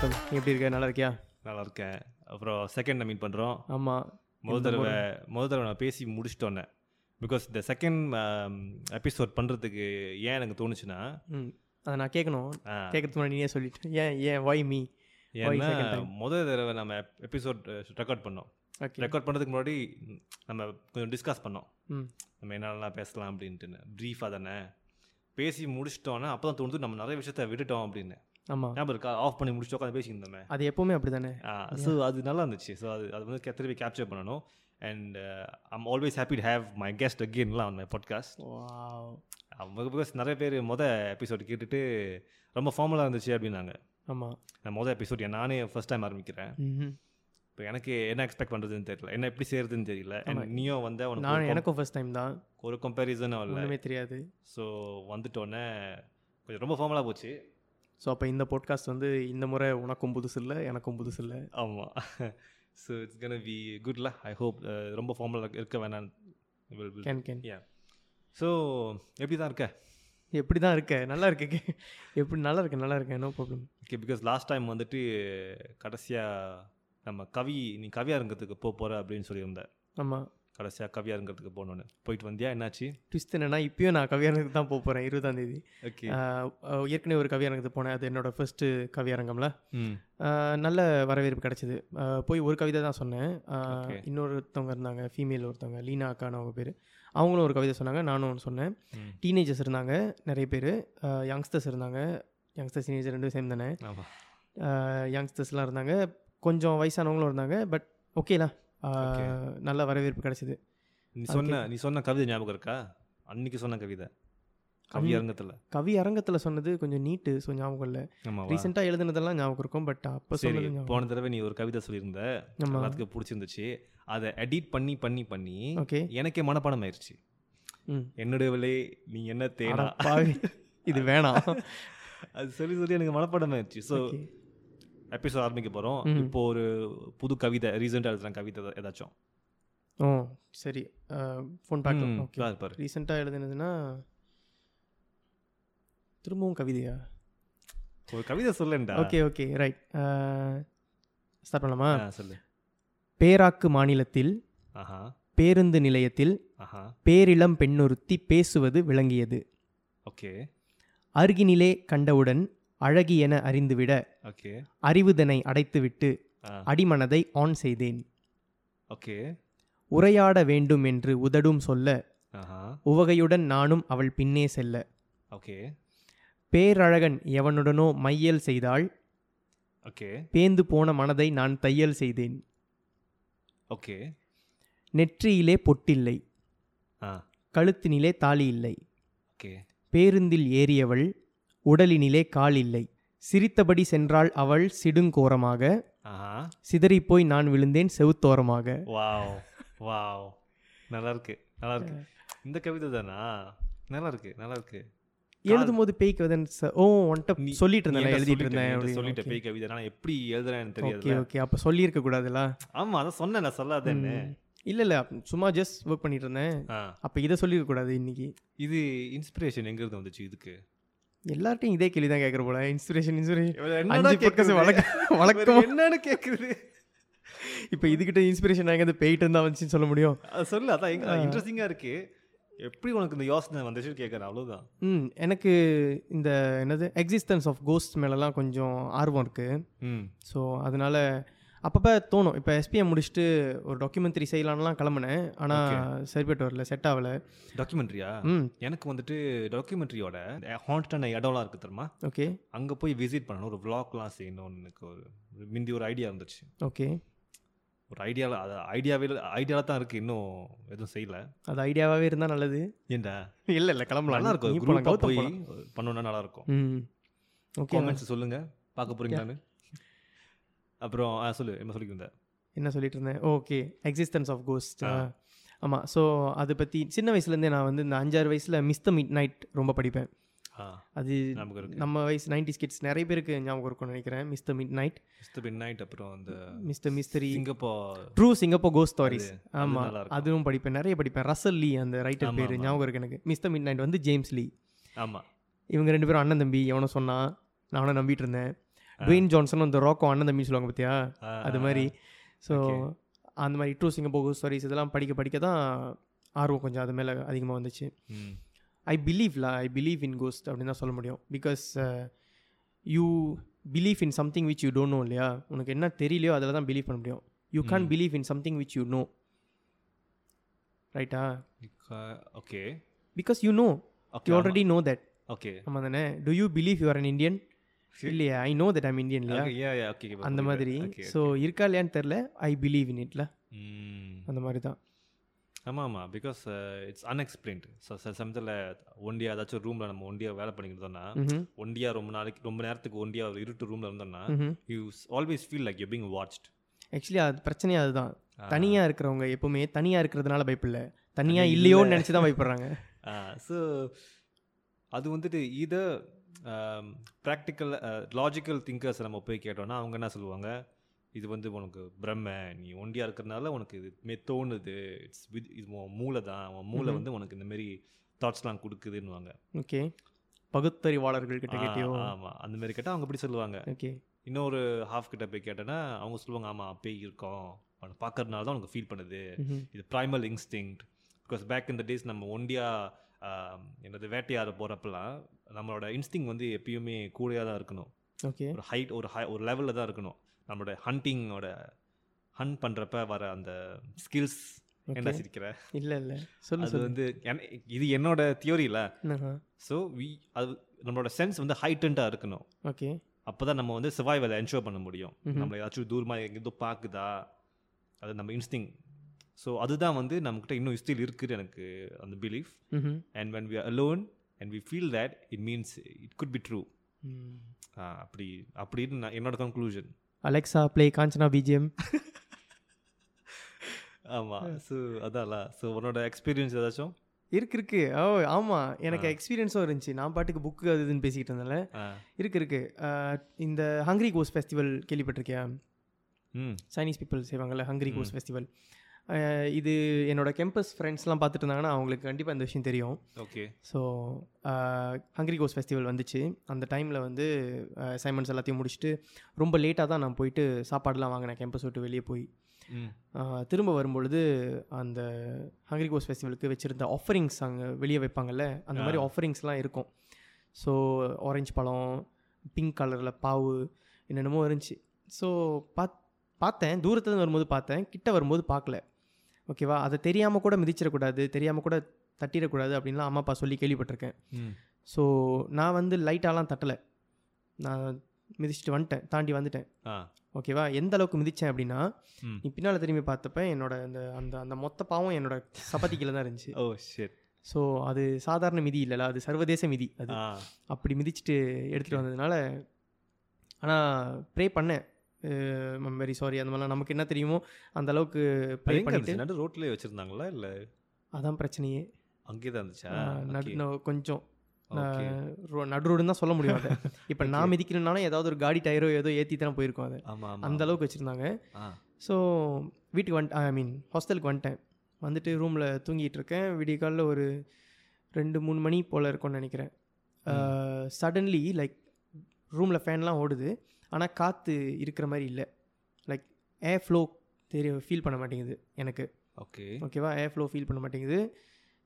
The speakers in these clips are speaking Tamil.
கௌதம் நீ எப்படி இருக்க? நல்லா இருக்கியா? நல்லா இருக்கேன். அப்புறம் செகண்ட் மீட் பண்ணுறோம் ஆமாம் முதல் தடவை முதல் தடவை நான் பேசி முடிச்சிட்டோன்னே. பிகாஸ் இந்த செகண்ட் எபிசோட் பண்ணுறதுக்கு ஏன் எனக்கு தோணுச்சுன்னா அதை நான் கேட்கணும் கேட்கறதுக்கு முன்னாடி நீயே சொல்லிட்டு. ஏன் ஏன் ஒய் மீ ஏன்னா? முதல் தடவை நம்ம எபிசோட் ரெக்கார்ட் பண்ணோம். ரெக்கார்ட் பண்ணுறதுக்கு முன்னாடி நம்ம கொஞ்சம் டிஸ்கஸ் பண்ணோம். நம்ம என்னென்னலாம் பேசலாம் அப்படின்ட்டுன்னு. ப்ரீஃபாக தானே. பேசி முடிச்சிட்டோன்னா அப்போ தான் தோணுது நம்ம நிறைய விஷயத்த விட்டுட்டோம் அப்படின்னு. ஆமாம் ஞாபகம் இருக்கா? ஆஃப் பண்ணி முடிச்சுட்டு உட்காந்து பேசியிருந்தோமே அது எப்போவுமே அப்படி தானே ஸோ அது நல்லா இருந்துச்சு ஸோ அது அது வந்து திருப்பி கேப்சர் பண்ணணும். And I'm always happy to have my guest அகெயின்லாம் my podcast அவங்க பிகாஸ் நிறைய பேர் மொதல் எபிசோட் கேட்டுட்டு ரொம்ப ஃபார்மலாக இருந்துச்சு அப்படின்னாங்க. ஆமாம் நான் மொதல் எபிசோட் நானே ஃபர்ஸ்ட் டைம் ஆரம்பிக்கிறேன். இப்போ எனக்கு என்ன எக்ஸ்பெக்ட் பண்ணுறதுன்னு தெரியல. என்ன எப்படி செய்யறதுன்னு தெரியல. நீயும் வந்து நான் எனக்கும் ஃபர்ஸ்ட் டைம் தான். ஒரு கம்பேரிசனும் இல்லை. ஒன்றுமே தெரியாது. ஸோ வந்துட்டோன்னே கொஞ்சம் ரொம்ப ஃபார்மலாக போச்சு. ஸோ அப்போ இந்த பாட்காஸ்ட் வந்து இந்த முறை உனக்கும் புதுசு இல்லை எனக்கும் புதுசு இல்லை. ஆமாம் ஸோ இட்ஸ் கன் பி குட்ல ஐ ஹோப் ரொம்ப ஃபார்மலாக இருக்க வேணாம். கேன் கேன் யா ஸோ எப்படி தான் இருக்க? எப்படி தான் இருக்க? நல்லா இருக்கு. எப்படி நல்லா இருக்கு நல்லா இருக்கேன். No problem okay because last time வந்துட்டு கடைசியாக நம்ம கவி நீ கவியாரங்கத்துக்கு போக போகிற அப்படின்னு சொல்லியிருந்தேன். ஆமாம் கடைசியாக கவியாரங்கத்துக்கு போகணுன்னு போயிட்டு வந்தியா? என்னாச்சு? ட்விஸ்ட் என்னன்னா இப்பயும் நான் கவியரங்கத்துக்கு தான் போக போகிறேன் இருபதாம் தேதி. ஓகே. ஏற்கனவே ஒரு கவியரங்கத்துக்கு போனேன் அது என்னோட ஃபர்ஸ்ட்டு கவியரங்கம்ல. நல்ல வரவேற்பு கிடச்சிது. போய் ஒரு கவிதை தான் சொன்னேன். இன்னொருத்தவங்க இருந்தாங்க ஃபீமேல் ஒருத்தவங்க லீனா அக்கான்னு அவங்க பேர். அவங்களும் ஒரு கவிதை சொன்னாங்க நானும் ஒன்று சொன்னேன். டீனேஜர்ஸ் இருந்தாங்க நிறைய பேர். யங்ஸ்டர்ஸ் இருந்தாங்க. யங்ஸ்டர்ஸ் டீனேஜர் ரெண்டும் சேம் தானே? ஆமாம் யங்ஸ்டர்ஸ்லாம் இருந்தாங்க. கொஞ்சம் வயசானவங்களும் இருந்தாங்க பட் Okay. நல்ல வரவேற்பு கிடச்சிது. நீ சொன்ன நீ சொன்ன கவிதை ஞாபகம் இருக்கா? அன்னைக்கு சொன்ன கவிதை. கவியரங்கத்தில் கவி அரங்கத்தில் சொன்னது கொஞ்சம் நீட்டு ஸோ ஞாபகம் இல்லை. ரீசெண்டாக எழுதுனதெல்லாம் ஞாபகம் இருக்கும் பட் அப்போ சரி போன தடவை நீ ஒரு கவிதை சொல்லியிருந்த. ஆமா. எல்லாத்துக்கும் பிடிச்சிருந்துச்சு. அதை எடிட் பண்ணி பண்ணி பண்ணி ஓகே. எனக்கே மனப்பாடம் ஆயிடுச்சு என்னுடைய நீ என்ன பாவி. இது வேணாம். அது சொல்லி சொல்லி எனக்கு மனப்பாடம் ஆயிடுச்சு ஸோ. எபிசோட் ஆரம்பிக்க போகிறோம் இப்போ ஒரு புது கவிதை ரீசெண்டாக எழுதுன கவிதை ஏதா- ஏதாச்சும். ஓ சரி. ஃபோன் ம், ஓகே பாரு, பாரு. ரீசெண்டாக எழுதுனதுன்னா திரும்பவும் கவிதையா? ஒரு கவிதை சொல்லேன்டா. ஓகே ஓகே ரைட் ஸ்டார்ட் பண்ணலாமா? சொல்லு. பேராக்கு மாநிலத்தில் ஆஹா. பேருந்து நிலையத்தில் ஆஹா. பேரிளம் பெண்ணொருத்தி பேசுவது விளங்கியது. ஓகே அருகினிலே கண்டவுடன் அழகி என அறிந்துவிட அறிவுதனை அடைத்துவிட்டு அடிமனதை ஆன் செய்தேன். ஓகே. உரையாட வேண்டும் என்று உதடும் சொல்ல உவகையுடன் நானும் அவள் பின்னே செல்ல. ஓகே. பேரழகன் எவனுடனோ மையல் செய்தாள் ஓகே. பேந்து போன மனதை நான் தையல் செய்தேன். ஓகே. நெற்றியிலே பொட்டில்லை. கழுத்தினிலே தாலி இல்லை. ஓகே. பேருந்தில் ஏறியவள் உடலினிலே கால் இல்லை. சிரித்தபடி சென்றாள் அவள் சிடுங்கோரமாக. சிதறிப்போய் நான் விழுந்தேன் செவுத்தோரமாக. Wow wow. நல்லா இருக்கு நல்லா இருக்கு இந்த கவிதை தானா? நல்லா இருக்கு நல்லா இருக்கு எழுதும்போது பேய் கவிதன் ச- ஓ உன்கிட்ட சொல்லிட்டு இருந்தேன் எழுதிட்டு இருந்தேன் சொல்லிட்ட பேய் கவிதை. நான் எப்படி எழுதுறேன்னு ஓகே தெரியாது ஓகே அப்போ சொல்லியிருக்க கூடாதுல்ல? ஆமா அதான் சொன்னேன் நான் சொல்லாதேன்னு இல்லை இல்லை. சும்மா ஜஸ்ட் ஒர்க் பண்ணிட்டு இருந்தேன். அப்போ இதை சொல்லியிருக்க கூடாது இன்னைக்கு. இது இன்ஸ்பிரேஷன் எங்க இருந்து வந்துச்சு இதுக்கு? எல்லார்ட்டையும் இதே கேள்வி தான் கேட்குற போல. இன்ஸ்பிரேஷன் இன்ஸ்பிரேஷன் அஞ்சு? வழக்க- வழக்கமா- வேற என்னன்னு கேக்குறது இப்போ இதுகிட்ட இன்ஸ்பிரேஷன் எங்கே போயிட்டு இருந்தா வந்துச்சுன்னு சொல்ல முடியும்? அது சொல்லு அதான் இன்ட்ரெஸ்டிங்கா இருக்கு. எப்படி உனக்கு இந்த யோசனை வந்துச்சு கேட்கறேன் அவ்வளவுதான். ம் எனக்கு இந்த என்னது எக்ஸிஸ்டன்ஸ் ஆஃப் கோஸ்ட் மேலெலாம் கொஞ்சம் ஆர்வம் இருக்குது ம். ஸோ அதனால அப்பப்போ தோணும். இப்போ எஸ்பிஎம் முடிச்சுட்டு ஒரு டாக்குமெண்ட்ரி செய்யலான்லாம் கிளம்புனேன். ஆனால் சரிப்பட்டு வரல செட் ஆகலை. டாக்குமெண்ட்ரியா ம். எனக்கு வந்துட்டு டாக்குமெண்ட்ரியோட ஹாண்டான இடம்லாம் இருக்கு தெரியுமா? ஓகே அங்கே போய் விசிட் பண்ணணும் ஒரு vlogலாம் செய்யணும்னு எனக்கு ஒரு மிந்தி ஒரு ஐடியா இருந்துச்சு. ஓகே ஒரு ஐடியாவில் அது ஐடியாவே ஐடியாவில் தான் இருக்குது இன்னும் எதுவும் செய்யல. அது ஐடியாவாகவே இருந்தால் நல்லது. ஏன்டா இல்லை இல்லை கிளம்பலாம். நல்லா இருக்கும். போய் போலாம். பண்ணோன்னா நல்லா இருக்கும். ம். ஓகே காமெண்ட்ஸ் சொல்லுங்க. பார்க்க போறீங்களான்னு. அப்புறம் சொல்லு என்ன சொல்லியிருந்த என்ன சொல்லிட்டு இருந்தேன்? Okay existence of ghost. ஆமாம் ஸோ அதை பற்றி சின்ன வயசுலேருந்தே நான் வந்து இந்த அஞ்சாறு வயசில் மிஸ் த மிட் நைட் ரொம்ப படிப்பேன். அது நம்ம வயசு நைன்டி கிட்ஸ் நிறைய பேருக்கு ஞாபகம் இருக்கும்னு நினைக்கிறேன். Miss the midnight mister pin night அப்புறம் அந்த mister mystery Singapore true Singapore ghost stories ஆமாம். அதுவும் படிப்பேன். நிறைய படிப்பேன். ரசல் லீ அந்த ரைட்டர் பேர். ஞாபகம் இருக்கு எனக்கு. மிஸ்டர் மிட் நைட் வந்து ஜேம்ஸ் லீ ஆமாம் இவங்க ரெண்டு பேரும் அண்ணன் தம்பி எவனோ சொன்னா நானும் நம்பிட்டு இருந்தேன். டுவெயின் ஜான்சன் அந்த ராக்கோ அண்ணன் தம்பின்னு சொல்லுவாங்க பார்த்தியா அது மாதிரி. ஸோ. அந்த மாதிரி ட்ரூ சிங்கப்பூர் ஸ்டோரிஸ் இதெல்லாம் படிக்க படிக்க தான் ஆர்வம் கொஞ்சம் அது மேலே அதிகமாக வந்துச்சு. ஐ பிலீவ்ல ஐ பிலீவ் இன் கோஸ்ட் அப்படின்னு தான் சொல்ல முடியும். Because you believe in something which you don't know இல்லையா? உனக்கு என்ன தெரியலையோ அதில் தான் பிலீவ் பண்ண முடியும். You can. Believe in something which you know ரைட்டா okay because you know you already know that okay ஆமாம் தானே? Do you believe you are an Indian இல்லையா? I know that I'm Indian இல்லையா? அந்த மாதிரி. ஸோ இருக்கா இல்லையான்னு தெரில ஐ பிலீவ் இன் இட்ல அந்த மாதிரி தான். ஆமாம் ஆமாம் பிகாஸ் இட்ஸ் அன்எக்ஸ்பிளைன்ட் ஸோ சில சமயத்தில் ஒண்டியா ஏதாச்சும் ரூமில் நம்ம ஒண்டியா வேலை பண்ணிக்கிட்டு இருந்தோம்னா ம்ஹும். ஒண்டியா ரொம்ப நாளைக்கு ரொம்ப நேரத்துக்கு ஒண்டியா ஒரு இருட்டு ரூமில் இருந்தோம்னா. You always feel like you being watched actually அது பிரச்சனையே அதுதான். தனியாக இருக்கிறவங்க எப்பவுமே தனியாக இருக்கிறதுனால பயப்படல தனியாக தனி இல்லையோன்னு இல்ல. நினச்சி தான் பயப்படுறாங்க ஸோ அது வந்துட்டு இதை ப்ராக்டிக்கல் லாஜிக்கல் திங்கர்ஸ் நம்ம போய் கேட்டோம்னா அவங்க என்ன சொல்லுவாங்க? இது வந்து உனக்கு பிரம்ம நீ ஒண்டியா இருக்கிறதுனால உனக்கு இது மே தோணுது. இட்ஸ் வித் இது உன் மூளை தான். உன் மூளை வந்து உனக்கு இந்த மாதிரி தாட்ஸ்லாம் கொடுக்குதுன்னுவாங்க. ஓகே. பகுத்தறிவாளர்கள் கிட்ட கேட்டியோ? ஆமாம் அந்த மாதிரி கேட்டால் அவங்க இப்படி சொல்லுவாங்க. ஓகே. இன்னொரு ஹாஃப் கிட்ட போய் கேட்டேன்னா அவங்க சொல்லுவாங்க ஆமாம் பேய் இருக்கும். அவனை பார்க்கறதுனால தான் உனக்கு ஃபீல் பண்ணுது. இது primal instinct because back in the days நம்ம ஒண்டியா ஆம், என்னது வேட்டையாட போகிறப்பெல்லாம் நம்மளோட இன்ஸ்டிங் வந்து எப்பயுமே கூடையாக தான் இருக்கணும். ஓகே ஒரு ஹைட் ஒரு ஹை ஒரு லெவலில் தான் இருக்கணும். நம்மளோட ஹண்டிங்கோட ஹண்ட் பண்ணுறப்ப வர அந்த ஸ்கில்ஸ் என்ன சிரிக்கிற? இல்லை இல்லை. சொல்லு அது வந்து இது என்னோட தியோரியில். ஸோ வி அது நம்மளோட சென்ஸ் வந்து ஹைட்டண்டாக இருக்கணும். ஓகே அப்போ தான் நம்ம வந்து சர்வைவலை என்ஷோர் பண்ண முடியும். நம்மளை ஏதாச்சும் தூரமாக எங்கேதோ பார்க்குதா அது நம்ம இன்ஸ்டிங் ஸோ அதுதான் வந்து நம்மக்கிட்ட இன்னும் ஸ்டில் இருக்குது எனக்கு அந்த belief. And when we are alone and we feel that it means it could be true. ம். ஆ, அப்படி அப்படின்னு நான் என்னோட conclusion Alexa play Kanchana BGM ஆமாம் ஸோ அதான்ல. ஸோ உன்னோட எக்ஸ்பீரியன்ஸ் ஏதாச்சும்? இருக்கு இருக்கு. ஓ ஆமாம் எனக்கு எக்ஸ்பீரியன்ஸும் இருந்துச்சு. நான் பாட்டுக்கு புக்கு அது இதுன்னு பேசிக்கிட்டு இருந்தேன்ல. இருக்கு இருக்கு. இந்த ஹங்க்ரி கோஸ் ஃபெஸ்டிவல் கேள்விப்பட்டிருக்கியா? சைனீஸ் பீப்புள் செய்வாங்கல்ல ஹங்க்ரி கோஸ் ஃபெஸ்டிவல் இது என்னோட கேம்பஸ் ஃப்ரெண்ட்ஸ்லாம் பார்த்துட்டு இருந்தாங்கன்னா அவங்களுக்கு கண்டிப்பாக இந்த விஷயம் தெரியும். ஓகே ஸோ ஹங்க்ரி கோஸ் ஃபெஸ்டிவல் வந்துச்சு. அந்த டைமில் வந்து சைமன்ஸ் எல்லாத்தையும் முடிச்சுட்டு ரொம்ப லேட்டாக தான் நான் போயிட்டு சாப்பாடுலாம் வாங்கினேன் கேம்பஸ் விட்டு வெளியே போய். திரும்ப வரும்பொழுது அந்த ஹங்க்ரி கோஸ் ஃபெஸ்டிவலுக்கு வச்சுருந்த ஆஃபரிங்ஸ் அங்கே வெளியே வைப்பாங்கல்ல அந்த மாதிரி ஆஃபரிங்ஸ்லாம் இருக்கும். ஸோ ஆரஞ்சு பழம் பிங்க் கலரில் பாவு என்னென்னமோ இருந்துச்சு. ஸோ பாத் பார்த்தேன். தூரத்துலேருந்து வரும்போது பார்த்தேன். கிட்ட வரும்போது பார்க்கல. ஓகேவா? அதை தெரியாமல் கூட மிதிச்சிடக்கூடாது தெரியாமல் கூட தட்டிடக்கூடாது அப்படின்லாம் அம்மா அப்பா சொல்லி கேள்விப்பட்டிருக்கேன். ஸோ நான் வந்து லைட்டாலாம் தட்டலை. நான் மிதிச்சிட்டு வந்துட்டேன் தாண்டி வந்துட்டேன். ஓகேவா? எந்த அளவுக்கு மிதிச்சேன் அப்படின்னா நீ பின்னால் திரும்பி பார்த்தப்ப என்னோட அந்த அந்த அந்த மொத்த பாவம் என்னோட சப்பாத்தி கீழே தான் இருந்துச்சு. ஓ ஷிட் ஸோ அது சாதாரண மிதி இல்லைல்ல அது சர்வதேச மிதி அது. அப்படி மிதிச்சுட்டு எடுத்துகிட்டு வந்ததுனால ஆனால் ப்ரே பண்ணேன். வெரி சாரி அந்த மாதிரிலாம் நமக்கு என்ன தெரியுமோ அந்த அளவுக்கு பண்ணிட்டு நடு ரோட்லேயே வச்சுருந்தாங்களா இல்லை? அதான் பிரச்சனையே. அங்கேயே தான் இருந்துச்சா? நடு கொஞ்சம். நடு ரோடுன்னு தான் சொல்ல முடியும் அதை. இப்போ நான் மிதிக்கணும்னாலும் ஏதாவது ஒரு காடி டயரோ ஏதோ ஏற்றி தான் போயிருக்கோம் அதை. அந்த அளவுக்கு வச்சுருந்தாங்க. ஸோ வீட்டுக்கு வந்துட்டு ஐ மீன் ஹாஸ்டலுக்கு வந்துட்டேன். வந்துட்டு ரூமில் தூங்கிட்டு இருக்கேன். விடிய காலைல ஒரு ரெண்டு மூணு மணி போல் இருக்கும்னு நினைக்கிறேன். சடன்லி லைக் ரூமில் ஃபேன்லாம் ஓடுது. ஆனால் காற்று இருக்கிற மாதிரி இல்லை. லைக் ஏர் ஃப்ளோ தெரிய ஃபீல் பண்ண மாட்டேங்குது எனக்கு. ஓகே ஓகேவா ஏர் ஃப்ளோ ஃபீல் பண்ண மாட்டேங்குது.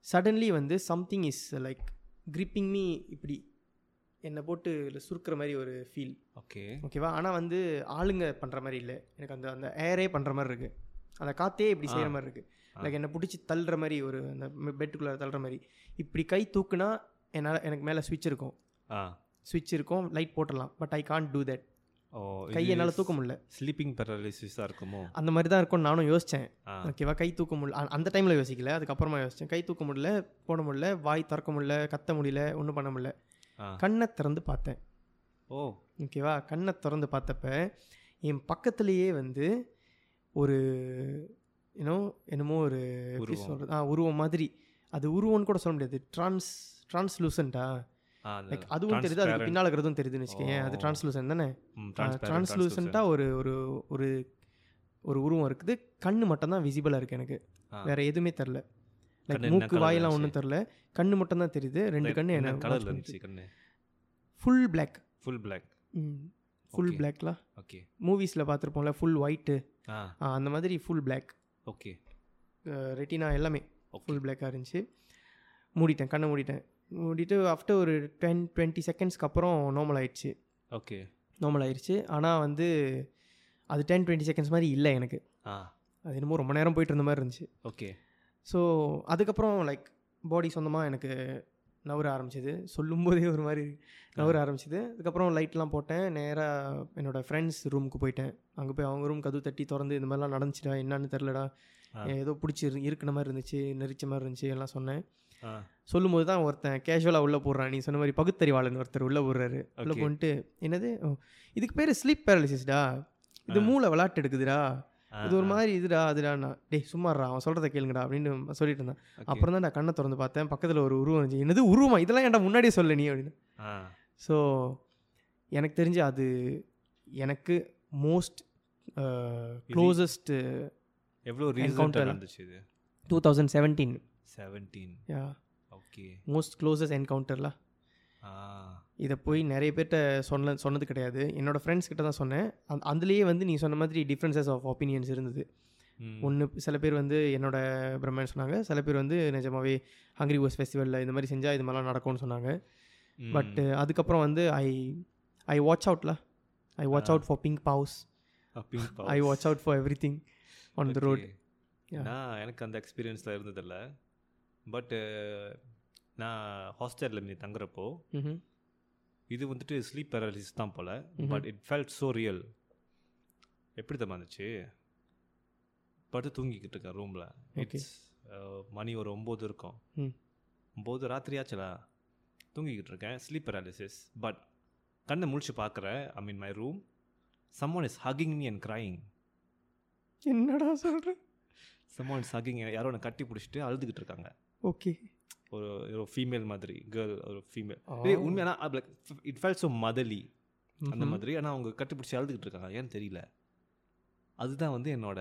சடன்லி வந்து something is like creeping me இப்படி. என்னை போட்டு சுருக்கிற மாதிரி ஒரு ஃபீல் ஓகே ஓகேவா ஆனால் வந்து ஆளுங்க பண்ணுற மாதிரி இல்லை. எனக்கு அந்த அந்த ஏரே பண்ணுற மாதிரி இருக்குது அந்த காற்றே இப்படி செய்கிற மாதிரி இருக்குது லைக் என்னை பிடிச்சி தள்ளுற மாதிரி ஒரு அந்த பெட்டுக்குள்ளே தள்ளுற மாதிரி. இப்படி கை தூக்குனா என்னால் எனக்கு மேலே ஸ்விட்ச் இருக்கும். ஆ. ஸ்விட்ச் இருக்கும் லைட் போட்டுடலாம். But I can't do that கை என்னால் தூக்க முடியல. ஸ்லீப்பிங் பேரலிசிஸாக இருக்குமோ? அந்த மாதிரி தான் இருக்கும்னு நானும் யோசித்தேன் ஓகேவா கை தூக்க முடியல. அந்த டைமில் யோசிக்கல. அதுக்கப்புறமா யோசித்தேன் கை தூக்க முடியல போட முடியல வாய் திறக்க முடியல கத்த முடியல ஒன்றும் பண்ண முடியல. கண்ணை திறந்து பார்த்தேன். ஓ. ஓகேவா கண்ணை திறந்து பார்த்தப்ப என் பக்கத்துலேயே வந்து ஒரு என்னோ என்னமோ ஒரு எப்படி. சொல்கிறது ஆ உருவம் மாதிரி. அது உருவம்னு கூட சொல்ல முடியாது. ட்ரான்ஸ் அந்த லைக் அதுவும் தெரியுது அதுக்கு. பின்னால் இருக்கிறதும் தெரியுதுன்னு வச்சுக்கோங்க அது. ட்ரான்ஸ்லூசன் தானே? ம், ட்ரான்ஸ்லூசண்ட்டாக ஒரு ஒரு ஒரு ஒரு உருவம் இருக்குது. கண்ணு மட்டும் தான் விசிபிளாக இருக்குது எனக்கு. வேற எதுவுமே தெரில. லைக் மூக்கு வாயெல்லாம்? ஒன்றும் தெரில. கண்ணு மட்டும் தான் தெரியுது ரெண்டு கண்ணு என்ன இருந்துச்சு கண்ணு? Full black full black full Okay. பிளாக்லாம் ஓகே மூவிஸில் பார்த்துருப்போம்ல ஃபுல் ஒயிட்டு அந்த மாதிரி ஃபுல் பிளாக் ஓகே ரெட்டினா எல்லாமே ஃபுல் பிளாக்காக இருந்துச்சு. மூடிட்டேன் கண்ணை மூடிட்டேன். மூடிட்டு ஆஃப்டர் ஒரு டென் டுவெண்ட்டி செகண்ட்ஸ்க்கு அப்புறம் நார்மல் ஆயிடுச்சு. ஓகே நார்மல் ஆயிடுச்சு. ஆனால் வந்து அது டென் டுவெண்ட்டி செகண்ட்ஸ் மாதிரி இல்லை எனக்கு. அது என்னமோ ரொம்ப நேரம் போயிட்டு இருந்த மாதிரி இருந்துச்சு. ஓகே ஸோ அதுக்கப்புறம் லைக் பாடி சொந்தமாக எனக்கு நவர ஆரம்பிச்சது. சொல்லும்போதே ஒரு மாதிரி நவர ஆரம்பிச்சது. அதுக்கப்புறம் லைட்லாம் போட்டேன். நேராக என்னோடய ஃப்ரெண்ட்ஸ் ரூமுக்கு போயிட்டேன். அங்கே போய் அவங்க ரூம் கதவு தட்டி திறந்து இந்த மாதிரிலாம் நடந்துச்சுடா என்னன்னு தெரிலடா. ஏதோ பிடிச்சி இருக்கிற மாதிரி இருந்துச்சு நெரிச்ச மாதிரி இருந்துச்சு எல்லாம் சொன்னேன். சொல்லும்போது தான் ஒருத்தன் கேஷுவலாக உள்ளே போடுறான். நீ சொன்ன மாதிரி பகுத்தறிவாளன் ஒருத்தர் உள்ளே போடுறாரு. உள்ளே. போன்ட்டு என்னது? இதுக்கு பேர் ஸ்லீப் பேரலிசிஸ்டா இது. மூளை விளாட்டு எடுக்குதுடா. இது ஒரு. மாதிரி இதுடா அதுடாண்ணா டேய் சும்மாறா அவன் சொல்கிறத கேளுங்கடா அப்படின்னு சொல்லிட்டு இருந்தான். அப்புறம் தான் நான் கண்ணை திறந்து பார்த்தேன். பக்கத்தில் ஒரு உருவம் இருந்துச்சு. என்னது உருவமா? இதெல்லாம் ஏன்டா முன்னாடியே சொல்ல நீ அப்படின்னு. ஸோ எனக்கு தெரிஞ்சு அது எனக்கு மோஸ்ட் க்ளோசஸ்ட் எவ்வளோ reason two thousand seventeen seventeen yeah okay most closest என்கவுண்டர்லாம் ஆ. இதை போய் நிறைய பேர்கிட்ட சொன்ன சொன்னது கிடையாது. என்னோட ஃப்ரெண்ட்ஸ் கிட்ட தான் சொன்னேன். அந்த அதுலேயே வந்து நீ சொன்ன மாதிரி டிஃப்ரென்சஸ் ஆஃப் ஒப்பீனியன்ஸ் இருந்தது. ஒன்று சில பேர் வந்து என்னோட பிரம்மன் சொன்னாங்க. சில பேர் வந்து நிஜமாவே ஹங்கரி ஓஸ் ஃபெஸ்டிவலில் இந்த மாதிரி செஞ்சால் இது மாதிரிலாம் நடக்கும்னு சொன்னாங்க. பட் அதுக்கப்புறம் வந்து I I watch அவுட்ல I watch. Out for pink bows I. Watch out for everything on the road எனக்கு அந்த எக்ஸ்பீரியன்ஸில் இருந்ததில்ல. பட்டு நான் ஹாஸ்டலில் நீ தங்குறப்போ இது வந்துட்டு ஸ்லீப் பேரலிசிஸ் தான் போல். But it felt so real எப்படி தான் இருந்துச்சு? படுத்து தூங்கிக்கிட்டு இருக்கேன் ரூமில். இட்ஸ் மணி ஒரு ஒம்பது இருக்கும். ஒம்பது ராத்திரி ஆச்சுல தூங்கிக்கிட்டு இருக்கேன் ஸ்லீப் பேரலிசிஸ் பட் கண்ணை முழிச்சு பார்க்குறேன் I mean my room someone is hugging me and crying. என்னடா சொல்கிறேன் சம்மன் இஸ் ஹக்கிங் யாரோ என்னை கட்டி பிடிச்சிட்டு அழுதுகிட்டு இருக்காங்க. ஓகே. ஒரு ஒரு ஃபீமேல் மாதிரி கேர்ள் ஒரு ஃபீமேல். உண்மையான like it felt so motherly அந்த மாதிரி. ஆனால் அவங்க கட்டிப்பிடிச்சி அழுதுகிட்டு இருக்காங்க. ஏன்னு தெரியல. அதுதான் வந்து என்னோட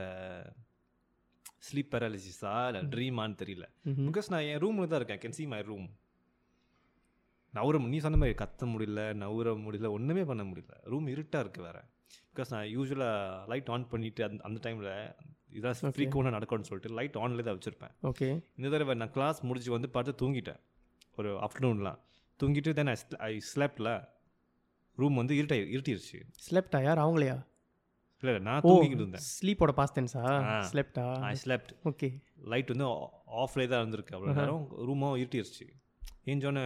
ஸ்லீப் பேரலிசிஸா இல்லை ட்ரீமான்னு தெரியல. பிகாஸ் நான் என் ரூமில் தான் இருக்கேன். கேன் see மை ரூம் நவுற நீ சொன்ன மாதிரி கத்த முடியல நவுற முடியல ஒன்றுமே பண்ண முடியல. ரூம் இருட்டாக இருக்குது வேறு. பிகாஸ் நான் யூஸ்வலாக லைட் ஆன் பண்ணிவிட்டு அந்த அந்த டைமில் இதான். ஃப்ரீக்கோனாக நடக்கும்னு சொல்லிட்டு லைட் ஆன்லேயே தான் வச்சுருப்பேன். ஓகே இந்த தடவை நான் கிளாஸ் முடிச்சு வந்து பார்த்து தூங்கிட்டேன். ஒரு ஆஃப்டர்நூன்லாம் தூங்கிட்டு தென் ஐ ஸ்லெப்டில் ரூம் வந்து இருட்டை இருட்டிருச்சு. ஸ்லெப்டா யார்? அவங்களையா? இல்லை நான் ஓ தூங்கிக்கிட்டு இருந்தேன். ஸ்லீப்போட பாஸ்ட் டென்ஸா. ஸ்லெப்டா ஐ ஸ்லெப்ட் ஓகே லைட் வந்து ஆஃப்லே தான் இருந்திருக்கு. அவ்வளோ நேரம் ரூமும் இருட்டிருச்சு. ஏஞ்சோன்னே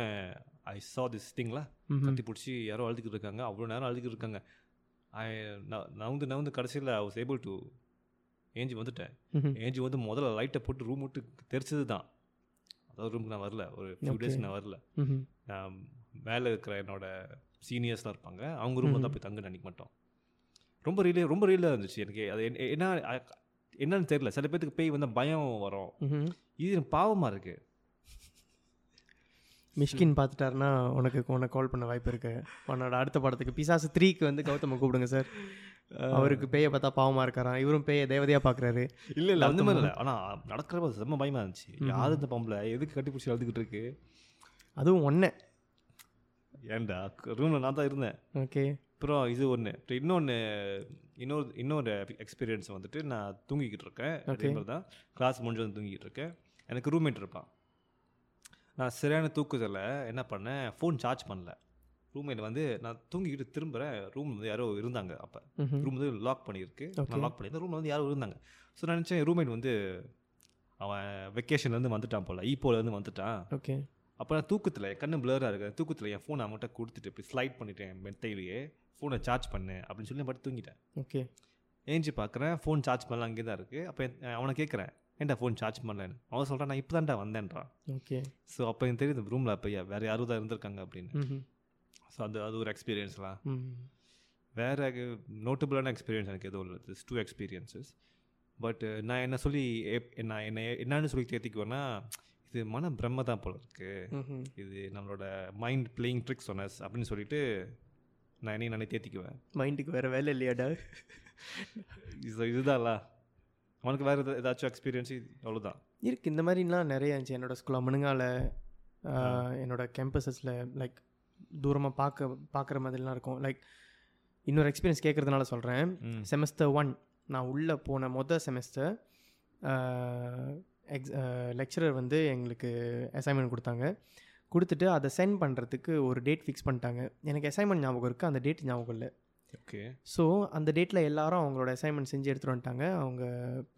ஐ சா திஸ் திங்ல கத்தி பிடிச்சி யாரோ அழுதுகிட்டு இருக்காங்க. அவ்வளோ நேரம் அழுதுகிட்டு இருக்காங்க. ஐ நவுந்து நவுந்து கடைசியில் ஐ வாஸ் ஏபிள் டு ஏஞ்சி வந்துட்டேன். ஏஞ்சி வந்து முதல்ல லைட்டை போட்டு ரூம் விட்டு தெரிச்சது தான் அதாவது ரூமுக்கு நான் வரல. ஒரு ஃபியூ. டேஸ் நான் வரல. நான் மேலே இருக்கிற என்னோட சீனியர்ஸ்லாம் இருப்பாங்க. அவங்க ரூம் தான் போய் தங்க நினைக்க மாட்டோம். ரொம்ப ரியலே ரொம்ப ரியலாக இருந்துச்சு எனக்கு. அது என்ன- என்னன்னு தெரியல. சில பேத்துக்கு பேய் வந்து பயம் வரும். இது எனக்கு பாவமாக இருக்குது மிஷ்கின் பார்த்துட்டாருன்னா உனக்கு உனக்கு கால் பண்ண வாய்ப்பு இருக்கு. உன்னோட அடுத்த படத்துக்கு பிசாசு த்ரீக்கு வந்து கௌதம கூப்பிடுங்க சார். அவருக்கு பேயை பார்த்தா பாவமா இருக்காராம். இவரும் பேயை தேவதையா பார்க்குறாரு. இல்லை இல்லை அந்த மாதிரி இல்லை ஆனால் நடக்கிறப்ப செம்ம பயமாக இருந்துச்சு. யார் இந்த பொம்பளை? எதுக்கு கட்டி பிடிச்சி அழுதுகிட்டு இருக்கு? அதுவும் ஒன்று ஏன்டா? ரூமில் நான் தான் இருந்தேன். ஓகே. அப்புறம் இது ஒன்று இன்னொன்று இன்னொரு இன்னொரு எக்ஸ்பீரியன்ஸ் வந்துட்டு நான் தூங்கிக்கிட்டு இருக்கேன். அதே. மாதிரி தான் கிளாஸ் முடிஞ்சு வந்து தூங்கிக்கிட்டு இருக்கேன். எனக்கு ரூம்மேட் இருப்பான். நான் சரியான தூக்குதல என்ன பண்ணேன்? ஃபோன் சார்ஜ் பண்ணல. ரூம்மேட் வந்து நான் தூங்கிக்கிட்டு திரும்புகிறேன் ரூம் வந்து யாரோ இருந்தாங்க அப்போ. ரூம் வந்து லாக் பண்ணியிருக்கு. நான் லாக் பண்ணியிருந்தேன். ரூமில் வந்து யாரோ இருந்தாங்க. ஸோ நான் நினச்சேன் ரூம்மேட் வந்து அவன் வெக்கேஷன்லேருந்து வந்துட்டான் போல். ஈப்போலேருந்து வந்துட்டான். ஓகே அப்போ நான் தூக்கத்தில் என் கண்ணு பிளராக இருக்கு. தூக்கத்தில் என் ஃபோனை அவன்கிட்ட கொடுத்துட்டு இப்படி ஸ்லைட் பண்ணிட்டேன் மெத்தையிலேயே. ஃபோனை சார்ஜ் பண்ணு அப்படின்னு சொல்லி பட்டு தூங்கிட்டேன். ஓகே ஏஞ்சி பார்க்குறேன் ஃபோன் சார்ஜ் பண்ணலாம் அங்கே தான் இருக்குது அப்போ அவனை கேட்குறேன் ஏன்டா ஃபோன் சார்ஜ் பண்ணலன்னு? அவன் சொல்கிறான் நான் இப்போ தான்டா வந்தேன்றான் ஓகே ஸோ அப்போ எனக்கு தெரியுது ரூமில் அப்போ வேறு யாரும் தான் இருந்திருக்காங்க அப்படின்னு. ஸோ அது அது ஒரு எக்ஸ்பீரியன்ஸ்லாம் வேறு நோட்டபுளான எக்ஸ்பீரியன்ஸ் எனக்கு எதுவும் இல்லை. திஸ் டூ எக்ஸ்பீரியன்சஸ் பட் நான் என்ன சொல்லி நான் என்ன என்னன்னு சொல்லி தேத்திக்குவேன்னா இது மன பிரம்ம தான் போல இருக்குது இது நம்மளோட மைண்ட் பிளேயிங் ட்ரிக்ஸ் ஒனஸ் அப்படின்னு சொல்லிட்டு நான் என்னையும் நானே தேத்திக்குவேன். மைண்டுக்கு வேற வேலை இல்லையாடா? இது இதுதான்ல. அவனுக்கு வேறு ஏதாச்சும் எக்ஸ்பீரியன்ஸ் அவ்வளோதான் இருக்கு. இந்த மாதிரிலாம் நிறைய இருந்துச்சு. என்னோட ஸ்கூல் அம்மனுங்கால என்னோட கேம்பஸஸில் லைக் தூரமாக பார்க்க பார்க்குற மாதிரிலாம் இருக்கும். லைக் இன்னொரு எக்ஸ்பீரியன்ஸ் கேட்குறதுனால சொல்கிறேன் செமஸ்டர் ஒன் நான் உள்ளே போன மொதல் செமஸ்டர் எக்ஸ் லெக்சரர் வந்து எங்களுக்கு அசைன்மெண்ட் கொடுத்தாங்க. கொடுத்துட்டு அதை சென்ட் பண்ணுறதுக்கு ஒரு டேட் ஃபிக்ஸ் பண்ணிட்டாங்க. எனக்கு அசைன்மெண்ட் ஞாபகம் இருக்குது அந்த டேட் ஞாபகம் இல்லை. ஓகே. ஸோ அந்த டேட்டில் எல்லாரும் அவங்களோட அசைன்மெண்ட் செஞ்சு எடுத்துகிட்டு வந்துட்டாங்க. அவங்க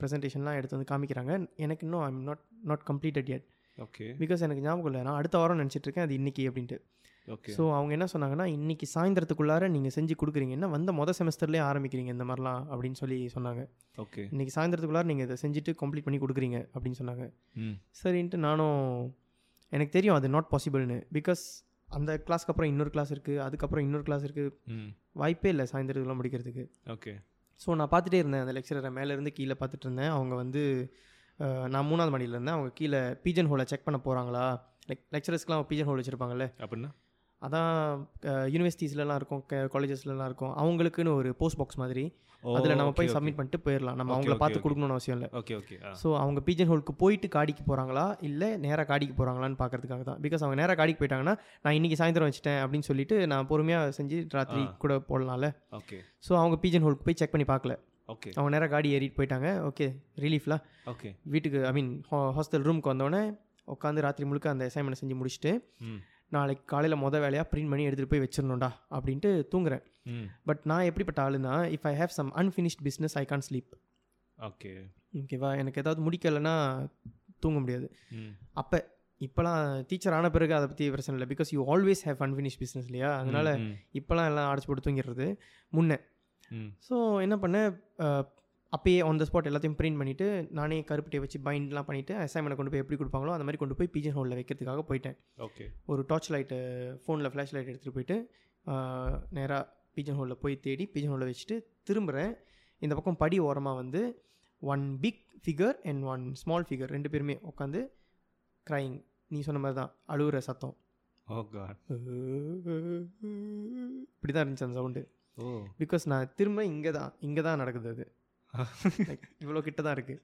ப்ரெசன்டேஷன்லாம் எடுத்து வந்து காமிக்கிறாங்க. எனக்கு இன்னும் I'm not not completed yet. Okay. Because எனக்கு ஞாபகம் இல்லை. நான் அடுத்த வாரம் நினச்சிட்டு இருக்கேன். அது இன்னைக்கு அப்படின்ட்டு. ஓகே. ஸோ அவங்க என்ன சொன்னாங்கன்னா இன்னைக்கு சாயந்தரத்துக்குள்ளார நீங்கள் செஞ்சு கொடுக்குறீங்க. என்ன வந்த மொதல் செமஸ்டர்லேயே ஆரம்பிக்கிறீங்க இந்த மாதிரிலாம் அப்படின்னு சொல்லி சொன்னாங்க. ஓகே. இன்னைக்கு சாயந்தரத்துக்குள்ளார நீங்கள் இதை செஞ்சுட்டு கம்ப்ளீட் பண்ணி கொடுக்குறீங்க அப்படின்னு சொன்னாங்க. சரின்ட்டு நானும் எனக்கு தெரியும் அது நாட் பாசிபிள்னு பிகாஸ் அந்த கிளாஸ்க்கு அப்புறம் இன்னொரு கிளாஸ் இருக்குது அதுக்கப்புறம் இன்னொரு கிளாஸ் இருக்குது வாய்ப்பே இல்லை சாயந்தரத்துக்குலாம் முடிக்கிறதுக்கு. ஓகே. ஸோ நான் பார்த்துட்டே இருந்தேன் அந்த லெக்சரரை மேலேருந்து கீழே பார்த்துட்டு இருந்தேன். அவங்க வந்து நான் மூணாவது மாடியில் இருந்தேன். அவங்க கீழே பீஜன் ஹோலை செக் பண்ண போகிறாங்களா லைக் லெக்சரர்ஸ்க்குலாம் பீஜன் ஹோல் வச்சுருப்பாங்கல்ல? அப்படின்னா? அதான் யூனிவர்சிட்டிஸ்லலாம் இருக்கும் காலேஜஸ்லலாம் இருக்கும். அவங்களுக்குன்னு ஒரு போஸ்ட் பாக்ஸ் மாதிரி. அதில் நம்ம போய் சப்மிட் பண்ணிட்டு போயிடலாம் நம்ம அவங்கள பார்த்து. கொடுக்கணும்னு அவசியம் இல்லை. Okay okay. ஸோ அவங்க பீஜன் ஹோலுக்கு போயிட்டு காடிக்கு போகிறாங்களா இல்லை நேராக காடிக்கு போகிறாங்களான்னு பார்க்கறதுக்காக தான். பிகாஸ் அவங்க நேராக காடிக்கு போயிட்டாங்கன்னா நான் இன்றைக்கி சாயந்தரம் வச்சுட்டேன் அப்படின்னு சொல்லிட்டு நான் பொறுமையாக செஞ்சு ராத்திரி. கூட போடலாம்ல. ஓகே. ஸோ அவங்க பீஜன் ஹோலுக்கு போய் செக் பண்ணி பார்க்கல. ஓகே. அவங்க நேராக காடி ஏறிட்டு போயிட்டாங்க. ஓகே ரிலீஃப்லாம் ஓகே. வீட்டுக்கு ஐ மீன் ஹாஸ்டல் ரூமுக்கு வந்தோடனே உட்காந்து ராத்திரி முழுக்க அந்த அசைன்மெண்ட் செஞ்சு முடிச்சுட்டு நாளைக்கு காலையில் மொதல் வேலையாக பிரிண்ட் பண்ணி எடுத்துகிட்டு போய் வச்சிடணும்டா அப்படின்ட்டு தூங்குறேன். பட் நான் எப்படிப்பட்ட ஆளுனா if I have some unfinished business I can't sleep okay. ஓகேவா எனக்கு ஏதாவது முடிக்கலைன்னா தூங்க முடியாது. அப்போ இப்போலாம் டீச்சர் ஆன பிறகு அதை பற்றி பிரச்சனை இல்லை. Because you always have unfinished business இல்லையா? அதனால் இப்போலாம் எல்லாம் அடைச்சி போட்டு தூங்கிடுறது முன்னே. ஸோ என்ன பண்ணேன்? அப்பயே ஆன் த ஸ்பாட் எல்லாத்தையும் பிரிண்ட் பண்ணிவிட்டு நானே கருப்பட்டியை வச்சு பைண்ட்லாம் பண்ணிவிட்டு அசைன்மெண்ட் கொண்டு போய் எப்படி கொடுப்பாங்களோ அந்த மாதிரி கொண்டு போய் பீஜன் ஹோலில் வைக்கிறதுக்காக போயிட்டேன். ஓகே ஒரு டார்ச் லைட்டு ஃபோனில் ஃப்ளாஷ் லைட் எடுத்துகிட்டு போயிட்டு நேராக பீஜன் ஹோலில் போய் தேடி பீஜன் ஹோலில் வச்சுட்டு திரும்புகிறேன் இந்த பக்கம் படி ஓரமாக வந்து one big figure and one small figure ரெண்டு பேருமே உட்காந்து க்ரைங் நீ சொன்ன மாதிரி தான் அழுகுற சத்தம். காட் இப்படி தான் இருந்துச்சு அந்த சவுண்டு பிகாஸ் நான் திரும்ப இங்கே தான் இங்கே தான் நடக்குது அது. இவ்வளோ கிட்ட தான் இருக்குது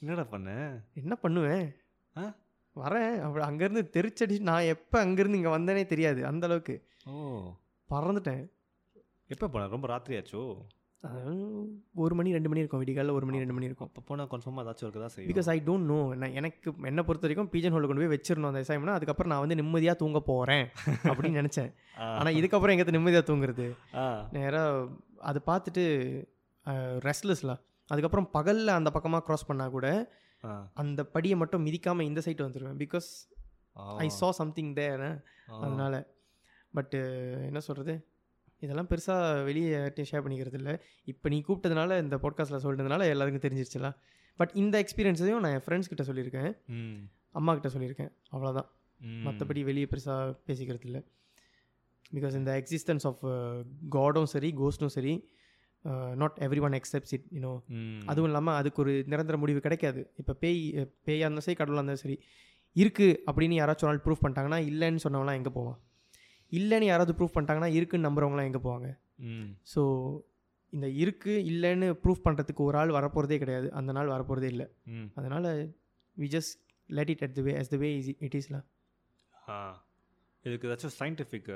என்னடா பண்ண? என்ன பண்ணுவேன்? ஆ? வரேன். அப்படி அங்கேருந்து தெரிச்சடி நான் எப்போ அங்கேருந்து இங்கே வந்தேனே தெரியாது அந்த அளவுக்கு. ஓ. பறந்துட்டேன். எப்போ போன? ரொம்ப ராத்திரி ஆச்சோ ஒரு மணி ரெண்டு மணி இருக்கும் விடிகாலில் ஒரு மணி ரெண்டு மணி இருக்கும். அப்போ போனால் கன்ஃபார்மாக ஏதாச்சும் இருக்க தான் செய்யும்? பிகாஸ் ஐ டோன்ட் நோ நான் எனக்கு என்னை பொறுத்த வரைக்கும் பீஜன் ஹோலில் கொண்டு போய் வச்சிடணும் அந்த அசைன்மெண்ட் அதுக்கப்புறம் நான் வந்து நிம்மதியாக தூங்க போகிறேன் அப்படின்னு நினச்சேன். ஆனால் இதுக்கப்புறம் எங்கே நிம்மதியாக தூங்குறது? நேராக அதை பார்த்துட்டு ரெஸ்ட்லெஸ்லாம் அதுக்கப்புறம் பகலில் அந்த பக்கமாக க்ராஸ் பண்ணால் கூட அந்த படியை மட்டும் மிதிக்காமல் இந்த சைடு வந்துடுவேன் because I saw something there அதனால். பட்டு என்ன சொல்கிறது இதெல்லாம் பெருசாக வெளியே யார்ட்டையும் ஷேர் பண்ணிக்கிறது இல்லை இப்போ நீ கூப்பிட்டதுனால இந்த பாட்காஸ்ட்டில் சொல்லிட்டதுனால எல்லாருக்கும் தெரிஞ்சிருச்சுல. பட் இந்த எக்ஸ்பீரியன்ஸையும் நான் என் ஃப்ரெண்ட்ஸ் கிட்ட சொல்லியிருக்கேன். அம்மா கிட்ட சொல்லியிருக்கேன். அவ்வளோதான். மற்றபடி வெளியே பெருசாக பேசிக்கிறது இல்லை பிகாஸ் இந்த எக்ஸிஸ்டன்ஸ் ஆஃப் காடும் சரி கோஸ்டும் சரி not everyone accepts it you know. அதுவும் இல்லாமல் அதுக்கு ஒரு நிரந்தர முடிவு கிடைக்காது. இப்போ பேய் பேயாக இருந்தாலும் சரி கடவுளாக இருந்தாலும் சரி இருக்குது அப்படின்னு யாராச்சும் ஒரு நாள் ப்ரூஃப் பண்ணிட்டாங்கன்னா இல்லைன்னு சொன்னவங்களாம் எங்கே போவான் இல்லைன்னு யாராவது ப்ரூஃப் பண்ணிட்டாங்கன்னா இருக்குன்னு நம்புறவங்களாம் எங்கே போவாங்க? ஸோ இந்த இருக்குது இல்லைன்னு ப்ரூஃப் பண்ணுறதுக்கு ஒரு ஆள் வரப்போகிறதே கிடையாது. அந்த நாள் வரப்போகிறதே இல்லை. அதனால் we just let it at the way as the way is it இஸ்ல ஆ. இதுக்கு ஏதாச்சும் சயின்டிஃபிக்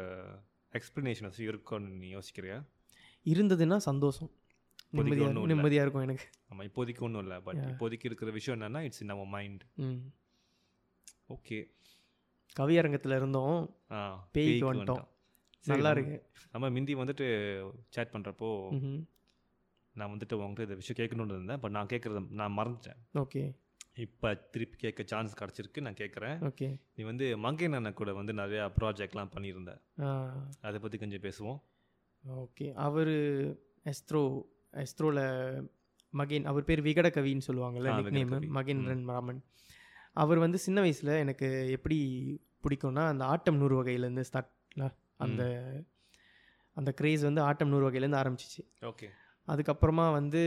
எக்ஸ்ப்ளனேஷன் இருக்கும்னு நீ யோசிக்கிறியா? இருந்ததுன்னா சந்தோஷம். நிம்மதியாக. நிம்மதியாக இருக்கும் எனக்கு. ஆமாம் இப்போதைக்கு ஒன்றும் இல்லை. பட். இப்போதைக்கு இருக்கிற விஷயம் என்னன்னா it's in our mind okay கவியரங்கத்தில் இருந்தோம். பேய்க்கு வந்துட்டோம். நல்லா இருக்கு. நம்ம மிந்தி வந்துட்டு சேட் பண்ணுறப்போ நான் வந்துட்டு உங்கள்கிட்ட இந்த விஷயம் கேட்கணுன்னு இருந்தேன். பட் நான் கேட்குறத நான் மறந்துட்டேன். ஓகே இப்போ திருப்பி கேட்க சான்ஸ் கிடச்சிருக்கு. நான் கேட்குறேன். ஓகே நீ வந்து மங்கை அண்ணன் கூட வந்து நிறையா ப்ராஜெக்ட்லாம் பண்ணியிருந்த. ஆ. அதை பற்றி கொஞ்சம் பேசுவோம். ஓகே. அவர் எஸ்த்ரோ எஸ்த்ரோவில் மகேன் அவர் பேர் விகட கவின்னு விகட கவி. மகேந்திரன் ராமன் அவர் வந்து சின்ன வயசில் எனக்கு எப்படி பிடிக்கும்னா அந்த ஆட்டம் நூறு வகையிலேருந்து ஸ்டார்ட்ல அந்த அந்த க்ரேஸ் வந்து ஆட்டம் நூறு வகையிலேருந்து ஆரம்பிச்சிச்சு. ஓகே. அதுக்கப்புறமா வந்து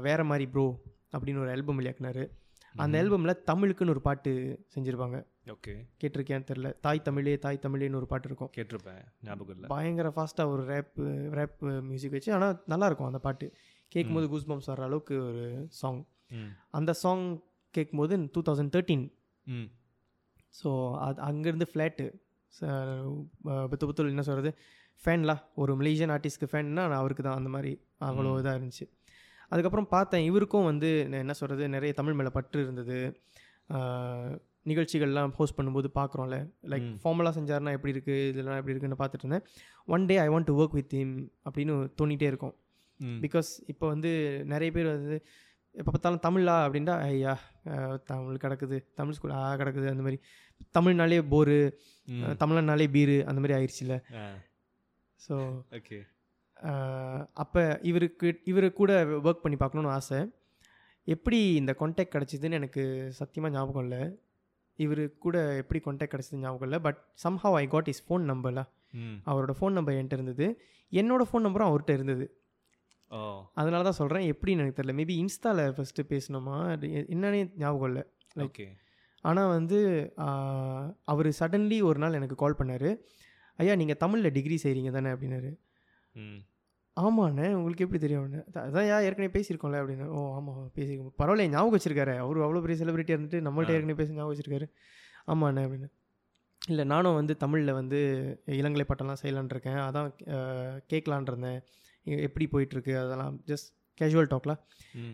வேற மாதிரி ப்ரோ அப்படின்னு ஒரு ஆல்பம் வெளியாக்குனாரு அந்த ஆல்பமில் தமிழுக்குன்னு ஒரு பாட்டு செஞ்சுருப்பாங்க. ஓகே. கேட்டிருக்கேன்னு தெரில தாய் தமிழே தாய் தமிழேன்னு ஒரு பாட்டு இருக்கும். கேட்டிருப்பேன் ஞாபகம் இல்லை. பயங்கர ஃபாஸ்ட்டாக ஒரு ரேப் ரேப் மியூசிக் வச்சு ஆனால் நல்லாயிருக்கும் அந்த பாட்டு. கேட்கும்போது கூஸ் பம்ஸ் வர அளவுக்கு ஒரு சாங் அந்த சாங் கேட்கும்போது டூ தௌசண்ட் தேர்ட்டீன் ம். ஸோ அது அங்கேருந்து ஃப்ளாட்டு புத்து புத்துல் என்ன சொல்கிறது ஃபேன்லாம் ஒரு மலேசியன் ஆர்டிஸ்ட்க்கு ஃபேன்னா நான் அவருக்கு தான் அந்த மாதிரி அவ்வளோ. இதாக இருந்துச்சு. அதுக்கப்புறம் பார்த்தேன் இவருக்கும் வந்து என்ன சொல்கிறது நிறைய தமிழ் மேலே பற்று இருந்தது. நிகழ்ச்சிகள்லாம் ஹோஸ்ட் பண்ணும்போது பார்க்குறோம்ல. லைக். ஃபார்மலாக செஞ்சாருன்னா எப்படி இருக்குது இதெல்லாம் எப்படி இருக்குன்னு பார்த்துட்டு இருந்தேன். One day I want to work with him அப்படின்னு தோணிட்டே இருக்கும். பிகாஸ் இப்போ வந்து நிறைய பேர் வந்து எப்போ பார்த்தாலும் தமிழா அப்படின்டா ஐயா தமிழ் கிடக்குது தமிழ் ஸ்கூல் ஆ கிடக்குது அந்த மாதிரி. தமிழ்னாலே போரு. தமிழ்னாலே பீரு அந்த மாதிரி ஆயிடுச்சுல ஸோ ஓகே அப்போ இவருக்கு இவரு கூட ஒர்க் பண்ணி பார்க்கணுன்னு ஆசை. எப்படி இந்த கான்டாக்ட் கிடச்சிதுன்னு எனக்கு சத்தியமாக ஞாபகம் இல்லை. இவரு கூட எப்படி கான்டாக்ட் கிடச்சிது ஞாபகம் இல்லை. But somehow I got his phone நம்பர்ல அவரோட ஃபோன் நம்பர் என்கிட்ட இருந்தது. என்னோட ஃபோன் நம்பரும் அவர்கிட்ட இருந்தது. அதனால தான் சொல்கிறேன் எப்படின்னு எனக்கு தெரியல. மேபி இன்ஸ்டாவில் ஃபஸ்ட்டு எ- என்னன்னே ஞாபகம் இல்லை. ஓகே. ஆனால் வந்து அவர் சடன்லி ஒரு நாள் எனக்கு கால் பண்ணார். ஐயா நீங்கள் தமிழில் டிகிரி செய்கிறீங்க தானே? அப்படின்னாரு. ஆமாண்ணே உங்களுக்கு எப்படி தெரியும் "அதான் யா ஏற்கனவே பேசியிருக்கோம்ல அப்படின்னு. ஓ ஆமாம் பேசியிருக்கோம். பரவாயில்ல ஞாபகம் வச்சிருக்காரு. அவர் அவ்வளோ பெரிய செலிபிரிட்டி இருந்துட்டு நம்மள்ட்ட. ஏற்கனவே பேசி ஞாபகம் வச்சிருக்காரு. ஆமாண்ணே அப்படின்னு. இல்லை நானும் வந்து தமிழில் வந்து இளங்கலை பட்டம்லாம் செய்யலான் இருக்கேன். அதான் கேட்கலான் இருந்தேன். எப்படி போயிட்டுருக்கு அதெல்லாம். ஜஸ்ட் கேஷுவல் டாக்லாம்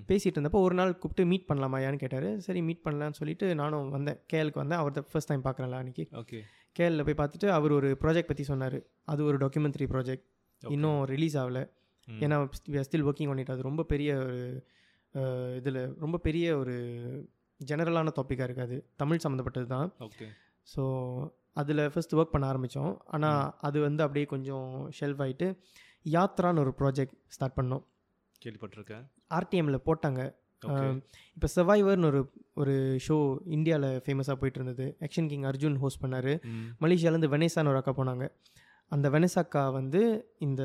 பேசிகிட்டு இருந்தப்போ ஒரு நாள் கூப்பிட்டு மீட் பண்ணலாமாயான்னு கேட்டார். சரி மீட் பண்ணலான்னு சொல்லிட்டு நானும் வந்தேன். கேஎலுக்கு வந்தேன். அவர் ஃபர்ஸ்ட் டைம் பார்க்குறேன்ல அன்றைக்கி ஓகே. கேஎல்ல போய் பார்த்துட்டு அவர் ஒரு ப்ராஜெக்ட் பற்றி சொன்னார். அது ஒரு டாக்குமெண்ட்ரி ப்ராஜெக்ட் இன்னும் ரிலீஸ் ஆகல. ஏன்னா ஸ்டில் ஒர்க்கிங் it. அது ரொம்ப பெரிய ஒரு இதில் ரொம்ப பெரிய ஒரு ஜெனரலான டாப்பிக்காக இருக்காது. தமிழ் சம்மந்தப்பட்டது தான். ஓகே ஸோ அதில் ஃபர்ஸ்ட் ஒர்க் பண்ண ஆரம்பித்தோம் ஆனால் அது வந்து அப்படியே கொஞ்சம் ஷெல்ஃப் ஆகிட்டு யாத்ரான்னு ஒரு ப்ராஜெக்ட் ஸ்டார்ட் பண்ணோம். கேள்விப்பட்டிருக்கேன் ஆர்டிஎம்ல போட்டாங்க. இப்போ சர்வைவர்னு ஒரு ஒரு ஷோ இந்தியாவில் ஃபேமஸாக போயிட்டு இருந்தது. ஆக்ஷன் கிங் அர்ஜுன் ஹோஸ்ட் பண்ணார். ம். மலேசியாலேருந்து வெனேசான்னு ஒரு அக்கா போனாங்க. அந்த வெனசாக்கா வந்து இந்த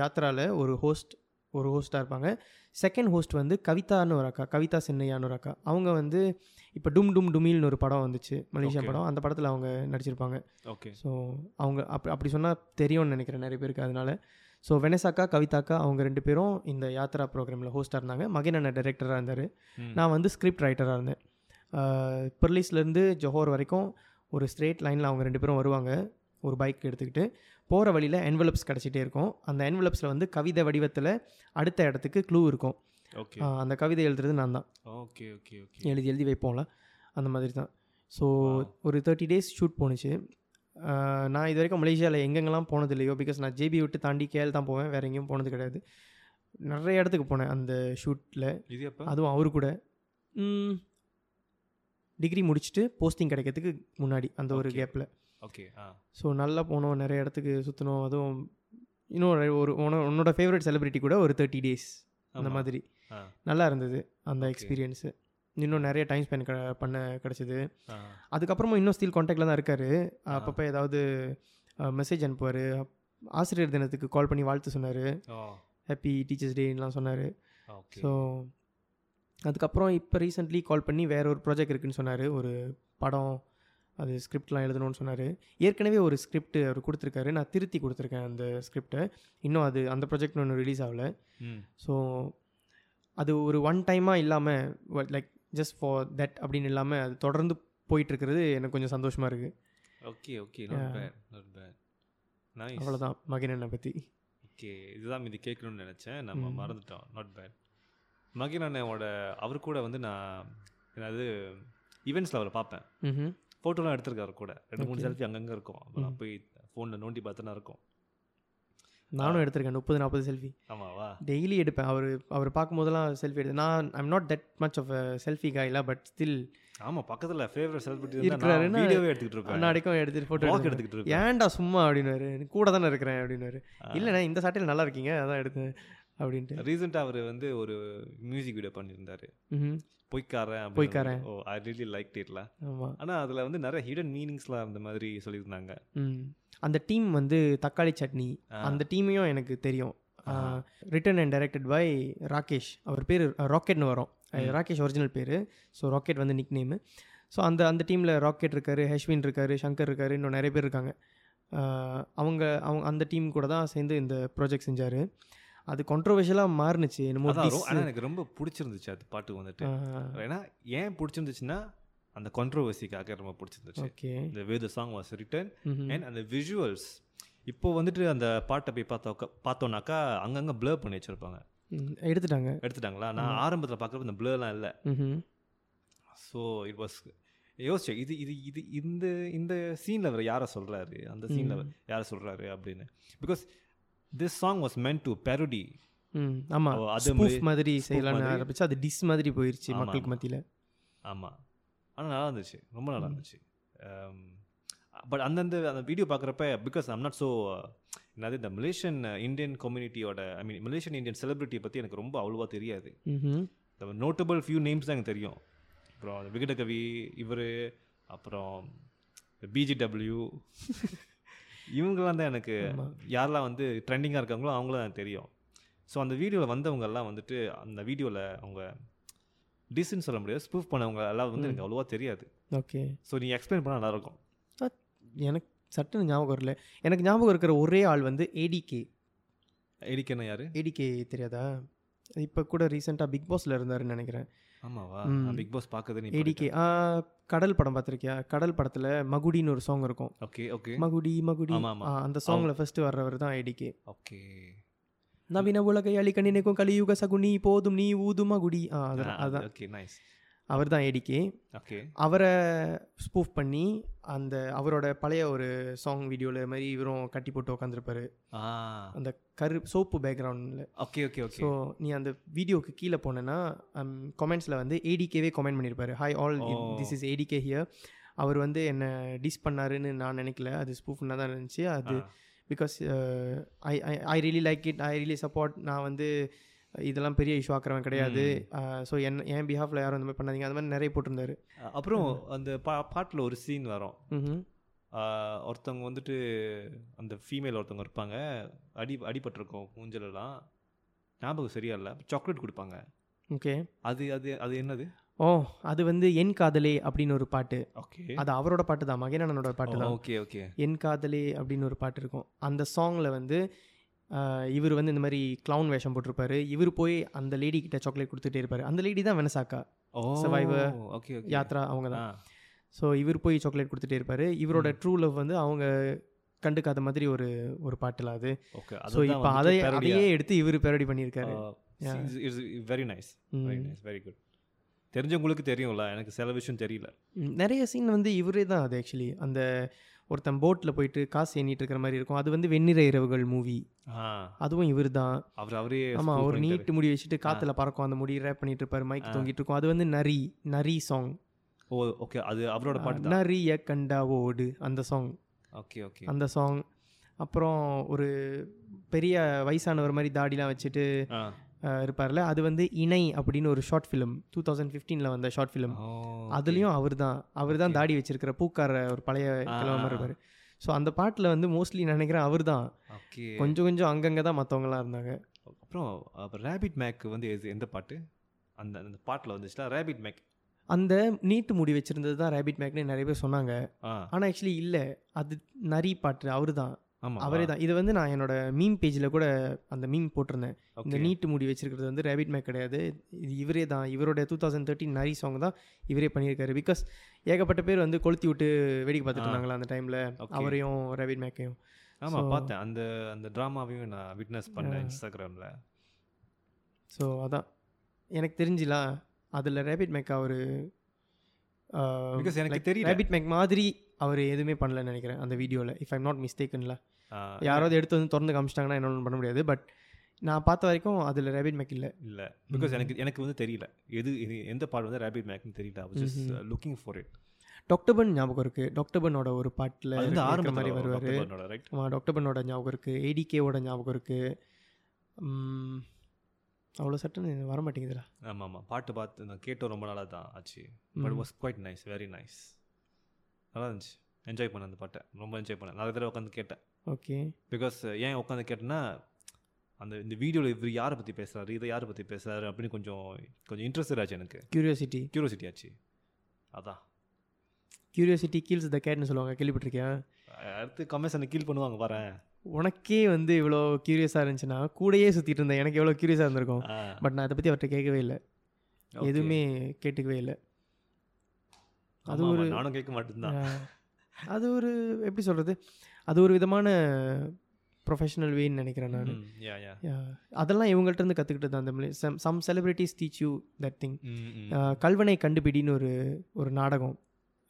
யாத்ராவில் ஒரு ஹோஸ்ட் ஒரு ஹோஸ்ட்டாக இருப்பாங்க. செகண்ட் ஹோஸ்ட் வந்து கவிதான்னு ஒரு அக்கா கவிதா சின்னையான்னு ஒரு அக்கா. அவங்க வந்து இப்போ டும் டும் டுமில்னு ஒரு படம் வந்துச்சு மலேசியா. படம். அந்த படத்தில் அவங்க நடிச்சிருப்பாங்க. ஓகே ஸோ அவங்க அப்படி அப்படி சொன்னால் தெரியும்னு நினைக்கிறேன் நிறைய பேருக்கு அதனால. ஸோ வெனசாக்கா கவிதாக்கா அவங்க ரெண்டு பேரும் இந்த யாத்ரா ப்ரோக்ராமில் ஹோஸ்ட்டாக இருந்தாங்க. மகன் அண்ணன் டைரக்டராக இருந்தார். நான் வந்து ஸ்கிரிப்ட் ரைட்டராக இருந்தேன். பெர்லிஸ்லேருந்து ஜொஹோர் வரைக்கும் ஒரு ஸ்ட்ரெயிட் லைனில் அவங்க ரெண்டு பேரும் வருவாங்க. ஒரு பைக் எடுத்துக்கிட்டு. போகிற வழியில் envelopes கிடச்சிட்டே இருக்கும். அந்த envelopesல வந்து கவிதை வடிவத்தில் அடுத்த இடத்துக்கு க்ளூ இருக்கும். ஓகே அந்த கவிதை எழுதுறது நான் தான். ஓகே ஓகே ஓகே எழுதி எழுதி வைப்போம்ல. அந்த மாதிரி தான். ஸோ. ஒரு தேர்ட்டி டேஸ் ஷூட் போணுச்சு. நான் இது வரைக்கும் மலேசியாவில் எங்கெங்கெல்லாம் போனது இல்லையோ பிகாஸ் நான் ஜேபி விட்டு தாண்டி கேள் தான் போவேன். வேறு எங்கேயும் போனது கிடையாது. நிறைய இடத்துக்கு போனேன் அந்த ஷூட்டில் இது அதுவும் அவரு கூட. டிகிரி முடிச்சுட்டு போஸ்டிங் கிடைக்கிறதுக்கு முன்னாடி அந்த ஒரு. கேப்பில் ஓகே. ஸோ நல்லா போனோம். நிறைய இடத்துக்கு சுற்றினோம் அதுவும் இன்னும் ஒரு உன- உன்னோட ஃபேவரட் செலிபிரிட்டி கூட ஒரு தேர்ட்டி டேஸ் அந்த. மாதிரி. நல்லா இருந்தது அந்த. எக்ஸ்பீரியன்ஸு இன்னும் நிறைய டைம் ஸ்பெண்ட் க பண்ண கிடச்சிது. அதுக்கப்புறமும் இன்னும் ஸ்டில் காண்டாக்டில் தான் இருக்கார். அப்பப்போ ஏதாவது மெசேஜ் அனுப்புவார். ஆசிரியர் தினத்துக்கு கால் பண்ணி வாழ்த்து சொன்னார். ஹாப்பி டீச்சர்ஸ் டேலாம் சொன்னார். ஸோ அதுக்கப்புறம் இப்போ ரீசெண்ட்லி கால் பண்ணி வேற ஒரு ப்ராஜெக்ட் இருக்குன்னு சொன்னார். ஒரு படம் அது ஸ்கிரிப்ட்லாம் எழுதணும்னு சொன்னார். ஏற்கனவே ஒரு ஸ்கிரிப்ட் அவர் கொடுத்துருக்காரு. நான் திருத்தி கொடுத்துருக்கேன் அந்த ஸ்கிரிப்டை இன்னும் அது அந்த ப்ராஜெக்ட் ஒன்று ரிலீஸ் ஆகல. ஸோ அது ஒரு ஒன் டைமாக இல்லாமல் லைக் ஜஸ்ட் ஃபார் தட் அப்படின்னு இல்லாமல் அது தொடர்ந்து போயிட்டுருக்கிறது எனக்கு கொஞ்சம் சந்தோஷமாக இருக்குது ஓகே ஓகே அவ்வளோதான் மகிழனை பற்றி ஓகே இதுதான் இது கேட்கணும்னு நினச்சேன். நம்ம. மறந்துட்டோம் நாட் பேட் அண்ணனோட அவர் கூட வந்து நான் என்னது ஈவெண்ட்ஸில் அவரை பார்ப்பேன். ம் ஃபோட்டோலாம் எடுத்திருக்காரு கூட. ரெண்டு மூணு. செல்ஃபி அங்கங்கே இருக்கும். அப்போ நான் ம். போய் ஃபோனில் நோண்டி பார்த்தனா இருக்கும். நானும் எடுத்திருக்கேன். முப்பது நாற்பது செல்ஃபி ஆமாவா டெய்லி எடுப்பேன். அவர் அவர் பார்க்கும்போதெல்லாம் செல்ஃபி எடுத்து நான் I'm not that much of selfie காயில பட் ஸ்டில் ஆமாம் பக்கத்தில் ஃபேவரட் செலிபிரிட்டி இருக்கிறாருன்னா வீடியோவே எடுத்துக்கிட்டு இருப்பேன். அன்னாடிக்கும் எடுத்துட்டு ஃபோட்டோ எடுத்துக்கிட்டு இருப்பேன். ஏன்டா சும்மா அப்படின்னாரு கூட தானே இருக்கிறேன் அப்படின்னாரு. இல்லைண்ணே இந்த சாட்டையில் நல்லா இருக்கீங்க. அதான் எடுத்தேன். அப்படின்ட்டு. ரீசெண்டாக அவர் வந்து ஒரு மியூசிக் வீடியோ பண்ணியிருந்தாரு. பொய்க்காரன் பொய்க்காரன். ஓ ஐ ரியலி லைக் இட்ல ஆனால் அதில் வந்து நிறைய ஹிடன் மீனிங்ஸ்லாம் இருந்த மாதிரி சொல்லியிருந்தாங்க. அந்த டீம் வந்து தக்காளி சட்னி. அந்த டீமையும் எனக்கு தெரியும். Written and directed by Rakesh. அவர் பேர் ராக்கெட்னு வரும். ராகேஷ் ஒரிஜினல் பேர். ஸோ ராக்கெட் வந்து நிக் நேமு ஸோ அந்த அந்த டீமில் ராக்கெட் இருக்காரு ஹெஷ்வின் இருக்காரு சங்கர் இருக்காரு இன்னும் நிறைய பேர் இருக்காங்க. அவங்க அவங்க அந்த டீம் கூட தான் சேர்ந்து இந்த ப்ராஜெக்ட் செஞ்சார். அது கான்ட்ரவர்ஷியலாக மாறுனுச்சு என்னமோ. ஆனால் எனக்கு ரொம்ப பிடிச்சிருந்துச்சு அது பாட்டு வந்துட்டு. ஏன்னா ஏன் பிடிச்சிருந்துச்சுன்னா அந்த கான்ட்ரவர்சிக்காக ரொம்ப பிடிச்சிருந்துச்சு. இந்த way the song was written. And அந்த விஷுவல்ஸ் இப்போ வந்துட்டு அந்த பாட்டை போய் பார்த்தோக்க பார்த்தோன்னாக்கா அங்கங்கே ப்ளர் பண்ணி வச்சுருப்பாங்க. எடுத்துட்டாங்க. எடுத்துட்டாங்களா? நான் ஆரம்பத்தில் பார்க்குறப்ப இந்த ப்ளர்லாம் இல்லை. ஸோ இட் வாஸ் யோசிச்சேன் இது இது இது இந்த இந்த சீனில் அவர் யாரை சொல்கிறாரு அந்த சீனில் யாரை சொல்கிறாரு அப்படின்னு. Because this song was meant to parody. ம் ஆமா. ஓ, அது மாதிரி- செய்யலாம்னு. ஆரம்பிச்சு அது டிஸ் மாதிரி போயிருச்சு ஆமா, மக்களுக்கு. மத்தியில. ஆமாம் ஆனால் நல்லா இருந்துச்சு. ரொம்ப நல்லா இருந்துச்சு. பட் அந்தந்த அந்த வீடியோ பார்க்குறப்ப பிகாஸ் ஐம் நாட் ஸோ என்னது இந்த மலேசியன் இந்தியன் கம்யூனிட்டியோட ஐ மீன் மலேசியன் இந்தியன் செலிபிரிட்டியை பற்றி எனக்கு ரொம்ப அவ்வளோவா தெரியாது. இந்த நோட்டபிள் ஃபியூ நேம்ஸ் தான் எனக்கு தெரியும். அப்புறம் விகடகவி இவர் அப்புறம் பிஜிடபிள்யூ இவங்கெல்லாம் தான் எனக்கு. யாரெல்லாம் வந்து ட்ரெண்டிங்காக இருக்காங்களோ அவங்களும் எனக்கு தெரியும். ஸோ அந்த வீடியோவில் வந்தவங்கெல்லாம் வந்துட்டு அந்த வீடியோவில் அவங்க டிஸ்ன்னு சொல்ல முடியாது ஸ்ப்ரூஃப் பண்ணவங்க எல்லாம் வந்து எனக்கு அவ்வளோவா தெரியாது. ஓகே. ஸோ நீ எக்ஸ்பிளைன் பண்ணால் நல்லாயிருக்கும். எனக்கு சட்டுன்னு ஞாபகம் வரல. எனக்கு ஞாபகம் இருக்கிற ஒரே ஆள் வந்து ஏடிகே எடிக்கன்னா யாரு? ஏடிகே தெரியாதா? இப்போ கூட ரீசெண்டாக பிக் பாஸ்ல இருந்தாருன்னு நினைக்கிறேன். ஆமாவா. பிக் பாஸ் பார்க்கறது நீ ஏடிகே கடல் படம் பார்த்துருக்கியா? கடல் படத்தில் மகுடின்னு ஒரு சாங் இருக்கும். Okay okay. மகுடி மகுடி. அந்த சாங்ல ஃபர்ஸ்ட் வர்றவர் தான் ஏடிகே ஓகே. நவீன உலகை அழிக்க நினைக்கும் கலியுக சகுனி போதும் நீ ஊது மகுடி. அதான் ஓகே நைஸ் அவர் தான் ஏடிகே ஓகே. அவரை ஸ்பூஃப் பண்ணி அந்த அவரோட பழைய ஒரு சாங் வீடியோவில் மாதிரி இவரும் கட்டி போட்டு உட்காந்துருப்பாரு அந்த கரு சோப்பு பேக்ரவுண்டில் ஓகே ஓகே ஓகே. ஸோ நீ அந்த வீடியோக்கு கீழே போனேன்னா கமெண்ட்ஸில் வந்து ஏடிகேவே கமெண்ட் பண்ணியிருப்பாரு hi all. This is ATK here அவர் வந்து என்னை டிஸ் பண்ணாருன்னு நான் நினைக்கல. அது ஸ்பூஃப்னா தான் இருந்துச்சு. அது because I I really like it I really support நான் வந்து இதெல்லாம் பெரிய இஷ்யூ ஆக்குறவன் கிடையாது. ஸோ என் என் பிஹாஃபில் யாரும் இந்த மாதிரி பண்ணாதீங்க. அந்த மாதிரி நிறைய போட்டிருந்தாரு. அப்புறம் அந்த பா பாட்டில் ஒரு சீன் வரும். ஒருத்தவங்க வந்துட்டு அந்த ஃபீமேல் ஒருத்தவங்க இருப்பாங்க. அடி அடிபட்டிருக்கும் மூஞ்சலெல்லாம் ஞாபகம் சரியா இல்லை. சாக்லேட் கொடுப்பாங்க. ஓகே அது அது அது என்னது? ஓ அது வந்து என் காதலே அப்படின்னு ஒரு பாட்டு. ஓகே அது அவரோட பாட்டு தான் மகேனனோட பாட்டு தான் ஓகே ஓகே என் காதலே அப்படின்னு ஒரு பாட்டு இருக்கும். அந்த சாங்கில் வந்து இவர் வந்து இந்த மாதிரி க்ளவுன் வேஷம் போட்டிருப்பாரு. இவர் போய் அந்த லேடி கிட்ட சாக்லேட் கொடுத்துட்டே இருப்பாரு. அந்த லேடி தான் வெனசாக்கா Survivor, ஓகே ஓகே யாத்ரா அவங்க தான். ஸோ இவர் போய் சாக்லேட் கொடுத்துட்டே இருப்பாரு. இவரோட ட்ரூ லவ் வந்து அவங்க கண்டுக்காத மாதிரி ஒரு ஒரு பாட்டுல அது. ஓகே ஸோ இப்போ அதை அதையே எடுத்து இவர் பேரடி பண்ணியிருக்காரு. Very nice. Very nice very good தெரிஞ்சவங்களுக்கு தெரியும்ல எனக்கு சில விஷயம் தெரியல. நிறைய சீன் வந்து இவரே தான் அது ஆக்சுவலி அந்த ஒருத்தன் போட்டில் போயிட்டு காசு எண்ணிட்டு இருக்கிற மாதிரி இருக்கும். அது வந்து வெண்ணிற இரவுகள் மூவி அதுவும் இவர் தான் அவர் அவரே ஆமா spoof ஒரு பண்ணிட்டாரு. நீட்டு முடி வச்சுட்டு காத்துல பறக்கும் அந்த முடி ரேப் பண்ணிட்டு இருப்பாரு மைக். தொங்கிட்டு இருக்கும். அது வந்து நரி நரி சாங் ஓ ஓகே அது அவரோட பாட்டு நரிய கண்டா ஓடு அந்த சாங் ஓகே ஓகே அந்த சாங் அப்புறம் ஒரு பெரிய வயசானவர் மாதிரி தாடிலாம் வச்சுட்டு இருப்பார்ல? அது வந்து இணை அப்படின்னு ஒரு ஷார்ட் ஃபிலிம் டூ தௌசண்ட் ஃபிஃப்டீனில் வந்த ஷார்ட் ஃபிலிம் அதுலேயும் அவர் தான் அவர் தான் தாடி வச்சிருக்கிற பூக்கார ஒரு பழைய கிழமை இருப்பார். ஸோ அந்த பாட்டில் வந்து மோஸ்ட்லி நினைக்கிறேன் அவர் தான் கொஞ்சம் கொஞ்சம் அங்கங்கே தான் மற்றவங்களாம் இருந்தாங்க. அப்புறம் அப்போ ரேபிட் மேக் வந்து எந்த பாட்டு? அந்த அந்த பாட்டில் வந்துச்சுல ரேபிட் மேக் அந்த நீட்டு முடி வச்சிருந்தது தான் ரேபிட் மேக்னு நிறைய பேர் சொன்னாங்க. ஆனால் ஆக்சுவலி இல்லை. அது நரி பாட்டு அவர் தான் ஆமாம் அவரே தான் இது வந்து நான் என்னோட மீம் பேஜில் கூட அந்த மீம் போட்டிருந்தேன். இந்த நீட்டு முடி வச்சிருக்கிறது வந்து ரேபிட் மேக் கிடையாது. இது இவரே தான் இவரோட டூ தௌசண்ட் தேர்ட்டின் நரி சாங் தான் இவரே பண்ணியிருக்காரு. பிகாஸ் ஏகப்பட்ட பேர் வந்து கொளுத்தி விட்டு வேடிக்கை பார்த்துட்டு. இருந்தாங்களா அந்த டைமில். அவரையும் ரேபிட் மேக்கையும் ஆமாம் பார்த்தேன். அந்த அந்த ட்ராமாவையும் நான் விட்னஸ் பண்ணேன். இன்ஸ்டாகிராமில் ஸோ அதான். எனக்கு தெரிஞ்சிலா? அதில் ரேபிட் மேக் அவர் பிகாஸ் எனக்கு தெரியல ரேபிட் மேக் மாதிரி அவர் எதுவுமே பண்ணலன்னு நினைக்கிறேன் அந்த வீடியோவில் இஃப் ஐம் நாட் மிஸ்டேக்குன்ல யாராவது எடுத்து வந்து திறந்து காமிச்சிட்டாங்கன்னா என்ன பண்ண முடியாது. பட் நான் பார்த்த வரைக்கும் அதில் ரேபிட் மேக் இல்லை. இல்லை. பிகாஸ் எனக்கு எனக்கு வந்து தெரியல. எது இது எந்த பாட்டு வந்து ரேபிட் மேக்னு தெரியல. லுக்கிங் ஃபார் இட் டாக்டர்பன் ஞாபகம் இருக்கு. டாக்டர்பனோட ஒரு பாட்டில் வந்து இருக்கிற மாதிரி வருவார். ஆமாம் டாக்டர்பனோட ஞாபகம் இருக்கு. ஏடிகேவோட ஞாபகம் இருக்கு. ம், அவ்வளோ சட்டுன்னு வர மாட்டேங்குதுடா ஆமாம் ஆமாம் பாட்டு பார்த்து நான் கேட்டோம் ரொம்ப நாளாக தான் ஆச்சு. But was quite nice very nice நல்லா இருந்துச்சு என்ஜாய் பண்ணேன் அந்த பாட்டை. ரொம்ப என்ஜாய் பண்ணேன். நிறைய தடவை உட்காந்து கேட்டேன். ஓகே. பிகாஸ் ஏன் உட்காந்து கேட்டேன்னா அந்த இந்த வீடியோவில் இவர் யாரை பற்றி பேசுகிறாரு இதை யாரை பற்றி பேசுகிறாரு அப்படின்னு கொஞ்சம் கொஞ்சம் இன்ட்ரெஸ்டட் ஆச்சு எனக்கு. கியூரியாசிட்டி கியூரியாசிட்டி ஆச்சு. அதான். கியூரியாசிட்டி கீல்ஸ் த கேட்னு சொல்லுவாங்க. கேள்விப்பட்டிருக்கியா? அடுத்து கமெண்ட்ஸ் அந்த கீல் பண்ணுவாங்க வரேன் உனக்கே வந்து இவ்வளோ கியூரியஸாக இருந்துச்சுன்னா கூடயே சுற்றிட்டு இருந்தேன். எனக்கு எவ்வளோ கியூரியஸாக இருந்திருக்கும். பட் நான் அதை பற்றி அவர்கிட்ட கேட்கவே இல்லை. எதுவுமே கேட்டுக்கவே இல்லை. அது ஒரு நானும் கேட்க மாட்டேன்தான். ஆஹ், அது ஒரு எப்படி சொல்கிறது அது ஒரு விதமான ப்ரொஃபஷனல் வேன்னு நினைக்கிறேன் நான். அதெல்லாம் இவங்கள்ட்ட இருந்து கற்றுக்கிட்டது அந்த some celebrities teach you that thing. Kalvanai கண்டுபிடின்னு ஒரு ஒரு நாடகம்.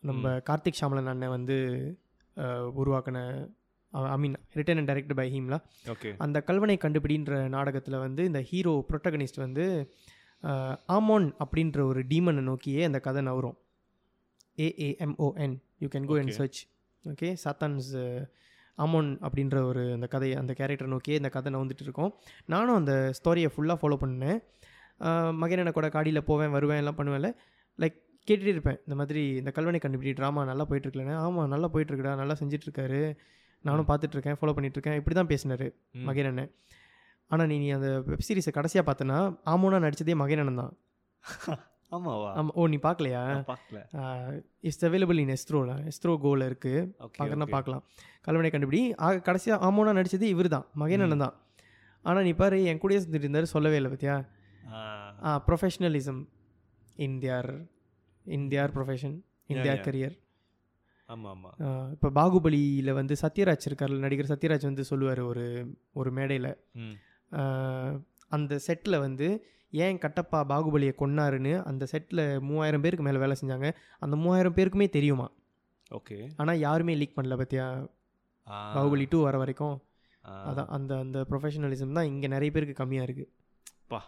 நம்ம கார்த்திக் ஷாமலன் அண்ணன் வந்து உருவாக்கின I mean written and directed by ஹீம்லா okay அந்த கல்வனை கண்டுபிடின்ற நாடகத்தில் வந்து இந்த ஹீரோ ப்ரொட்டகனிஸ்ட் வந்து ஆமோன் அப்படின்ற ஒரு டீமனை நோக்கியே அந்த கதை நவரும் A A M O N you can go and Okay. Search okay Satan's Amon அப்படின்ற ஒரு அந்த கதையை அந்த கேரக்டர் நோக்கியே இந்த கதை நவுந்துட்டு இருக்கோம் நானும் அந்த ஸ்டோரியை ஃபுல்லாக ஃபாலோ பண்ணேன் மகனனை கூட காடியில் போவேன் வருவேன் எல்லாம் பண்ணுவேன்ல. லைக் கேட்டுகிட்டே இருப்பேன். இந்த மாதிரி இந்த கல்வனை கண்டுபிடி ட்ராமா நல்லா போயிட்டுருக்கலன்னு ஆமாம் நல்லா போயிட்டுருக்குடா நல்லா செஞ்சிட்ருக்காரு நானும் பார்த்துட்ருக்கேன் ஃபாலோ பண்ணிகிட்ருக்கேன் இப்படி தான் பேசினார் ம். மகேன் அண்ணன் ஆனால் நீ நீ அந்த வெப் சீரிஸை கடைசியாக பார்த்தனா ஆமோனா நடிச்சதே மகேன் அண்ணன் தான். ஆமாவா? ஆமாம் ஓ நீ பார்க்கலையா? பார்க்கல. இட்ஸ் அவைலபிள் இன் எஸ்த்ரோல எஸ்த்ரோ கோவில் இருக்குது பார்க்கறனா பார்க்கலாம். கல்வனை கண்டுபிடி. ஆக கடைசியாக ஆமோனா நடிச்சது இவர் தான் மகேன் அண்ணன் தான். ஆனால் நீ பாரு என் கூடயே சுற்றிட்டு இருந்தார் சொல்லவே இல்லை பத்தியா? ஆ. Professionalism in their in their profession in their. Career ஆமா ஆமா இப்போ பாகுபலியில் வந்து சத்யராஜ் இருக்கார்ல நடிகர் சத்யராஜ் வந்து சொல்லுவார் ஒரு ஒரு மேடையில். அந்த செட்டில் வந்து ஏன் கட்டப்பா பாகுபலியை கொன்னாருன்னு அந்த செட்டில் மூவாயிரம் பேருக்கு மேலே வேலை செஞ்சாங்க. அந்த மூவாயிரம் பேருக்குமே தெரியுமா? ஓகே. ஆனால் யாருமே லீக் பண்ணல பத்தியா? பாகுபலி டூ வர வரைக்கும். அதான் அந்த அந்த ப்ரொஃபஷனலிசம் தான் இங்கே நிறைய பேருக்கு கம்மியாக இருக்குது பா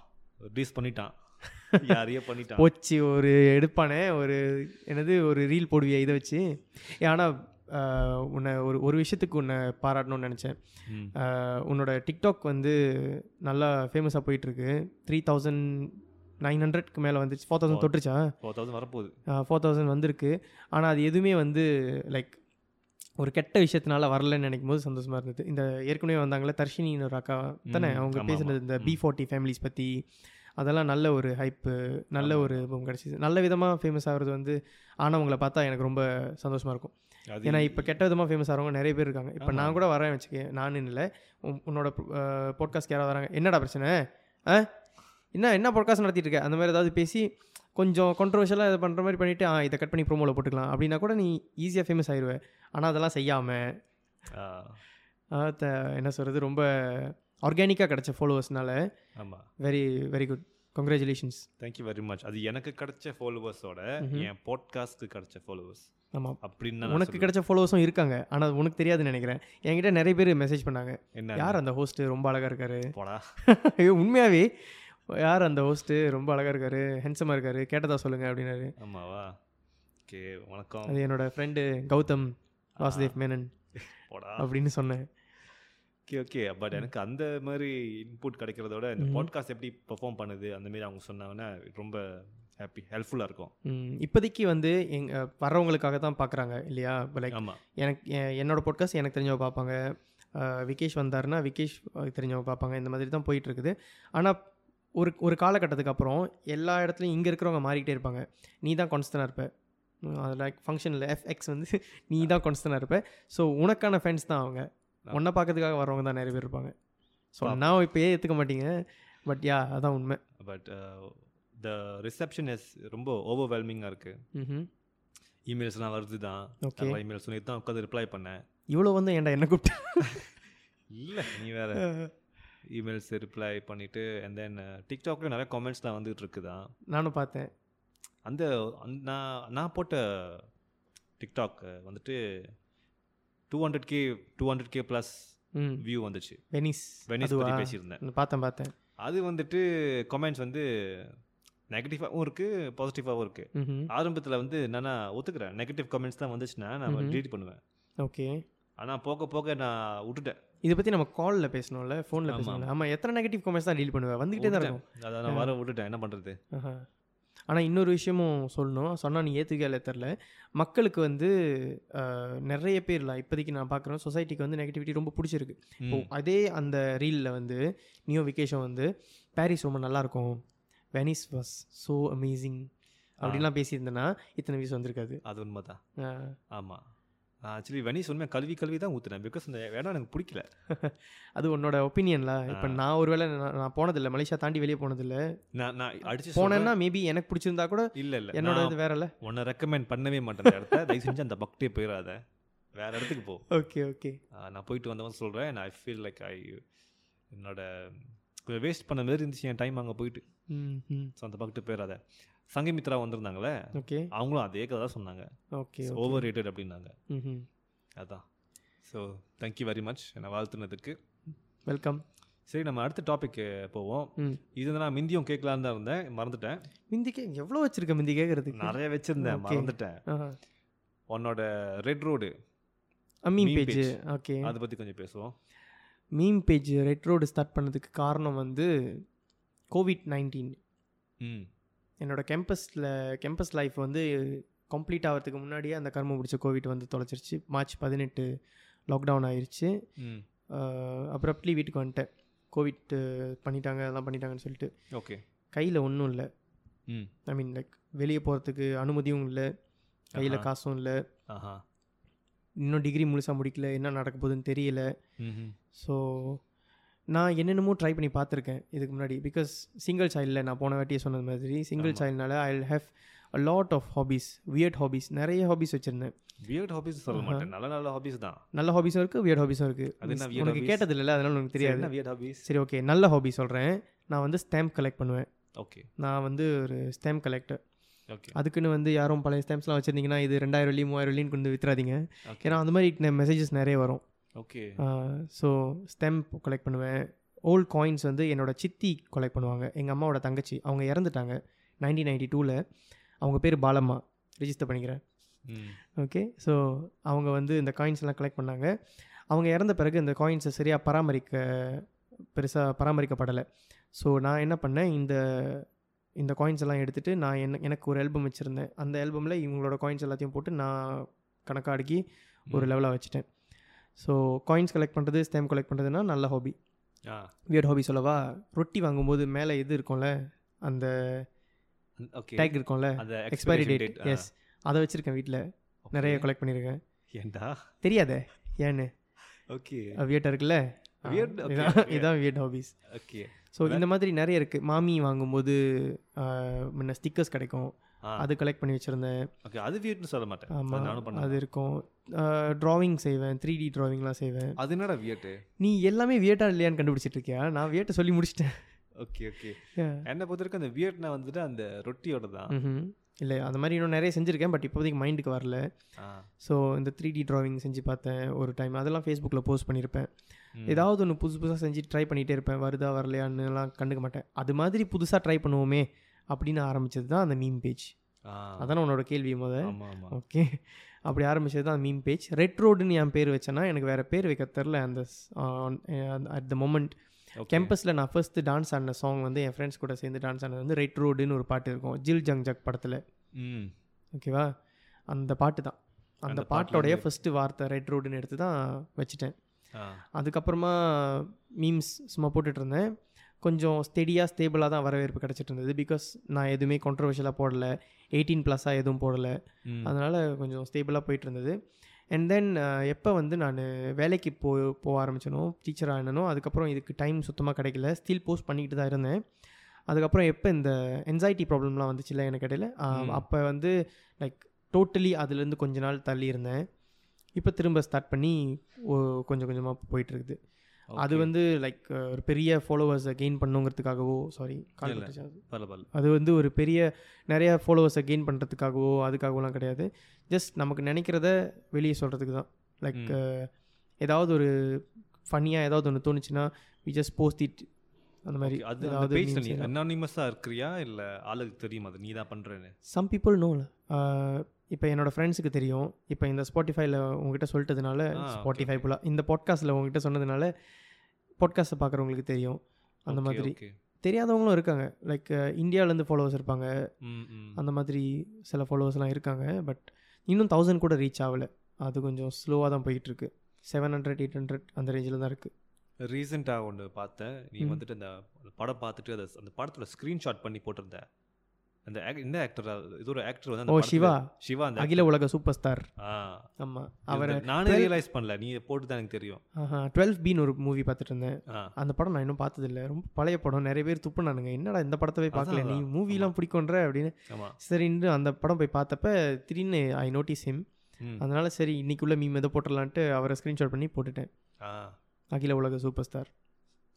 ரீஸ் பண்ணிட்டான். யாரையோ பண்ணிட்டான். போச்சு ஒரு எடுப்பானே ஒரு என்னது ஒரு ரீல் போடுவியா இதை வச்சு. ஆனால் உன்னை ஒரு ஒரு விஷயத்துக்கு உன்னை பாராட்டணும்னு நினச்சேன். உன்னோட டிக்டாக் வந்து நல்லா ஃபேமஸாக போயிட்டுருக்கு. த்ரீ தௌசண்ட் நைன் ஹண்ட்ரட்க்கு மேலே வந்துச்சு ஃபோர் தௌசண்ட் தொட்டுருச்சா ஃபோர் தௌசண்ட் வரப்போகுது. ஃபோர் தௌசண்ட் வந்திருக்கு. ஆனால் அது எதுவுமே வந்து லைக் ஒரு கெட்ட விஷயத்தினால வரலன்னு நினைக்கும் போது சந்தோஷமாக இருந்தது. இந்த ஏற்கனவே வந்தாங்களே தர்ஷினின்னு ஒரு அக்கா தானே? அவங்க பேசுனது. இந்த. பி ஃபார்ட்டி ஃபேமிலிஸ் பற்றி அதெல்லாம் நல்ல ஒரு ஹைப்பு நல்ல. ஒரு boom கிடச்சிது. நல்ல விதமாக ஃபேமஸ் ஆகிறது வந்து ஆனவங்களை பார்த்தா எனக்கு ரொம்ப சந்தோஷமாக இருக்கும். ஏன்னா இப்போ கெட்ட விதமாக ஃபேமஸ் ஆகிறவங்க நிறைய பேர் இருக்காங்க. இப்போ. நான் கூட வரேன் வச்சுக்க நான் இல்லை. உன்- உன்னோட பாட்காஸ்ட் யாராவது வராங்க? என்னடா பிரச்சனை? ஆ என்ன என்ன பாட்காஸ்ட் நடத்திட்டு இருக்க? அந்த மாதிரி ஏதாவது பேசி கொஞ்சம் கான்ட்ரவர்ஷியலாக இதை பண்ணுற மாதிரி பண்ணிவிட்டு ஆ இதை கட் பண்ணி ப்ரோமோவில் போட்டுக்கலாம். அப்படின்னா கூட நீ ஈஸியாக ஃபேமஸ் ஆயிடுவேன் ஆனால் அதெல்லாம் செய்யாமல் என்ன சொல்கிறது ரொம்ப ஆர்கானிக்காக கிடச்ச ஃபாலோவர்ஸ்னால ஆமா. Very very good congratulations thank you very much அது எனக்கு கிடைச்ச ஃபாலோவர்ஸோட. என் பாட்காஸ்ட்க்கு கிடைச்ச ஃபாலோவர்ஸ் ஆமாம் அப்படின்னு உனக்கு. கிடைச்ச ஃபாலோவர்ஸும் இருக்காங்க. ஆனால் உனக்கு தெரியாதுன்னு நினைக்கிறேன். என்கிட்ட நிறைய பேர் மெசேஜ் பண்ணாங்க. என்ன யார் அந்த ஹோஸ்ட்டு ரொம்ப அழகாக இருக்காரு. போடா. ஐயோ உண்மையாகவே யார் அந்த ஹோஸ்ட்டு ரொம்ப அழகாக இருக்காரு. ஹென்சமாக இருக்காரு. கேட்டதா சொல்லுங்க. அப்படின்னாரு. ஆமாவா ஓகே வணக்கம். அது என்னோட ஃப்ரெண்டு கௌதம் வாசுதேவ் மேனன் போடா. அப்படின்னு சொன்னேன். Okay okay. பட் எனக்கு அந்த மாதிரி இன்புட் கிடைக்கிறதோட இந்த. பாட்காஸ்ட் எப்படி பெர்ஃபார்ம் பண்ணுது அந்த மாதிரி அவங்க சொன்னாங்கன்னா ரொம்ப ஹாப்பி ஹெல்ப்ஃபுல்லாக இருக்கும். இப்போதைக்கு வந்து எங் வர்றவங்களுக்காக தான் பார்க்குறாங்க இல்லையா? லைக் எனக்கு எ- என்னோட பாட்காஸ்ட் எனக்கு தெரிஞ்சவங்க பார்ப்பாங்க. விகேஷ் வந்தாருன்னா விகேஷ் தெரிஞ்சவங்க பார்ப்பாங்க. இந்த மாதிரி தான் போயிட்டு இருக்குது ஆனால் ஒரு ஒரு காலகட்டத்துக்கு அப்புறம் எல்லா இடத்துலையும் இங்கே இருக்கிறவங்க மாறிக்கிட்டே இருப்பாங்க. நீ தான் கான்ஸ்டனாக இருப்ப. அது லைக் ஃபங்க்ஷனில் எஃப்எக்ஸ் வந்து நீ தான் கான்ஸ்டனாக இருப்ப. ஸோ உனக்கான ஃபேன்ஸ் தான் அவங்க. உன்னை பார்க்கறதுக்காக வரவங்க தான் நிறைய பேர் இருப்பாங்க. ஸோ. நான் இப்போ ஏற்றுக்க மாட்டீங்க. பட் யா அதான் உண்மை. பட் த ரிசப்ஷன் இஸ் ரொம்ப ஓவர்வெல்மிங்காக இருக்குது இமெயில்ஸ்லாம் வருது தான். ஓகே இமெயில் சொல்லி தான் உட்காந்து ரிப்ளை பண்ணேன். இவ்வளோ வந்து ஏன்டா என்ன கூப்பிட்டு? இல்லை நீ வேற. இமெயில்ஸ் ரிப்ளை பண்ணிவிட்டு அண்ட் தென் டிக்டாக்ல நிறைய காமெண்ட்ஸ்லாம் வந்துட்டு இருக்குதான் நானும் பார்த்தேன். அந்த அந்த- நான் நான் போட்ட டிக்டாக் வந்துட்டு two hundred K two hundred K plus view வந்துச்சு. Venice Venice? பற்றி பேசியிருந்தேன். நான் பார்த்தேன் பார்த்தேன். அது வந்துட்டு கமெண்ட்ஸ் வந்து நெகட்டிவாகவும் இருக்குது பாசிட்டிவாகவும் இருக்குது ஆரம்பத்தில் வந்து என்னன்னா ஒத்துக்கிறேன். நெகட்டிவ் கமெண்ட்ஸ் தான் வந்துச்சுன்னா நான் delete பண்ணுவேன். ஓகே. ஆனால் போக போக நான் விட்டுட்டேன். இதை பற்றி நம்ம காலில் பேசணும்ல ஃபோனில் ஆமா. பேசணும்ல. ஆமாம் எத்தனை நெகட்டிவ் கமெண்ட்ஸ் தான் டீல் பண்ணுவேன்? வந்துக்கிட்டே தான் இருக்கும். அதை நான் வர விட்டுட்டேன். என்ன பண்ணுறது ஆனால் இன்னொரு விஷயமும் சொல்லணும். சொன்னால் நீ ஏற்றுக்கல தெரில மக்களுக்கு வந்து நிறைய பேர்லாம் இப்போதைக்கு நான் பார்க்குறேன் சொசைட்டிக்கு வந்து நெகட்டிவிட்டி ரொம்ப பிடிச்சிருக்கு. இப்போ அதே அந்த ரீலில் வந்து நியோ விகேஷன் வந்து பாரிஸ் ரொம்ப நல்லாயிருக்கும் வெனிஸ் வாஸ் ஸோ அமேசிங் அப்படிலாம் பேசியிருந்தேன்னா இத்தனை வியூஸ் வந்திருக்காது. அது உண்மைதான். ஆமாம் ஆக்சுவலி வெனிஸ் உண்மையாக கல்வி கல்வி தான் ஊற்றுனேன் பிகாஸ் அந்த இடம் எனக்கு பிடிக்கல. அது உன்னோட ஒப்பீனியன்ல இப்போ. நான் ஒருவேளை நான் நான் போனதில்லை. மலேசியா தாண்டி வெளியே போனதில்லை. நான் நான் அடிச்சு போனேன்னா மேபி எனக்கு பிடிச்சிருந்தா கூட இல்லை இல்லை. என்னோட நான் இது வேறல உன்னை ரெக்கமெண்ட் பண்ணவே மாட்டேன் இடத்த. தயவு செஞ்சு அந்த பக்டே போயிடாத வேற இடத்துக்கு போ. ஓகே ஓகே நான் போயிட்டு வந்தவன் சொல்கிறேன் ஐ ஃபீல் லைக் ஐ என்னோட கொஞ்சம் வேஸ்ட் பண்ண மாதிரி இருந்துச்சு என் டைம் அங்கே போயிட்டு. ம் ம் ஸோ அந்த பக்கத்து போயிடாத சங்கமித்ரா வந்திருந்தாங்களே ஓகே. அவங்களும் அதே கதை தான் சொன்னாங்க. ஓகே ஓவர் ரேட்டட் அப்படின்னாங்க. அதான். ஸோ தேங்க்யூ வெரி மச் என்னை வாழ்த்துனதுக்கு. வெல்கம் சரி நம்ம அடுத்த டாபிக் போவோம். இது நான் மிந்தியும் கேட்கலான்னு தான் இருந்தேன். மறந்துட்டேன். மிந்திக்கே எவ்வளோ வச்சிருக்க மிந்தி கேட்கறதுக்கு நிறைய வச்சிருந்தேன். மறந்துட்டேன். உன்னோட red road meme Meme page page. Okay. அதை பற்றி கொஞ்சம் பேசுவோம். Meme page red road start பண்ணதுக்கு காரணம் வந்து கோவிட் நைன்டீன் ம். என்னோட கேம்பஸில் கேம்பஸ் லைஃப் வந்து கம்ப்ளீட் ஆகிறதுக்கு முன்னாடியே அந்த கர்மம் பிடிச்ச கோவிட் வந்து தொலைச்சிருச்சு. மார்ச் பதினெட்டு லாக்டவுன் ஆயிருச்சு. ம். அப்புறப்லி வீட்டுக்கு வந்துட்டேன். கோவிட் பண்ணிட்டாங்க அதெல்லாம் பண்ணிட்டாங்கன்னு சொல்லிட்டு. ஓகே. கையில் ஒன்றும் இல்லை. ஐ மீன் லைக் வெளியே போகிறதுக்கு அனுமதியும் இல்லை. கையில். காசும் இல்லை. இன்னும் டிகிரி முழுசாக முடிக்கல. என்ன நடக்க போகுதுன்னு தெரியல. ஸோ நான் என்னென்னமோ ட்ரை பண்ணி பார்த்துருக்கேன் இதுக்கு முன்னாடி. பிகாஸ் சிங்கிள் சைல்டில் நான் போன வாட்டியே சொன்னது மாதிரி single. சைல்ட்னால I have a lot of hobbies weird hobbies நிறைய ஹாபீஸ் வச்சுருந்தேன். வியர்ட் ஹாபிஸ் சொல்ல மாட்டேன். நல்ல நல்ல ஹாபிஸ் தான். நல்ல ஹாபீஸும் இருக்குது வியர்ட் ஹாபீஸும் இருக்குது அது உனக்கு hobbies? கேட்டது இல்லை அதனால உனக்கு தெரியாது. வியர்ட் ஹாபிஸ் சரி ஓகே நல்ல ஹாபி சொல்கிறேன் நான் வந்து ஸ்டாம்ப் கலெக்ட் பண்ணுவேன். ஓகே நான் வந்து ஒரு ஸ்டாம்ப் கலெக்டர் ஓகே அதுக்குன்னு வந்து யாரும் பழைய ஸ்டாம்ப்ஸ்லாம் வச்சுருந்தீங்கன்னா இது ரெண்டாயிரம் வெள்ளி மூவாயிரம் வெள்ளின்னு கொண்டு வித்துறாதீங்க. ஏன்னா அந்த மாதிரி மெசேஜஸ் நிறைய வரும். ஓகே ஸோ ஸ்டெம்ப் கலெக்ட் பண்ணுவேன். ஓல்ட் காயின்ஸ் வந்து என்னோட சித்தி கலெக்ட் பண்ணுவாங்க. எங்கள் அம்மாவோட தங்கச்சி. அவங்க இறந்துட்டாங்க. நைன்டீன் நைன்டி டூவில் அவங்க பேர் பாலம்மா. ரிஜிஸ்டர் பண்ணிக்கிறேன். ஓகே ஸோ அவங்க வந்து இந்த காயின்ஸ் எல்லாம் கலெக்ட் பண்ணாங்க. அவங்க இறந்த பிறகு இந்த காயின்ஸை சரியாக பராமரிக்க பெருசாக பராமரிக்கப்படலை. ஸோ நான் என்ன பண்ணேன்? இந்த இந்த காயின்ஸ் எல்லாம் எடுத்துகிட்டு நான் என்ன எனக்கு ஒரு ஆல்பம் வச்சுருந்தேன். அந்த ஆல்பமில் இவங்களோட காயின்ஸ் எல்லாத்தையும் போட்டு நான் கணக்காக அடுக்கி ஒரு லெவலாக வச்சுட்டேன். ஸோ காயின்ஸ் கலெக்ட் பண்ணுறது ஸ்டாம்ப் கலெக்ட் பண்ணுறதுனா நல்ல ஹாபி வியர்ட் ஹாபி சொல்லவா? ரொட்டி வாங்கும்போது மேலே இது இருக்கும்ல? அந்த ஓகே டேக் இருக்கும்ல? எக்ஸ்பைரி டேட் எஸ் அதை வச்சுருக்கேன் வீட்டில் நிறைய கலெக்ட் பண்ணியிருக்கேன் ஏண்டா தெரியாதே? ஏன்னு? ஓகே வியர்ட்டாக இருக்குல்ல? இதான் வியர்ட் ஹாபிஸ் ஓகே ஸோ இந்த மாதிரி நிறைய இருக்குது மாமி வாங்கும்போது முன்ன ஸ்டிக்கர்ஸ் கிடைக்கும். அது கலெக்ட் பண்ணி வச்சுருந்தேன். ஓகே அது வியர்ட்னு சொல்ல மாட்டேன். ஆமாம் அது இருக்கும். ட்ராவிங் செய்வேன் த்ரீ டி ட்ராவிங்லாம் செய்வேன். அது என்னடா வியர்ட்டு நீ எல்லாமே வியர்ட்டா இல்லையான்னு கண்டுபிடிச்சிட்டு இருக்கியா? நான் வியர்ட்டை சொல்லி முடிச்சிட்டேன். Okay okay. என்னை பொறுத்த வரைக்கும் அந்த வியர்ட்னா வந்துட்டு அந்த ரொட்டியோட தான். இல்லை அந்த மாதிரி இன்னும் நிறைய செஞ்சுருக்கேன் பட் இப்போதைக்கு மைண்டுக்கு வரல. ஸோ இந்த த்ரீ டி ட்ராவிங் செஞ்சு பார்த்தேன் ஒரு டைம் அதெல்லாம் ஃபேஸ்புக்கில் போஸ்ட் பண்ணியிருப்பேன். ஏதாவது ஒன்று புதுசு புதுசாக செஞ்சு ட்ரை பண்ணிகிட்டே இருப்பேன். வருதா வரலையான்னுலாம் கண்டுக்க மாட்டேன். அது மாதிரி புதுசாக ட்ரை பண்ணுவோமே அப்படின்னு ஆரம்பிச்சது தான் அந்த மீம் பேஜ் அதானே உன்னோட கேள்வி முத. ஓகே அப்படி ஆரம்பிச்சது தான் மீம் பேஜ் ரெட் ரோடுன்னு என் பேர் வச்சேன்னா எனக்கு வேறு பேர் வைக்க தெரில அந்த அட் த மொமெண்ட். கேம்பஸில் நான் ஃபர்ஸ்ட்டு டான்ஸ் ஆடின சாங் வந்து என் ஃப்ரெண்ட்ஸ் கூட சேர்ந்து டான்ஸ் ஆனது வந்து ரெட் ரோடுன்னு ஒரு பாட்டு இருக்கும். ஜில் ஜங் ஜக் படத்தில். ஓகேவா அந்த பாட்டு தான். அந்த அந்த பாட்டோடைய ஃபஸ்ட்டு வார்த்தை ரெட் ரோடுன்னு எடுத்து தான் வச்சுட்டேன். அதுக்கப்புறமா மீம்ஸ் சும்மா போட்டுட்டு இருந்தேன் கொஞ்சம் ஸ்டெடியாக ஸ்டேபிளாக தான் வரவேற்பு கிடச்சிட்டு இருந்தது பிகாஸ் நான் எதுவுமே கான்ட்ரவர்ஷியலாக போடல. எயிட்டீன் ப்ளஸ்ஸாக எதுவும் போடலை. அதனால் கொஞ்சம் ஸ்டேபிளாக போயிட்டு இருந்தது அண்ட் தென் எப்போ வந்து நான் வேலைக்கு போ போக ஆரம்பிச்சனோ டீச்சர் ஆனனோ அதுக்கப்புறம் இதுக்கு டைம் சுத்தமாக கிடைக்கல. ஸ்டில் போஸ்ட் பண்ணிக்கிட்டு தான் இருந்தேன். அதுக்கப்புறம் எப்போ இந்த என்சைட்டி ப்ராப்ளம்லாம் வந்துச்சுல்ல எனக்கு இடையில. அப்போ வந்து லைக் டோட்டலி அதுலேருந்து கொஞ்ச நாள் தள்ளி இருந்தேன். இப்போ திரும்ப ஸ்டார்ட் பண்ணி கொஞ்சம் கொஞ்சமாக போயிட்டுருக்குது. அது. வந்து லைக் ஒரு பெரிய ஃபாலோவர்ஸை கெயின் பண்ணுங்கிறதுக்காகவோ சாரி அது. வந்து ஒரு பெரிய நிறைய ஃபாலோவர்ஸை கெயின் பண்ணுறதுக்காகவோ அதுக்காகவோலாம் கிடையாது. ஜஸ்ட் நமக்கு நினைக்கிறத வெளியே சொல்கிறதுக்கு தான். லைக் ஏதாவது ஒரு ஃபன்னியாக ஏதாவது ஒன்று தோணுச்சுன்னா வி ஜஸ்ட் போஸ்ட் இட் அந்த மாதிரி அது அந்த ஏதாவது பேஜ்ல memes நீ எல்லாம். அனானிமஸா இருக்கிறியா இல்ல ஆளுக்கு தெரியுமா? அது நீ தான் பண்றேன்னு சம் பீப்புள் நோல இப்போ என்னோட ஃப்ரெண்ட்ஸுக்கு தெரியும். இப்போ இந்த ஸ்பாட்டிஃபைல உங்ககிட்ட சொல்லிட்டதுனால ஸ்பாட்டிஃபை ஃபுல்லாக இந்த பாட்காஸ்ட்டில் உங்ககிட்ட சொன்னதுனால பாட்காஸ்ட்டை பார்க்குறவங்களுக்கு தெரியும். அந்த மாதிரி. தெரியாதவங்களும் இருக்காங்க. லைக் இந்தியாவிலேருந்து ஃபாலோவர்ஸ் இருப்பாங்க. அந்த மாதிரி சில ஃபாலோவர்ஸ்லாம் இருக்காங்க. பட் இன்னும் தௌசண்ட் கூட ரீச் ஆகலை. அது கொஞ்சம் ஸ்லோவாக தான் போயிட்டு இருக்கு செவன் ஹண்ட்ரட் எயிட் ஹண்ட்ரட் அந்த ரேஞ்சில் தான் இருக்குது ரீசெண்டாக ஒன்று பார்த்தேன். நீ. வந்துட்டு அந்த படம் பார்த்துட்டு அதை அந்த படத்தில் ஸ்க்ரீன்ஷாட் பண்ணி போட்டிருந்த. அந்த இந்த ஆக்டர் இது ஒரு ஆக்டர் வந்து ஓ சிவா. சிவா அந்த அகில உலக சூப்பர் ஸ்டார் ஆ ஆமாம் அவர் நானே ரியலைஸ் பண்ணல. நீ போட்டு தான் எனக்கு தெரியும். டுவெல் பின்னு ஒரு மூவி பார்த்துட்டு இருந்தேன் அந்த படம் நான் இன்னும் பார்த்ததில்ல. ரொம்ப பழைய படம். நிறைய பேர் துப்புனானுங்க. என்னடா இந்த படத்தை போய் பார்க்கல? நீ. மூவிலாம் பிடிக்குன்ற அப்படின்னு. ஆமா. சரின்னு அந்த படம் போய் பார்த்தப்ப திடீர்னு ஐ நோட்டீஸ் ஹிம் அதனால சரி இன்னைக்குள்ள மீம் எதை போட்டுடலான்ட்டு அவரை ஸ்க்ரீன்ஷாட் பண்ணி போட்டுட்டேன். அகில உலக சூப்பர் ஸ்டார்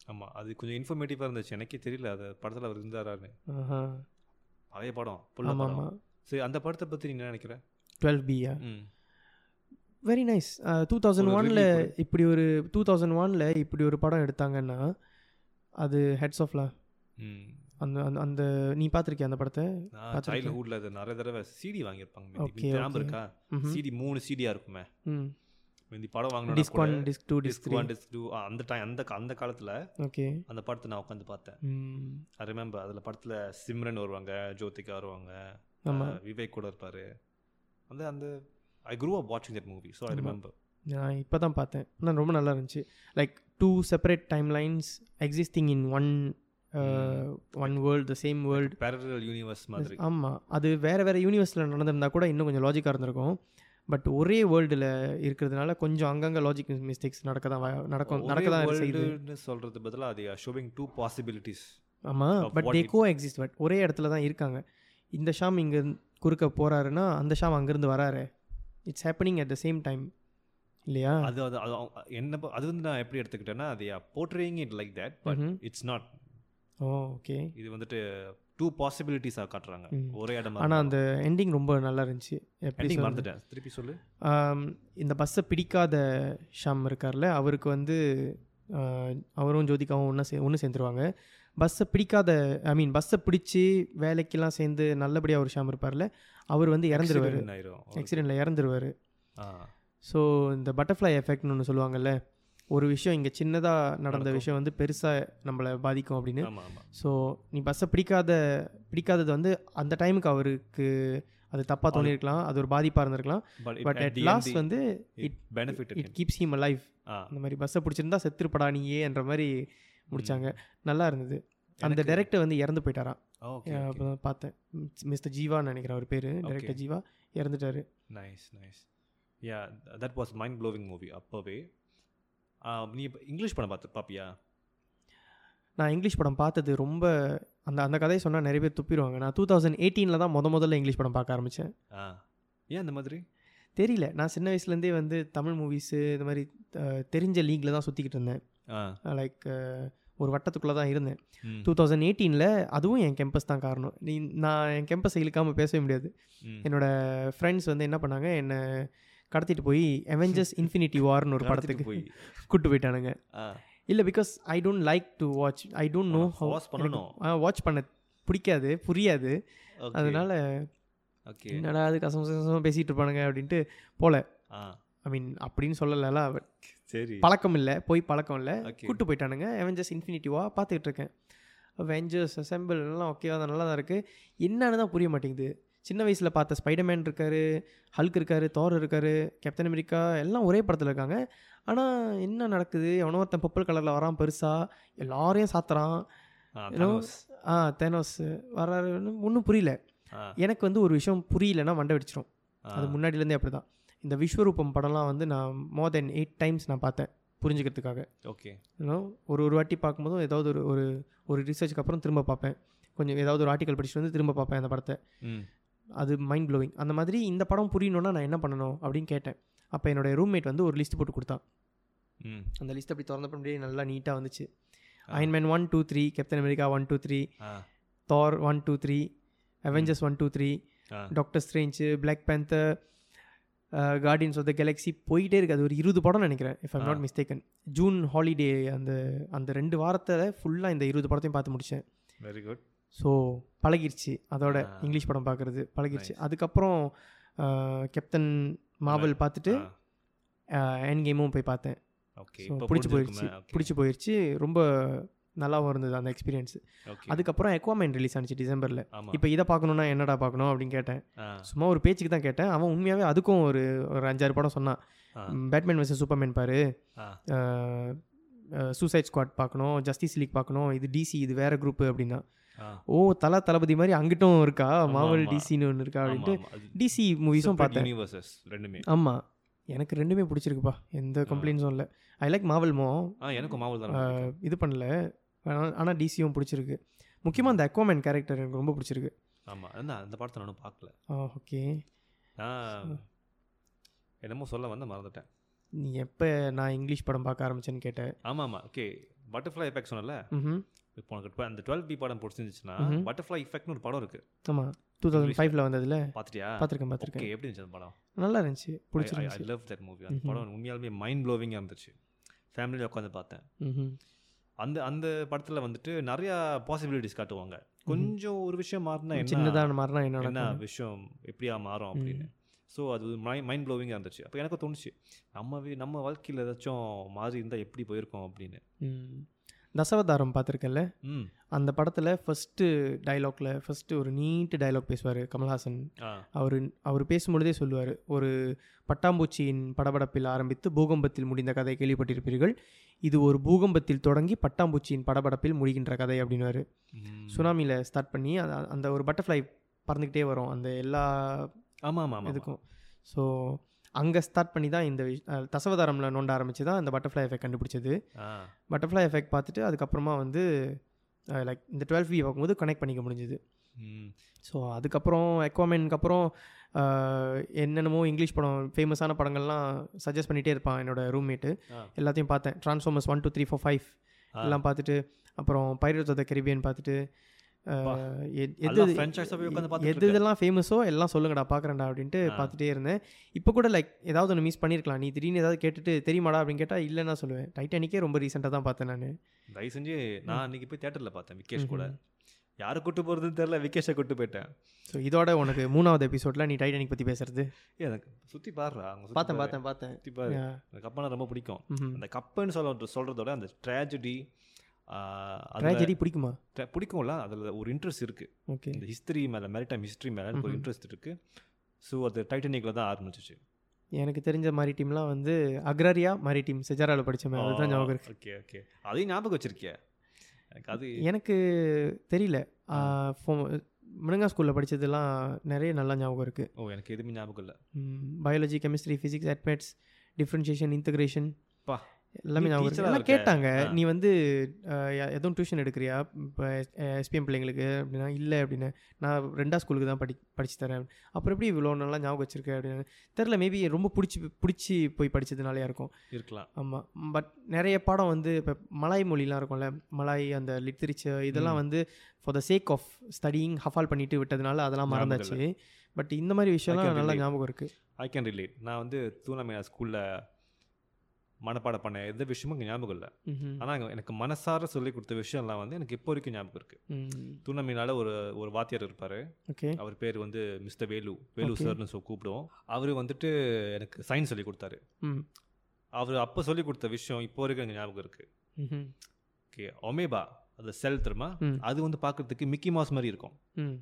ஆமா. அது கொஞ்சம் இன்ஃபர்மேட்டிவாக இருந்துச்சு. எனக்கே தெரியல. அது படத்துல அவர் இருந்தாரான்னு. பழைய படம் புள்ள படம். சரி அந்த படத்தை பத்தி நீ என்ன நினைக்கிற? டுவெல் பியா? ம். வெரி நைஸ் டூ தௌசண்ட் ஒனில். இப்படி ஒரு டூ தௌசண்ட் ஒனில் இப்படி ஒரு படம் எடுத்தாங்கன்னா அது ஹெட்ஸ் ஆஃப்ல ம். அந்த அந்த அந்த நீ பார்த்துருக்கிய அந்த படத்தை. சைல்ட்ஹுட்ல அது நிறைய தடவை சிடி வாங்கியிருப்பாங்க ஞாபகம். இருக்கா. சிடி மூணு சிடியா இருக்குமே. ம் மிந்தி படம் வாங்கணும் disc one disc two disc one disc two அந்த டைம் அந்த அந்த காலத்துல ஓகே. அந்த படத்தை நான் உட்காந்து பார்த்தேன். ஐ ரிமெம்பர் அதுல படத்துல சிம்ரன் வருவாங்க ஜோதிகா வருவாங்க விவேக் கூட இருப்பாரு. அந்த அந்த ஐ குரூ அப் வாட்சிங் that movie so I. Remember நான் இப்போ தான் பார்த்தேன். ஆனால் ரொம்ப நல்லா இருந்துச்சு. Like two separate time lines existing in one one world the same world parallel universe மாதிரி. ஆமாம் அது வேறு வேறு யூனிவர்ஸில் நடந்திருந்தா கூட இன்னும் கொஞ்சம் லாஜிக்காக இருந்திருக்கும். பட் ஒரே வேர்ல்டில் இருக்கிறதுனால கொஞ்சம் அங்கங்கே லாஜிக் மிஸ்டேக்ஸ் நடக்க தான் நடக்கும் நடக்க தான் செய்யுது. வேர்ல்டுன்னு சொல்றது பதிலா அது ஷோவிங் டூ பாசிபிலிட்டிஸ் ஆமாம் but they coexist but ஒரே இடத்துல தான் இருக்காங்க. இந்த ஷாம் இங்கே குறுக்க போகிறாருன்னா அந்த ஷாம் அங்கேருந்து வராரு. It's happening at the same time இல்லையா? அது அது என்ன அது வந்து நான் எப்படி எடுத்துக்கிட்டேன்னா அது portraying it like that but. It's not oh okay இது வந்துட்டு டூ பாசிபிலிட்டிஸாக காட்டுறாங்க. ஒரே இடமா ஆனால் அந்த எண்டிங் ரொம்ப நல்லா இருந்துச்சு. எப்படி? மறந்துட்டேன். திருப்பி சொல்லு. இந்த பஸ்ஸை பிடிக்காத ஷாம் இருக்கார்ல அவருக்கு வந்து அவரும் ஜோதிகாவும் ஒன்றா சே ஒன்று சேர்ந்துருவாங்க. பஸ்ஸை பிடிக்காத ஐ மீன் பஸ்ஸை பிடிச்சி வேலைக்கெல்லாம் சேர்ந்து நல்லபடியாக ஒரு ஷாம் இருப்பார்ல அவர் வந்து இறந்துருவார். ஆக்சிடெண்ட்டில் இறந்துருவார். ஸோ இந்த பட்டர்ஃப்ளை எஃபெக்ட்னு ஒன்று சொல்லுவாங்கல்ல ஒரு விஷயம் இங்கே சின்னதாக நடந்த. விஷயம் வந்து பெருசாக நம்மளை பாதிக்கும் அப்படின்னு. ஸோ நீ பஸ்ஸை பிடிக்காத பிடிக்காதது வந்து அந்த டைமுக்கு அவருக்கு அது தப்பாக தோணியிருக்கலாம் அது ஒரு பாதிப்பாக இருந்திருக்கலாம். பட் அட் லாஸ்ட் வந்து it benefit it keeps him life அந்த மாதிரி பஸ்ஸை பிடிச்சிருந்தா செத்துருப்படா நீயே என்ற மாதிரி முடிச்சாங்க. நல்லா இருந்தது. அந்த டைரக்டர் வந்து இறந்து போயிட்டாராம். ஓகே அப்போ தான் பார்த்தேன். மிஸ்டர் ஜீவான்னு நினைக்கிறேன் அவர் பேர். டைரக்டர் ஜீவா இறந்துட்டாரு. Nice nice ya that was mind blowing movie அப்போவே. நீ இங்கிலீஷ் படம் பார்த்து பாப்பியா நான் இங்கிலீஷ் படம் பார்த்தது ரொம்ப அந்த அந்த கதையை சொன்னால் நிறைய பேர் துப்பிடுவாங்க. நான் டூ தௌசண்ட் எயிட்டீனில் தான் முத முதல்ல இங்கிலீஷ் படம் பார்க்க ஆரம்பித்தேன் ஏன் இந்த மாதிரி? தெரியல. நான் சின்ன வயசுலேருந்தே வந்து தமிழ் மூவிஸு இந்த மாதிரி தெரிஞ்ச லீக்ல தான் சுற்றிக்கிட்டு இருந்தேன். லைக் ஒரு வட்டத்துக்குள்ளே தான் இருந்தேன். டூ தௌசண்ட் எயிட்டீனில் அதுவும் என் கேம்பஸ் தான் காரணம். நீ நான் என் கேம்பஸை இழுக்காமல் பேசவே முடியாது. ம். என்னோட ஃப்ரெண்ட்ஸ் வந்து என்ன பண்ணாங்க என்னை கடத்திட்டு போய் அவெஞ்சர்ஸ் இன்ஃபினிட்டி வார்னு ஒரு படத்துக்கு போய். கூட்டு போயிட்டானுங்க. இல்லை because I don't like to watch I don't know force பண்ணணும். வாட்ச் பண்ண பிடிக்காது புரியாது. அதனால okay. என்னடா அது கசம் கசமாக பேசிகிட்டு இருப்பானுங்க அப்படின்ட்டு போல. ஐ மீன் அப்படின்னு சொல்லல பட் சரி. பழக்கம் இல்லை போய் பழக்கம் இல்லை. கூட்டு போயிட்டானுங்க அவெஞ்சர்ஸ் இன்ஃபினிட்டிவா பார்த்துக்கிட்டு இருக்கேன். அவெஞ்சர்ஸ் அசெம்பிள் எல்லாம் ஓகேவா தான் நல்லா தான் இருக்குது என்னன்னு தான் புரிய மாட்டேங்குது. சின்ன வயசில் பார்த்த ஸ்பைடர்மேன் இருக்காரு ஹல்க் இருக்காரு தோர் இருக்காரு கேப்டன் அமெரிக்கா எல்லாம் ஒரே படத்தில் இருக்காங்க. ஆனால் என்ன நடக்குது? எவனோ ஒருத்தன் பர்பிள் கலரில் வரான் பெருசாக எல்லாரையும் சாத்துறான். ஆ, தேனோஸ் வராரு ஒன்றும் புரியல. எனக்கு வந்து ஒரு விஷயம் புரியலன்னா மண்டை வெடிச்சிரும். ஆ, அது முன்னாடியிலேருந்தே அப்படி தான் இந்த விஸ்வரூபம் படம்லாம் வந்து நான் மோர் தென் எயிட் டைம்ஸ் நான் பார்த்தேன் புரிஞ்சுக்கிறதுக்காக. யூனோ ஒரு ஒரு வாட்டி பார்க்கும்போதும் ஏதாவது ஒரு ஒரு ஒரு ரிசர்ச்சுக்கு அப்புறம் திரும்ப பார்ப்பேன். கொஞ்சம் ஏதாவது ஒரு ஆர்டிக்கல் படிச்சுட்டு வந்து திரும்ப பார்ப்பேன் அந்த படத்தை. அது மைண்ட் ப்ளோவிங் அந்த மாதிரி இந்த படம் புரியணுன்னா நான் என்ன பண்ணணும் அப்படின்னு கேட்டேன். அப்போ என்னோட ரூம்மேட் வந்து ஒரு லிஸ்ட் போட்டு கொடுத்தான். அந்த லிஸ்ட் அப்படி திறந்தப்ப அப்படியே நல்லா நீட்டாக வந்துச்சு. Iron Man one two three Captain America one two three Thor one two three Avengers one two three Doctor Strange Black Panther Guardians of the Galaxy போயிட்டே இருக்குது அது ஒரு இருபது படம் நினைக்கிறேன் if I'm. Not mistaken June holiday அந்த அந்த ரெண்டு வாரத்தில் ஃபுல்லாக இந்த இருபது படத்தையும் பார்த்து முடித்தேன் வெரி குட் ஸோ பழகிருச்சு. அதோட. இங்கிலீஷ் படம் பார்க்குறது பழகிருச்சு. அதுக்கப்புறம் கேப்டன் மாவல் பார்த்துட்டு என் கேமும் போய் பார்த்தேன் பிடிச்சி போயிடுச்சு பிடிச்சி போயிடுச்சு ரொம்ப நல்லாவும் இருந்தது அந்த எக்ஸ்பீரியன்ஸ் அதுக்கப்புறம் எக்வாமேன் ரிலீஸ் ஆனிச்சு டிசம்பரில். இப்போ இதை பார்க்கணுன்னா என்னடா பார்க்கணும் அப்படின்னு கேட்டேன். சும்மா ஒரு பேச்சுக்கு தான் கேட்டேன். அவன் உண்மையாகவே அதுக்கும் ஒரு ஒரு அஞ்சாறு படம் சொன்னான். பேட்மேன் வர்சஸ் சூப்பர்மேன் பாரு. சூசைட் ஸ்குவாட் பார்க்கணும் ஜஸ்டிஸ் லீக் பார்க்கணும் இது டிசி இது வேற குரூப் அப்படின்னா. ஓ தலா தளபதி மாதிரி அங்கிட்டும் இருக்கா? மாவல். டிசின்னு ஒன்று இருக்கா அப்படின்ட்டு டிசி மூவிஸும் பார்த்தேன். ரெண்டுமே. ஆமாம் எனக்கு ரெண்டுமே பிடிச்சிருக்குப்பா. எந்த கம்ப்ளைண்ட்ஸும் இல்லை. ஐ லைக் மாவல் மோ எனக்கும் மாவல் தான். இது பண்ணல. ஆனால் டிசியும் பிடிச்சிருக்கு. முக்கியமாக அந்த அக்வாமேன் கேரக்டர் எனக்கு ரொம்ப பிடிச்சிருக்கு. ஆமா. அதான் அந்த படத்தை நானும் பார்க்கல. ஆ ஓகே நான் என்னமோ சொல்ல வந்து மறந்துட்டேன். நீ எப்போ நான் இங்கிலீஷ் படம் பார்க்க ஆரம்பிச்சேன்னு கேட்டேன். ஆமா ஆமா. ஓகே. பட்டர்ஃப்ளை எஃபெக்ட் சொன்னல இப்போ உனக்கு அந்த டுவெல் பி படம் பிடிச்சிருந்துச்சுன்னா. பட்டர்ஃப்ளை எஃபெக்ட்னு ஒரு படம் இருக்கு. ஆமாம் டூ தௌசண்ட் ஃபைவ்ல வந்ததில்? பார்த்துட்டியா? பார்த்துருக்கேன் பார்த்துருக்கேன். எப்படி இருந்துச்சு அந்த படம்? நல்லா இருந்துச்சு ஐ பிடிச்சிருந்துச்சு லவ் தட் மூவி அந்த. படம் உண்மையாலுமே மைண்ட் ப்ளோவிங்காக இருந்துச்சு. ஃபேமிலியில் உட்காந்து பார்த்தேன். அந்த அந்த படத்தில் வந்துட்டு நிறையா பாசிபிலிட்டிஸ் காட்டுவாங்க. கொஞ்சம் ஒரு விஷயம் மாறினா என்ன? சின்னதான மாதிரினா என்ன விஷயம்? எப்படியா மாறும் அப்படின்னு. ஸோ அது மைண்ட் ப்ளோவிங்காக இருந்துச்சு. அப்போ எனக்கு தோணுச்சு நம்ம நம்ம வாழ்க்கையில் ஏதாச்சும் மாறி இருந்தால் எப்படி போயிருக்கோம் அப்படின்னு. தசவதாரம் பார்த்துருக்கல அந்த படத்தில் ஃபஸ்ட்டு டைலாக்ல ஃபஸ்ட்டு ஒரு நீட்டு டைலாக் பேசுவார் கமல்ஹாசன். அவர் அவர் பேசும்பொழுதே சொல்லுவார் ஒரு பட்டாம்பூச்சியின் படபடப்பில் ஆரம்பித்து பூகம்பத்தில் முடிந்த கதை கேள்விப்பட்டிருப்பீர்கள். இது ஒரு பூகம்பத்தில் தொடங்கி பட்டாம்பூச்சியின் படபடப்பில் முடிகின்ற கதை அப்படின்னுவாரு. ம். சுனாமியில் ஸ்டார்ட் பண்ணி அந்த- அந்த ஒரு பட்டர்ஃப்ளை பறந்துக்கிட்டே வரும் அந்த எல்லா ஆமா ஆமா ஆமா இதுக்கும். ஸோ அங்கே ஸ்டார்ட் பண்ணி தான் இந்த தசவதாரம்ல நோண்ட ஆரம்பிச்சு தான் இந்த பட்டர்ஃப்ளை எஃபெக்ட் கண்டுபிடிச்சது பட்டர்ஃப்ளை எஃபெக்ட் பார்த்துட்டு அதுக்கப்புறமா வந்து லைக் இந்த டுவெல் வி பார்க்கும்போது கனெக்ட் பண்ணிக்க முடிஞ்சுது ஸோ அதுக்கப்புறம் எக்வாமென்க்கு அப்புறம் என்னென்னமோ இங்கிலீஷ் படம் ஃபேமஸான படங்கள்லாம் சஜஸ்ட் பண்ணிகிட்டே இருப்பான் என்னோட ரூம்மேட்டு. எல்லாத்தையும் பார்த்தேன் Transformers one two three four five. எல்லாம் பார்த்துட்டு அப்புறம் பைரட்ஸ் ஆஃப் த கெரிபியன் பார்த்துட்டு. எத்- இதெல்லாம் ஃபேமஸோ எல்லாம் சொல்லுங்கடா பார்க்குறேன்டா அப்படின்ட்டு. பார்த்துட்டே இருந்தேன். இப்போ கூட லைக் ஏதாவது ஒன்று மிஸ் பண்ணியிருக்கலாம் நீ திடீர்னு ஏதாவது கேட்டுட்டு தெரியுமாடா அப்படின்னு கேட்டால் இல்லைன்னா சொல்லுவேன். டைட்டானிக்கே ரொம்ப ரீசெண்டாக தான் பார்த்தேன் நான். தயவு செஞ்சு நான் அன்னைக்கு போய் தேட்டரில் பார்த்தேன் விகேஷ் கூட. யாரை கூட்டு போகிறதுன்னு தெரில விகேஷை கூட்டு போயிட்டேன். ஸோ இதோட உனக்கு மூணாவது எபிசோடில் நீ டைட்டானிக் பற்றி பேசுறது? எனக்கு சுற்றி பாடுறா அங்கே பார்த்தேன் பார்த்தேன் பார்த்தேன். சுற்றி பாரு. அந்த கப்பனா ரொம்ப பிடிக்கும். அந்த கப்புன்னு சொல்ல சொல்கிறதோட அந்த ட்ராஜடி ட்ராஜடி பிடிக்குமா? பிடிக்கும்ல. அதில் ஒரு இன்ட்ரெஸ்ட் இருக்குது ஓகே. இந்த ஹிஸ்டரி மேலே மேரிடைம் ஹிஸ்ட்ரி மேலே ஒரு. இன்ட்ரெஸ்ட் இருக்குது ஸோ அது டைட்டனிக்கில் தான் ஆரம்பிச்சிச்சு. எனக்கு தெரிஞ்ச மாதிரி டீம்லாம் வந்து அக்ராரியா மாதிரி டீம் செஜாராவில் படித்தோமே அதுதான் ஞாபகம் இருக்கு. ஓகே ஓகே அதையும் ஞாபகம் வச்சிருக்கிய? எனக்கு அது எனக்கு தெரியல. முருங்கா ஸ்கூலில் படித்ததெல்லாம் நிறைய நல்லா ஞாபகம் இருக்குது ஓ எனக்கு எதுவுமே ஞாபகம் இல்லை. Biology chemistry physics and maths differentiation integration பா. எல்லாமே நீ ஞாபகம் teacher-ஆ இருக்கு எல்லாம் இருக்க. கேட்டாங்க. நீ வந்து எதுவும் டியூஷன் எடுக்கிறியா? இப்போ எஸ்பிஎம் பிள்ளைங்களுக்கு அப்படின்னா இல்லை அப்படின்னு. நான் ரெண்டா ஸ்கூலுக்கு தான் படி படிச்சு தரேன் அப்புறம் எப்படி இவ்வளோ நல்லா ஞாபகம் வச்சிருக்க அப்படின்னு. தெரில மேபி ரொம்ப பிடிச்சி பிடிச்சி போய் படிச்சதுனாலயா இருக்கும். இருக்கலாம். ஆமாம் பட் நிறைய பாடம் வந்து இப்போ மலாய் மொழிலாம் இருக்கும்ல. மலாய் அந்த லிட்ரேச்சர் இதெல்லாம் வந்து for the sake of studying ஹஃபால் பண்ணிட்டு விட்டதுனால அதெல்லாம் மறந்தாச்சு. பட் இந்த மாதிரி விஷயம்லாம் நல்லா. ஞாபகம் இருக்குது ஐ கேன் ரிலேட் நான் வந்து தூணமையா ஸ்கூலில் மனப்பாடம் பண்ண எந்த விஷயமும் ஞாபகம் இல்லை. ஆனால் எனக்கு மனசார சொல்லி கொடுத்த விஷயம்லாம் வந்து எனக்கு இப்போ வரைக்கும் ஞாபகம் இருக்குது தூணமையினால ஒரு ஒரு வாத்தியார் இருப்பார். அவர் பேர் வந்து மிஸ்டர் வேலு வேலு. சார்னு சொல்லி கூப்பிடுவோம். அவர் வந்துட்டு எனக்கு சயின்ஸ் சொல்லி கொடுத்தாரு. அவர் அப்போ சொல்லி கொடுத்த விஷயம் இப்போ வரைக்கும் எனக்கு ஞாபகம் இருக்குது ம்ஹும். ஓகே ஒமேபா அந்த செல் தெரியுமா ம். அது வந்து பார்க்கறதுக்கு மிக்கி மாஸ் மாதிரி இருக்கும். ம்.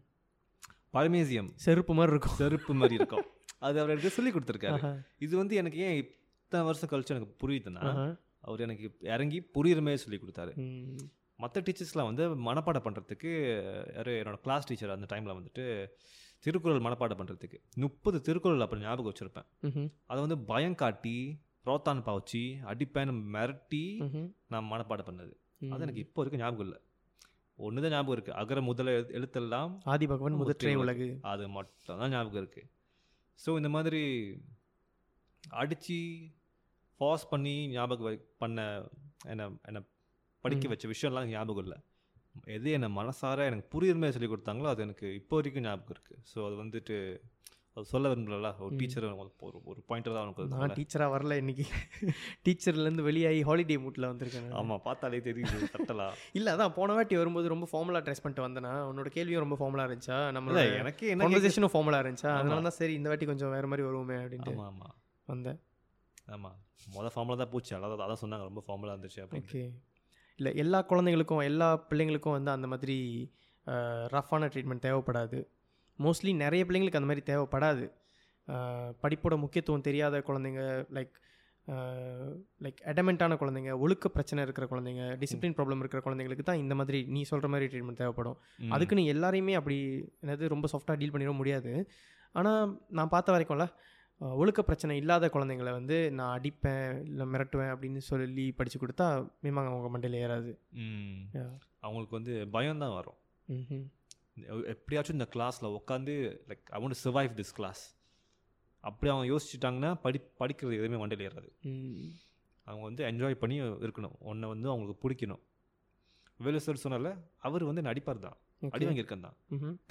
பரமேசியம். செருப்பு மாதிரி இருக்கும். செருப்பு மாதிரி இருக்கும். அது அவர் எனக்கு சொல்லி கொடுத்துருக்காரு. இது வந்து எனக்கு ஏன் இத்தனை வருஷம் கழிச்சு எனக்கு புரியுதுன்னா. அவர் எனக்கு இறங்கி புரியுற மாதிரி சொல்லி கொடுத்தாரு. மற்ற டீச்சர்ஸ்லாம் வந்து மனப்பாடம் பண்ணுறதுக்கு யார் என்னோட கிளாஸ் டீச்சர் அந்த டைமில் வந்துட்டு திருக்குறள் மனப்பாடம் பண்ணுறதுக்கு முப்பது திருக்குறள் அப்புறம் ஞாபகம் வச்சுருப்பேன். அதை வந்து பயம் காட்டி ரோத்தான் பாவச்சி அடிப்பேன் மிரட்டி நான் மனப்பாடம் பண்ணது. அது எனக்கு இப்போ வரைக்கும் ஞாபகம் இல்லை. ஒன்று தான் ஞாபகம் இருக்குது அகர முதல எழு- எழுத்தெல்லாம் ஆதி பகவன் முதற்றே உலகு. அது மட்டும் தான் ஞாபகம் இருக்குது ஸோ இந்த மாதிரி அடித்து ஃபாஸ் பண்ணி ஞாபகம் பண்ண என்ன என்ன படிக்க. வச்ச விஷயம்லாம் ஞாபகம் இல்லை. எது என்னை மனசார எனக்கு புரியுற மாதிரி சொல்லி கொடுத்தாங்களோ அது எனக்கு இப்போ வரைக்கும் ஞாபகம் இருக்குது ஸோ அது வந்துட்டு அது சொல்ல விரும்பல ஒரு. டீச்சர் ஒரு ஒரு பாயிண்டர் தான் நான் உனக்கு டீச்சராக வரல இன்னைக்கு. டீச்சர்லேருந்து வெளியாகி ஹாலிடே மூட்டில் வந்திருக்கேன் நான். ஆமாம் பார்த்தாலே தெரியுது தட்டலா. இல்லை அதான் போன வாட்டி வரும்போது ரொம்ப ஃபார்மலாக ட்ரெஸ் பண்ணிட்டு வந்தேனா உன்னோட கேள்வியும் ரொம்ப ஃபார்மலாக இருந்துச்சா? நம்மளோட எனக்கு என்ன ஃபார்மலாக இருந்துச்சா. அதனால தான் சரி இந்த வாட்டி கொஞ்சம் வேறு மாதிரி வருவோமே அப்படின்ட்டு ஆமாம் ஆமாம் வந்தேன். ஆமாம் மொதல் ஃபார்மில் தான் போச்சு. அதான் அதான் சொன்னாங்க. ரொம்ப ஃபார்மலாக இருந்துச்சு ஓகே இல்லை எல்லா குழந்தைங்களுக்கும் எல்லா பிள்ளைங்களுக்கும் வந்து அந்த மாதிரி ரஃப்பான ட்ரீட்மெண்ட் தேவைப்படாது. மோஸ்ட்லி நிறைய பிள்ளைங்களுக்கு அந்த மாதிரி தேவைப்படாது. படிப்போட முக்கியத்துவம் தெரியாத குழந்தைங்க லைக் லைக் அடமெண்ட்டான குழந்தைங்க ஒழுக்க பிரச்சனை இருக்கிற குழந்தைங்க டிசிப்ளின் ப்ராப்ளம் இருக்கிற குழந்தைங்களுக்கு தான் இந்த மாதிரி நீ சொல்கிற மாதிரி ட்ரீட்மெண்ட் தேவைப்படும். ம். அதுக்குன்னு எல்லாரையுமே அப்படி என்னது ரொம்ப சாஃப்டாக டீல் பண்ணிட முடியாது. ஆனால் நான் பார்த்த வரைக்கும்ல ஒழுக்க பிரச்சனை இல்லாத குழந்தைங்கள வந்து நான் அடிப்பேன் இல்லை மிரட்டுவேன் அப்படின்னு சொல்லி படித்து கொடுத்தா மீமாங்க அவங்க மண்டையில் ஏறாது. அவங்களுக்கு வந்து பயம் தான் வரும். எப்படியாச்சும் இந்த கிளாஸில் உட்காந்து like I want survive this class அப்படி அவங்க யோசிச்சுட்டாங்கன்னா படி படிக்கிறது எதுவுமே மண்டையில் ஏறாது. அவங்க வந்து என்ஜாய் பண்ணி இருக்கணும். ஒன்றை வந்து அவங்களுக்கு பிடிக்கணும். வேலு சார் சொன்னால அவர் வந்து என்ன அடிப்பார் தான். அடி வாங்கியிருக்கேன் தான்.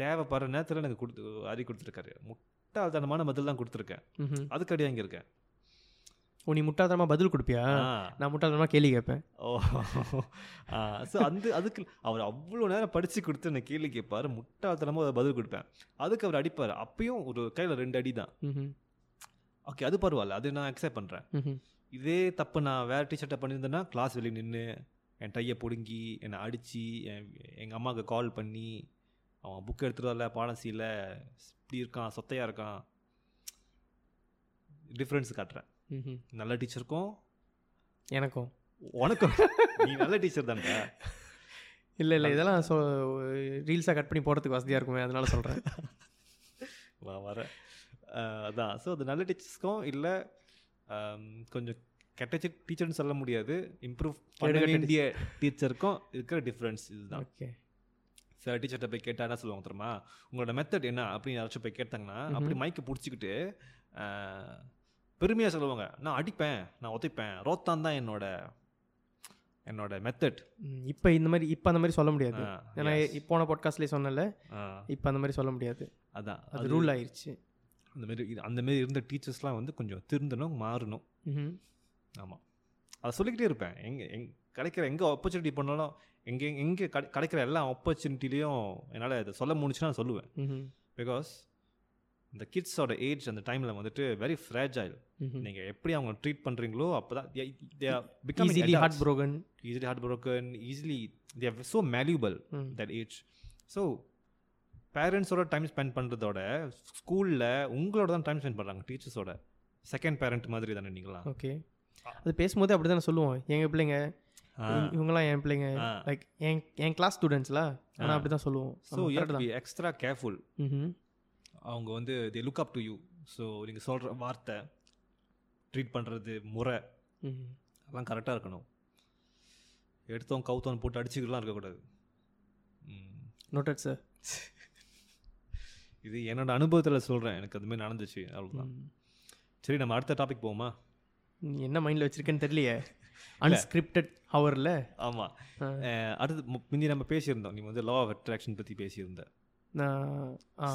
தேவைப்படுற நேரத்தில் எனக்கு கொடுத்து அடி கொடுத்துருக்காரு முட்டாள்தனமான பதில் தான் கொடுத்துருக்கேன். அதுக்கு அடி வாங்கியிருக்கேன் ஓ நீ முட்டாள்தனமாக பதில் கொடுப்பியா. நான் முட்டாள்தனமாக கேள்வி கேட்பேன். ஓ ஸோ அந்த அதுக்கு அவர் அவ்வளோ நேரம் படித்து கொடுத்து எனக்கு கேள்வி கேட்பார் முட்டாள்தனமாக அதை பதில் கொடுப்பேன். அதுக்கு அவர் அடிப்பார். அப்பயும் ஒரு கையில் ரெண்டு அடி தான். ஓகே அது பரவாயில்ல. அது நான் அக்செப்ட் பண்ணுறேன். இதே தப்பு நான் வேறு டிஷர்ட்டை பண்ணியிருந்தேன்னா கிளாஸ் வெளியே நின்று என் டையை பிடுங்கி என்னை அடித்து என் எங்கள் அம்மாவுக்கு கால் பண்ணி அவன் புக் பாடம் செய்யல இப்படி இருக்கான் சொத்தையாக இருக்கான். டிஃப்ரென்ஸ் காட்டுறேன். நல்ல டீச்சருக்கும் எனக்கும். உனக்கும்? நீ நல்ல டீச்சர் தானே இல்லை இல்லை இதெல்லாம் சொ ரீல்ஸாக கட் பண்ணி போடுறதுக்கு வசதியாக இருக்குமே அதனால சொல்கிறேன் வா வர. அதான். ஸோ அது நல்ல டீச்சர்ஸ்க்கும் இல்லை கொஞ்சம் கெட்ட டீச்சர்னு சொல்ல முடியாது. இம்ப்ரூவ் பண்ண வேண்டிய டீச்சருக்கும் இருக்கிற டிஃப்ரென்ஸ் இதுதான். ஓகே சில டீச்சர்கிட்ட போய் கேட்டால் என்ன சொல்லுவாங்க தெரியுமா? உங்களோட மெத்தட் என்ன? அப்படின்னு யாராச்சும் போய் கேட்டாங்கன்னா அப்படி மைக்கை பிடிச்சிக்கிட்டு பெருமையாக சொல்லுவாங்க. நான் அடிப்பேன் நான் உதைப்பேன் ரோத்தான் தான் என்னோட என்னோட மெத்தட் இப்போ இந்த மாதிரி இப்போ அந்த மாதிரி சொல்ல முடியாது. ஏன்னா போன பாட்காஸ்ட்லேயே சொன்னல இப்போ அந்த மாதிரி சொல்ல முடியாது. அதான். அது ரூல் ஆயிருச்சு. அந்த மாதிரி இது- அந்த மாதிரி இருந்த டீச்சர்ஸ்லாம் வந்து கொஞ்சம் திருந்தணும் மாறணும். ஆமாம் அதை சொல்லிக்கிட்டே இருப்பேன். எங்கே எங் கிடைக்கிற எங்கே ஆப்பர்ச்சுனிட்டி பண்ணாலும் எங்கே எங்கே கிடை கிடைக்கிற எல்லா ஆப்பர்ச்சுனிட்டிலையும் என்னால் இதை சொல்ல முடிஞ்சுன்னா நான் சொல்லுவேன். பிகாஸ் இந்த கிட்ஸோட ஏஜ் அந்த டைமில் வந்துட்டு வெரி ஃப்ரேஜைல் ம்ஹும். நீங்கள் எப்படி அவங்க ட்ரீட் பண்ணுறீங்களோ அப்போ தான் easily heart broken easily heart broken easily they are so malleable that age so பேரண்ட்ஸோட டைம் ஸ்பெண்ட் பண்ணுறதோட ஸ்கூலில் உங்களோட தான் டைம் ஸ்பெண்ட் பண்ணுறாங்க டீச்சர்ஸோட செகண்ட் பேரண்ட் மாதிரி தானே நீங்களாம். ஓகே அது பேசும்போது அப்படி தானே சொல்லுவோம் எங்கள் பிள்ளைங்க இவங்கெல்லாம் என் பிள்ளைங்க. லைக் என் என் கிளாஸ் ஸ்டூடெண்ட்ஸ்ல ஆனால். அப்படி தான் சொல்லுவோம். So extra careful. அவங்க வந்து they look up to you so நீங்கள் சொல்கிற வார்த்தை ட்ரீட் பண்ணுறது முறை. அதெல்லாம் கரெக்டாக இருக்கணும். எடுத்தோம் கவுத்தோம் போட்டு அடிச்சுக்கலாம் இருக்கக்கூடாது. நோட்டட் சார் இது என்னோட அனுபவத்தில் சொல்கிறேன் எனக்கு அது மாதிரி நடந்துச்சு. அவ்வளோதான் சரி நம்ம அடுத்த டாபிக் போவோமா? நீ என்ன மைண்டில் வச்சிருக்கேன்னு தெரியலையே. அன்ஸ்கிரிப்டட் ஹவரில் ஆமாம் அடுத்து முந்தி நம்ம பேசியிருந்தோம். நீ வந்து லா ஆஃப் அட்ராக்ஷன் பற்றி பேசியிருந்த.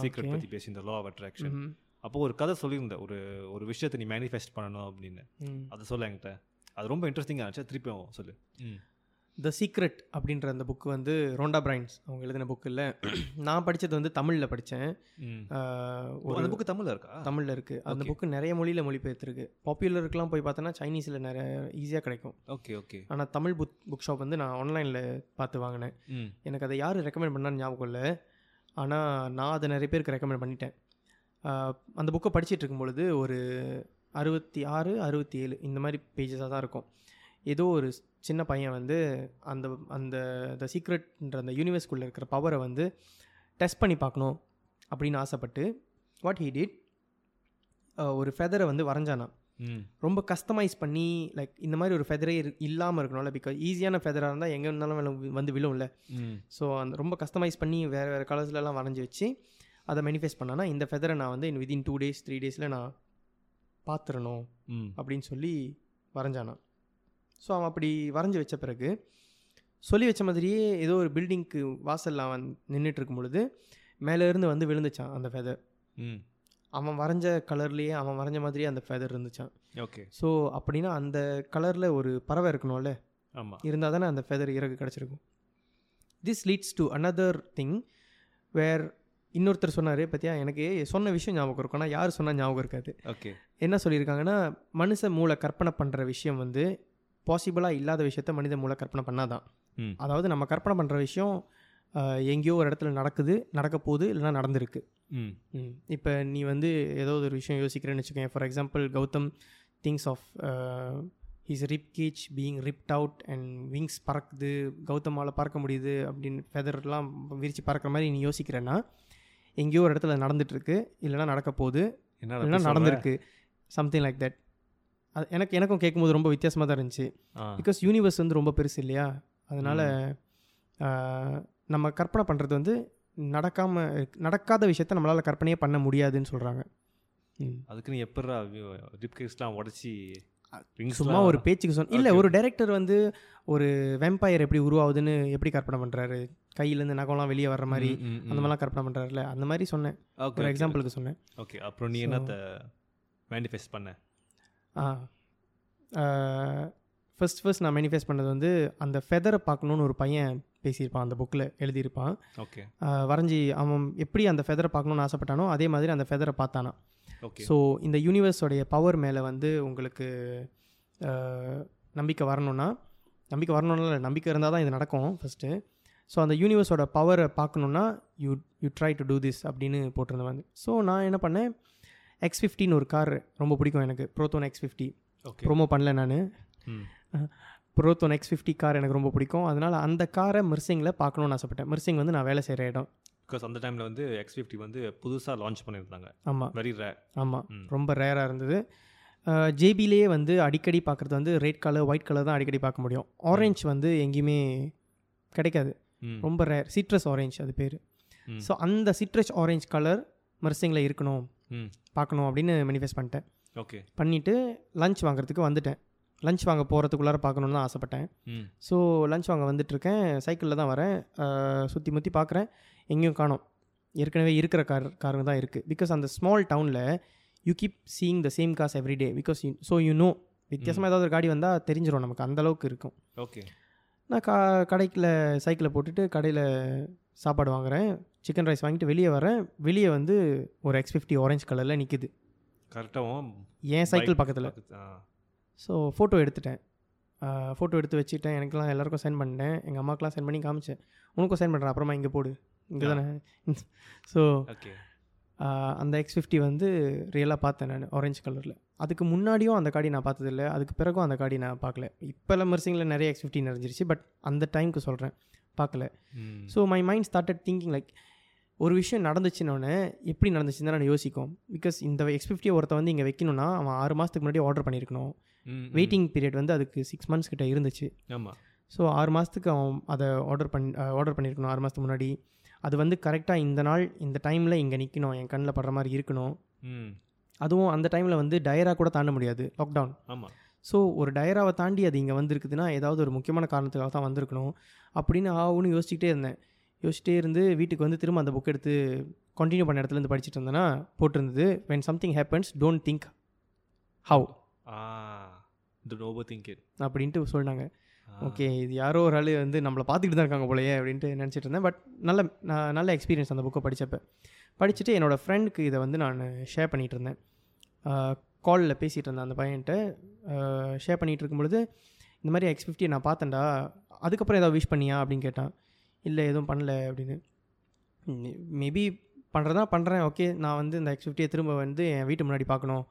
சீக்ரெட் பற்றி பேசியிருந்த லா ஆஃப் அட்ராக்ஷன் அப்போ ஒரு கதை சொல்லியிருந்த. ஒரு ஒரு விஷயத்தை நீ மேனிஃபெஸ்ட் பண்ணணும் அப்படின்னு. அதை சொல்ல என்கிட்ட. அது ரொம்ப இன்ட்ரெஸ்டிங்காக இருந்துச்சு. திருப்பியும் சொல்லு. த சீக்ரெட் அப்படின்ற அந்த புக்கு வந்து ரோண்டா பிரைன்ஸ் அவங்க எழுதின புக்கு இல்லை. நான் படித்தது வந்து தமிழில் படித்தேன் அந்த புக்கு தமிழில் இருக்கா? தமிழில் இருக்குது அந்த. புக்கு நிறைய மொழியில் மொழிபெயர்த்துருக்கு. பாப்புலருக்குலாம் போய் பார்த்தோன்னா சைனீஸில் நிறைய ஈஸியாக கிடைக்கும். ஓகே ஓகே ஆனால் தமிழ் புக் புக் ஷாப் வந்து நான் ஆன்லைனில் பார்த்து வாங்கினேன். எனக்கு அதை யார் ரெக்கமெண்ட் பண்ணான்னு ஞாபகம் இல்லை. ஆனால் நான் அதை நிறைய பேருக்கு ரெக்கமெண்ட் பண்ணிட்டேன். அந்த புக்கை படிச்சிட்டு இருக்கும் பொழுது ஒரு அறுபத்தி ஆறு அறுபத்தி ஏழு இந்த மாதிரி பேஜஸாக தான் இருக்கும். ஏதோ ஒரு சின்ன பையன் வந்து அந்த அந்த த சீக்ரெட்ன்ற அந்த யூனிவர்ஸ்குள்ளே இருக்கிற பவரை வந்து டெஸ்ட் பண்ணி பார்க்கணும் அப்படின்னு ஆசைப்பட்டு வாட் ஹீ டிட் ஒரு ஃபெதரை வந்து வரைஞ்சானா ரொம்ப கஸ்டமைஸ் பண்ணி லைக் இந்த மாதிரி ஒரு ஃபெதரே இல்லாமல் இருக்கணும்ல பிகாஸ் ஈஸியான ஃபெதராக இருந்தால் எங்கே இருந்தாலும் வந்து விழும்ல. ஸோ அந்த ரொம்ப கஸ்டமைஸ் பண்ணி வேறு வேறு கலர்ஸ்லலாம் வரைஞ்சி வச்சு அதை மேனிஃபெஸ்ட் பண்ணானா இந்த ஃபெதரை நான் வந்து in within two days three டேஸில் நான் பார்த்துடணும் அப்படின்னு சொல்லி வரைஞ்சானா ஸோ அவன் அப்படி வரைஞ்சி வச்ச பிறகு சொல்லி வச்ச மாதிரியே ஏதோ ஒரு பில்டிங்க்கு வாசலில் அவன் நின்றுட்டு இருக்கும் பொழுது மேலே இருந்து வந்து விழுந்துச்சான் அந்த ஃபெதர் ம். அவன் வரைஞ்ச கலர்லேயே அவன் வரைஞ்ச மாதிரியே அந்த ஃபெதர் இருந்துச்சான். ஓகே. ஸோ அப்படின்னா அந்த கலரில் ஒரு பறவை இருக்கணும்ல? ஆமாம் இருந்தால் தானே அந்த ஃபெதர் இறகு கிடச்சிருக்கும். This leads to another thing where இன்னொருத்தர் சொன்னார் பற்றியா எனக்கு சொன்ன விஷயம் ஞாபகம் இருக்கும். ஆனால் யார் சொன்னால் ஞாபகம் இருக்காது. ஓகே. என்ன சொல்லியிருக்காங்கன்னா மனுஷ மூளை கற்பனை பண்ணுற விஷயம் வந்து பாசிபிளாக இல்லாத விஷயத்த மனித மூளை கற்பனை பண்ணாதான். அதாவது நம்ம கற்பனை பண்ணுற விஷயம் எங்கேயோ ஒரு இடத்துல நடக்குது நடக்க போகுது இல்லைனா நடந்திருக்கு. இப்போ நீ வந்து ஏதோ ஒரு விஷயம் யோசிக்கிறேன்னு வச்சுக்கோங்க for example Gautham thinks of his rib cage being ripped out and wings பறக்குது கௌதமால பறக்க முடியுது அப்படின்னு ஃபெதர்லாம் விரிச்சு பறக்கிற மாதிரி நீ யோசிக்கிறேன்னா எங்கேயோ ஒரு இடத்துல நடந்துட்டுருக்கு இல்லைன்னா நடக்க போகுது என்ன இல்லைன்னா நடந்திருக்கு. சம்திங் லைக் தட் அது எனக்கு எனக்கும் கேட்கும்போது ரொம்ப வித்தியாசமாக தான் இருந்துச்சு. பிகாஸ் யூனிவர்ஸ் வந்து ரொம்ப பெருசு இல்லையா? அதனால் நம்ம கற்பனை பண்ணுறது வந்து நடக்காமல் நடக்காத விஷயத்த நம்மளால் கற்பனையே பண்ண முடியாதுன்னு சொல்கிறாங்க அதுக்கு நீ எப்படா ரிப்கேஸ்லாம் உடச்சி சும்மா ஒரு பேச்சுக்கு சொன்ன இல்லை ஒரு டைரக்டர் வந்து ஒரு வெம்பயர் எப்படி உருவாகுதுன்னு எப்படி கற்பனை பண்ணுறாரு கையிலேருந்து நகம்லாம் வெளியே வர்ற மாதிரி அந்த மாதிரிலாம் கற்பனை பண்ணுறாருல அந்த மாதிரி சொன்னேன். ஒரு எக்ஸாம்பிளுக்கு சொன்னேன். ஓகே அப்புறம் நீ என்னத்தை மேனிஃபெஸ்ட் பண்ண? ஆ ஃபர்ஸ்ட் ஃபர்ஸ்ட் நான் மேனிஃபெஸ்ட் பண்ணது வந்து அந்த ஃபெதரை பார்க்கணுன்னு ஒரு பையன் பேசியிருப்பான் அந்த புக்கில் எழுதியிருப்பான். ஓகே வரைஞ்சி அவன் எப்படி அந்த ஃபெதரை பார்க்கணுன்னு ஆசைப்பட்டானோ அதே மாதிரி அந்த ஃபெதரை பார்த்தானா. ஓகே ஸோ இந்த யூனிவர்ஸோடைய பவர் மேலே வந்து உங்களுக்கு நம்பிக்கை வரணும்னா நம்பிக்கை வரணும்னா இல்லை நம்பிக்கை இருந்தால் தான் இது நடக்கும் ஃபஸ்ட்டு ஸோ அந்த யூனிவர்ஸோட பவரை பார்க்கணுன்னா you you try to do this அப்படின்னு போட்டிருந்தேன் வந்து ஸோ நான் என்ன பண்ணேன் எக்ஸ் ஃபிஃப்டின்னு ஒரு கார் ரொம்ப பிடிக்கும் எனக்கு. Proton X fifty okay promo பண்ணல நான். ப்ரோத்தோன் எக்ஸ் ஃபிஃப்டி கார் எனக்கு ரொம்ப பிடிக்கும். அதனால் அந்த காரை மிர்சிங்கில் பார்க்கணுன்னு ஆசைப்பட்டேன். மிர்சிங் வந்து நான் வேலை செய்கிற இடம். பிகாஸ் அந்த டைமில் வந்து எக்ஸ் ஃபிஃப்டி வந்து புதுசாக லான்ச் பண்ணியிருந்தாங்க. ஆமாம் வெரி ரே ஆமாம். ரொம்ப ரேராக இருந்தது. ஜேபிலேயே வந்து அடிக்கடி பார்க்குறது வந்து ரெட் கலர் ஒயிட் கலர் தான் அடிக்கடி பார்க்க முடியும். ஆரஞ்சு வந்து எங்கேயுமே கிடைக்காது. ரொம்ப ரேர் சிட்ரஸ் ஆரஞ்சு அது பேர். ஸோ அந்த சிட்ரஸ் ஆரஞ்சு கலர் மர்சிங்கில் இருக்கணும். பார்க்கணும் அப்படின்னு மேனிஃபெஸ்ட் பண்ணிட்டேன். ஓகே. பண்ணிவிட்டு லஞ்ச் வாங்குறதுக்கு வந்துட்டேன். லஞ்ச் வாங்க போகிறதுக்குள்ளார பார்க்கணுன்னு தான் ஆசைப்பட்டேன். ஸோ லஞ்ச் வாங்க வந்துட்டுருக்கேன். சைக்கிளில் தான் வரேன். சுற்றி முற்றி பார்க்குறேன். எங்கேயும் காணோம். ஏற்கனவே இருக்கிற கார் காருங்க தான் இருக்குது பிகாஸ் அந்த ஸ்மால் டவுனில் you keep seeing the same cars everyday because you so you know வித்தியாசமாக ஏதாவது ஒரு காடி வந்தால் தெரிஞ்சிடும் நமக்கு. அந்த அளவுக்கு இருக்கும். ஓகே. நான் கா கடைக்கில் சைக்கிளை போட்டுட்டு கடையில் சாப்பாடு வாங்குறேன். சிக்கன் ரைஸ் வாங்கிட்டு வெளியே வரேன். வெளியே வந்து ஒரு எக்ஸ் ஃபிஃப்டி ஆரஞ்ச் கலரில் நிற்குது கரெக்டாகவும் என் சைக்கிள் பக்கத்தில். ஸோ ஃபோட்டோ எடுத்துட்டேன். ஃபோட்டோ எடுத்து வச்சுட்டேன். எனக்கெல்லாம் எல்லாருக்கும் சென்ட் பண்ணேன். எங்கள் அம்மாக்கெலாம் சென்ட் பண்ணி காமிச்சேன். உனக்கும் சென்ட் பண்ணுறேன் அப்புறமா இங்கே போடு. இங்கே தானே ஸோ ஓகே அந்த எக்ஸ் ஃபிஃப்டி வந்து ரியலாக பார்த்தேன் நான் ஆரஞ்சு கலரில் அதுக்கு முன்னாடியும் அந்த காடி நான் பார்த்ததில்ல. அதுக்கு பிறகும் அந்த காடி நான் பார்க்கல. இப்போ மெர்சிங்கில் நிறைய எக்ஸ் ஃபிஃப்டி நிறைஞ்சிருச்சு பட் அந்த டைமுக்கு சொல்கிறேன் பார்க்கல. So my mind started thinking like ஒரு விஷயம் நடந்துச்சுன்னொன்னே எப்படி நடந்துச்சுன்னு தான் நான் யோசிக்கும். பிகாஸ் இந்த எக்ஸ் ஃபிஃப்டியை ஒருத்த வந்து இங்கே வைக்கணும்னா அவன் ஆறு மாதத்துக்கு முன்னாடி ஆர்டர் பண்ணியிருக்கணும். வெயிட்டிங் பீரியட் வந்து அதுக்கு சிக்ஸ் மந்த்ஸ் கிட்ட இருந்துச்சு. ஆமாம் ஸோ ஆறு மாதத்துக்கு அவன் அதை ஆர்டர் பண்ணி ஆர்டர் பண்ணியிருக்கணும் ஆறு மாதத்துக்கு முன்னாடி. அது வந்து கரெக்டாக இந்த நாள் இந்த டைமில் இங்கே நிற்கணும் என் கண்ணில் படுற மாதிரி இருக்கணும். அதுவும் அந்த டைமில் வந்து டயரா கூட தாண்ட முடியாது லாக்டவுன் ஆமாம் ஸோ ஒரு டயராவை தாண்டி அது இங்கே வந்திருக்குதுன்னா ஏதாவது ஒரு முக்கியமான காரணத்துக்காக தான் வந்திருக்கணும். அப்படின்னு ஆகுன்னு யோசிச்சுக்கிட்டே இருந்தேன். யோசிச்சிட்டே இருந்து வீட்டுக்கு வந்து திரும்ப அந்த புக் எடுத்து கண்டினியூ பண்ண இடத்துல இருந்து படிச்சுட்டு இருந்தேன்னா போட்டிருந்தது. When something happens don't think how அப்படின்ட்டு சொன்னாங்க. ஓகே இது யாரோ ஒரு ஆள் வந்து நம்மளை பார்த்துக்கிட்டு தான் இருக்காங்க போலயே அப்படின்ட்டு நினச்சிட்டு இருந்தேன். பட் நல்ல நான் நல்ல எக்ஸ்பீரியன்ஸ் அந்த புக்கை படித்தப்ப படிச்சுட்டு என்னோடய ஃப்ரெண்டுக்கு இதை வந்து நான் ஷேர் பண்ணிகிட்டு இருந்தேன். காலில் பேசிகிட்டு இருந்தேன் அந்த பையன்கிட்ட. ஷேர் பண்ணிகிட்டு இருக்கும்பொழுது இந்த மாதிரி எக்ஸ் ஃபிஃப்டி நான் பார்த்தேன்டா. அதுக்கப்புறம் ஏதாவது விஷ் பண்ணியா? அப்படின்னு கேட்டான். இல்லை எதுவும் பண்ணல அப்படின்னு. மேபி பண்ணுறதா பண்ணுறேன் ஓகே நான் வந்து இந்த எக்ஸ் ஃபிஃப்டியை திரும்ப வந்து என் வீட்டு முன்னாடி பார்க்கணும்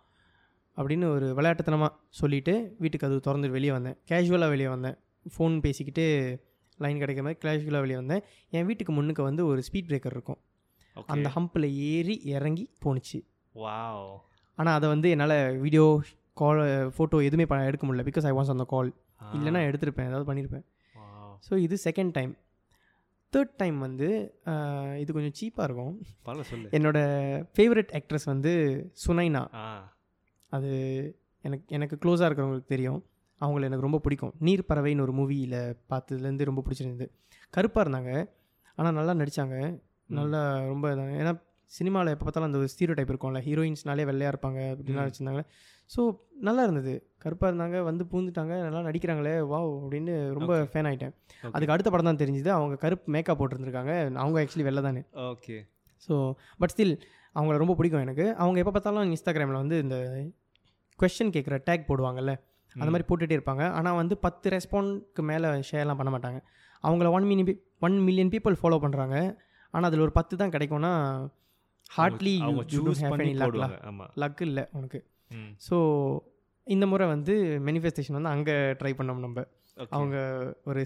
அப்படின்னு ஒரு விளையாட்டுத்தனமாக சொல்லிவிட்டு வீட்டுக்கு அது திறந்து வெளியே வந்தேன். கேஷுவலாக வெளியே வந்தேன். ஃபோன் பேசிக்கிட்டு லைன் கிடைக்கிற மாதிரி கேஷுவலாக வெளியே வந்தேன். என் வீட்டுக்கு முன்னுக்கு வந்து ஒரு ஸ்பீட் பிரேக்கர் இருக்கும். அந்த ஹம்பில் ஏறி இறங்கி போணுச்சு. வாவ் ஆனால் அதை வந்து என்னால் வீடியோ கால் ஃபோட்டோ எதுவுமே எடுக்க முடியல. பிகாஸ் ஐ வாஸ் அந்த கால் இல்லைன்னா எடுத்திருப்பேன். ஏதாவது பண்ணியிருப்பேன் ஸோ இது செகண்ட் டைம் தேர்ட் டைம் வந்து இது கொஞ்சம் சீப்பாக இருக்கும். சொல்லு. என்னோட ஃபேவரட் ஆக்ட்ரஸ் வந்து சுனைனா. அது எனக்கு எனக்கு க்ளோஸாக இருக்கிறவங்களுக்கு தெரியும். அவங்கள எனக்கு ரொம்ப பிடிக்கும். நீர் பறவைன்னு ஒரு மூவியில் பார்த்ததுலேருந்து ரொம்ப பிடிச்சிருந்தது. கருப்பாக இருந்தாங்க. ஆனால் நல்லா நடித்தாங்க நல்லா ரொம்ப ஏன்னா சினிமாவில் எப்போ பார்த்தாலும் அந்த ஒரு ஸ்டீரியோ டைப் இருக்கும்ல ஹீரோயின்ஸ்னாலே வெள்ளையாக இருப்பாங்க அப்படின்லாம். வச்சுருந்தாங்க ஸோ நல்லா இருந்தது. கருப்பாக இருந்தாங்க வந்து பூந்துட்டாங்க நல்லா நடிக்கிறாங்களே வாவ் அப்படின்னு ரொம்ப. ஃபேன் ஆகிட்டேன். அதுக்கு அடுத்த படம் தான் தெரிஞ்சுது. அவங்க கருப்பு மேக்கப் போட்டிருந்துருக்காங்க. அவங்க ஆக்சுவலி வெள்ளை தானே. ஓகே ஸோ பட் ஸ்டில் அவங்கள ரொம்ப பிடிக்கும் எனக்கு. அவங்க எப்போ பார்த்தாலும் இன்ஸ்டாகிராமில் வந்து இந்த கொஷின் கேட்குற டேக் போடுவாங்கல்ல அந்த மாதிரி போட்டுகிட்டே இருப்பாங்க. ஆனால் வந்து பத்து ரெஸ்பான்ஸ்க்கு மேலே ஷேர்லாம் பண்ண மாட்டாங்க. அவங்கள one mini one million people follow பண்ணுறாங்க ஆனால் அதில் ஒரு பத்து தான் கிடைக்கும்னா ஹார்ட்லி லக் இல்லை உனக்கு. ஸோ இந்த முறை வந்து மேனிஃபெஸ்டேஷன் வந்து அங்கே ட்ரை பண்ணோம் நம்ம. அவங்க ஒரு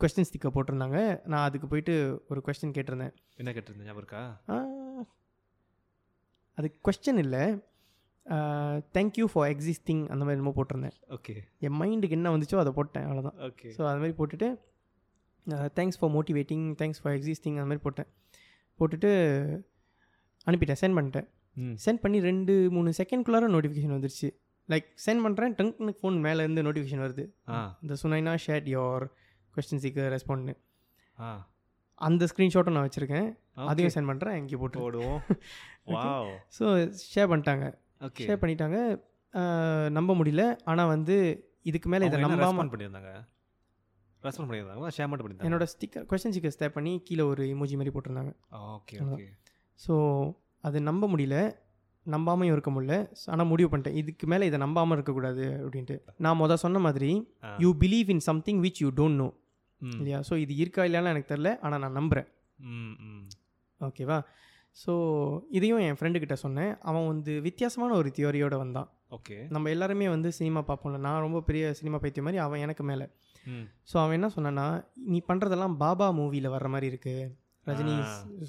கொஸ்டின் ஸ்டிக்கர் போட்டிருந்தாங்க. நான் அதுக்கு போயிட்டு ஒரு கொஸ்டின் கேட்டிருந்தேன். என்ன கேட்டிருந்தேன் ஞாபகம் அது கொஸ்டின் இல்லை. தேங்க்யூ ஃபார் எக்ஸிஸ்டிங் அந்த மாதிரி என்னமோ போட்டிருந்தேன். ஓகே என் மைண்டுக்கு என்ன வந்துச்சோ அதை போட்டேன் அவ்வளோதான் ஓகே ஸோ அது மாதிரி போட்டுட்டு thanks for motivating thanks for existing அந்த மாதிரி போட்டேன். போட்டுட்டு அனுப்பிட்டேன் சென்ட் பண்ணிட்டேன். சென்ட் பண்ணி ரெண்டு மூணு செகண்ட்குள்ளார நோட்டிஃபிகேஷன் வந்துருச்சு. லைக் சென்ட் பண்ணுறேன் டங்க்னு ஃபோன் மேலேருந்து நோட்டிஃபிகேஷன் வருது. இந்த Sunaina shared your question seeker ரெஸ்பாண்ட்னு ஆ. அந்த ஸ்க்ரீன்ஷாட்டும் நான் வச்சுருக்கேன். அதையும் சென்ட் பண்ணுறேன் இங்கே போட்டு. போடுவோம். வாவ் ஸோ ஷேர் பண்ணிட்டாங்க. ஷேர் பண்ணிட்டாங்க. நம்ப முடியல. ஆனால் வந்து இதுக்கு மேலே இதை ரெஸ்பாண்ட் பண்ணியிருந்தாங்க? ரெஸ்பாண்ட் பண்ணியிருந்தாங்க ஷேர் மட்டும் பண்ணியிருந்தாங்க என்னோட ஸ்டிக்கர் கொஸ்டின் ஸ்டிக்கர் ஸ்டேப் பண்ணி கீழே ஒரு இமோஜி மாதிரி போட்டிருந்தாங்க. ஓகே ஸோ அது நம்ப முடியல நம்பாமையும் இருக்க முடியல. ஆனால் முடிவு பண்ணிட்டேன். இதுக்கு மேலே இதை நம்பாமல் இருக்கக்கூடாது அப்படின்ட்டு. நான் மொதல் சொன்ன மாதிரி. You believe in something which you don't know இல்லையா? ஸோ இது இருக்கா இல்லையான்னு எனக்கு தெரில ஆனால் நான் நம்புகிறேன் ஓகேவா? ஸோ இதையும் என் ஃப்ரெண்டுக்கிட்ட சொன்னேன். அவன் வந்து வித்தியாசமான ஒரு தியோரியோட வந்தான். ஓகே. நம்ம எல்லாருமே வந்து சினிமா பார்ப்போம்ல. நான் ரொம்ப பெரிய சினிமா பைத்தியம் மாதிரி அவன் எனக்கு மேலே. ஸோ அவன் என்ன சொன்னான்னா நீ பண்ணுறதெல்லாம் பாபா மூவியில் வர்ற மாதிரி இருக்குது ரஜினி.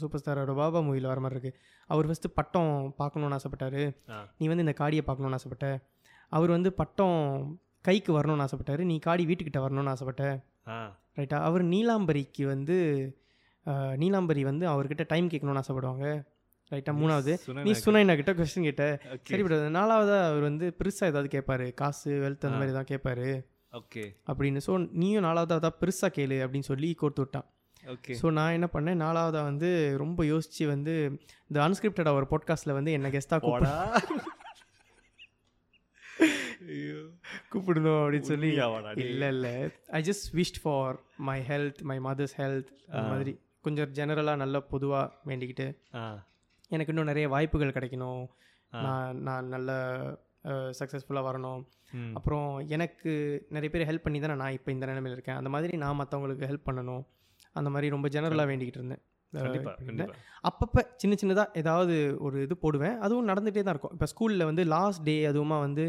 சூப்பர் ஸ்டாரோட பாபா மூவியில் வர மாதிரி இருக்குது அவர் ஃபஸ்ட்டு பட்டம் பார்க்கணுன்னு ஆசைப்பட்டாரு. நீ வந்து இந்த காடியை பார்க்கணுன்னு ஆசைப்பட்ட. அவர் வந்து பட்டம் கைக்கு வரணும்னு ஆசைப்பட்டாரு. நீ காடி வீட்டுக்கிட்ட வரணும்னு ஆசைப்பட்ட. ரைட்டா? அவர் நீலாம்பரிக்கு வந்து நீலாம்பரி வந்து அவர்கிட்ட டைம் கேட்கணும்னு ஆசைப்படுவாங்க. ரைட்டா? மூணாவது. நீ சுனைனா கிட்ட கொஸ்டின் கேட்ட. சரி விடாது நாலாவது அவர் வந்து பெருசாக ஏதாவது கேட்பாரு காசு வெல்த் அந்த. மாதிரி தான் கேட்பாரு ஓகே. அப்படின்னு. ஸோ நீயும் நாலாவது அதான் பெருசாக கேளு அப்படின்னு சொல்லி கோர்த்து விட்டான். ஓகே ஸோ நான் என்ன பண்ணேன்? நாலாவதாக வந்து ரொம்ப யோசித்து வந்து இந்த அன்ஸ்கிரிப்டட் ஒரு பாட்காஸ்ட்டில் வந்து என்ன கெஸ்ட்டாக கூப்பிட கூப்பிடணும் அப்படின்னு சொல்லி? இல்லை இல்லை. I just wish for my health my mother's health அந்த. மாதிரி. கொஞ்சம் ஜெனரலாக நல்ல பொதுவாக வேண்டிக்கிட்டு எனக்கு இன்னும் நிறைய வாய்ப்புகள் கிடைக்கணும். நான் நான் நல்ல சக்ஸஸ்ஃபுல்லாக வரணும். அப்புறம் எனக்கு நிறைய பேர் ஹெல்ப் பண்ணி தானே நான் இப்போ இந்த நிலைமையில் இருக்கேன். அந்த மாதிரி நான் மற்றவங்களுக்கு ஹெல்ப் பண்ணணும். அந்த மாதிரி ரொம்ப ஜெனரலாக வேண்டிக்கிட்டு இருந்தேன் அப்பப்போ சின்ன சின்னதாக ஏதாவது ஒரு இது போடுவேன். அதுவும் நடந்துகிட்டே தான் இருக்கும். இப்போ ஸ்கூலில் வந்து லாஸ்ட் டே அதுவுமா வந்து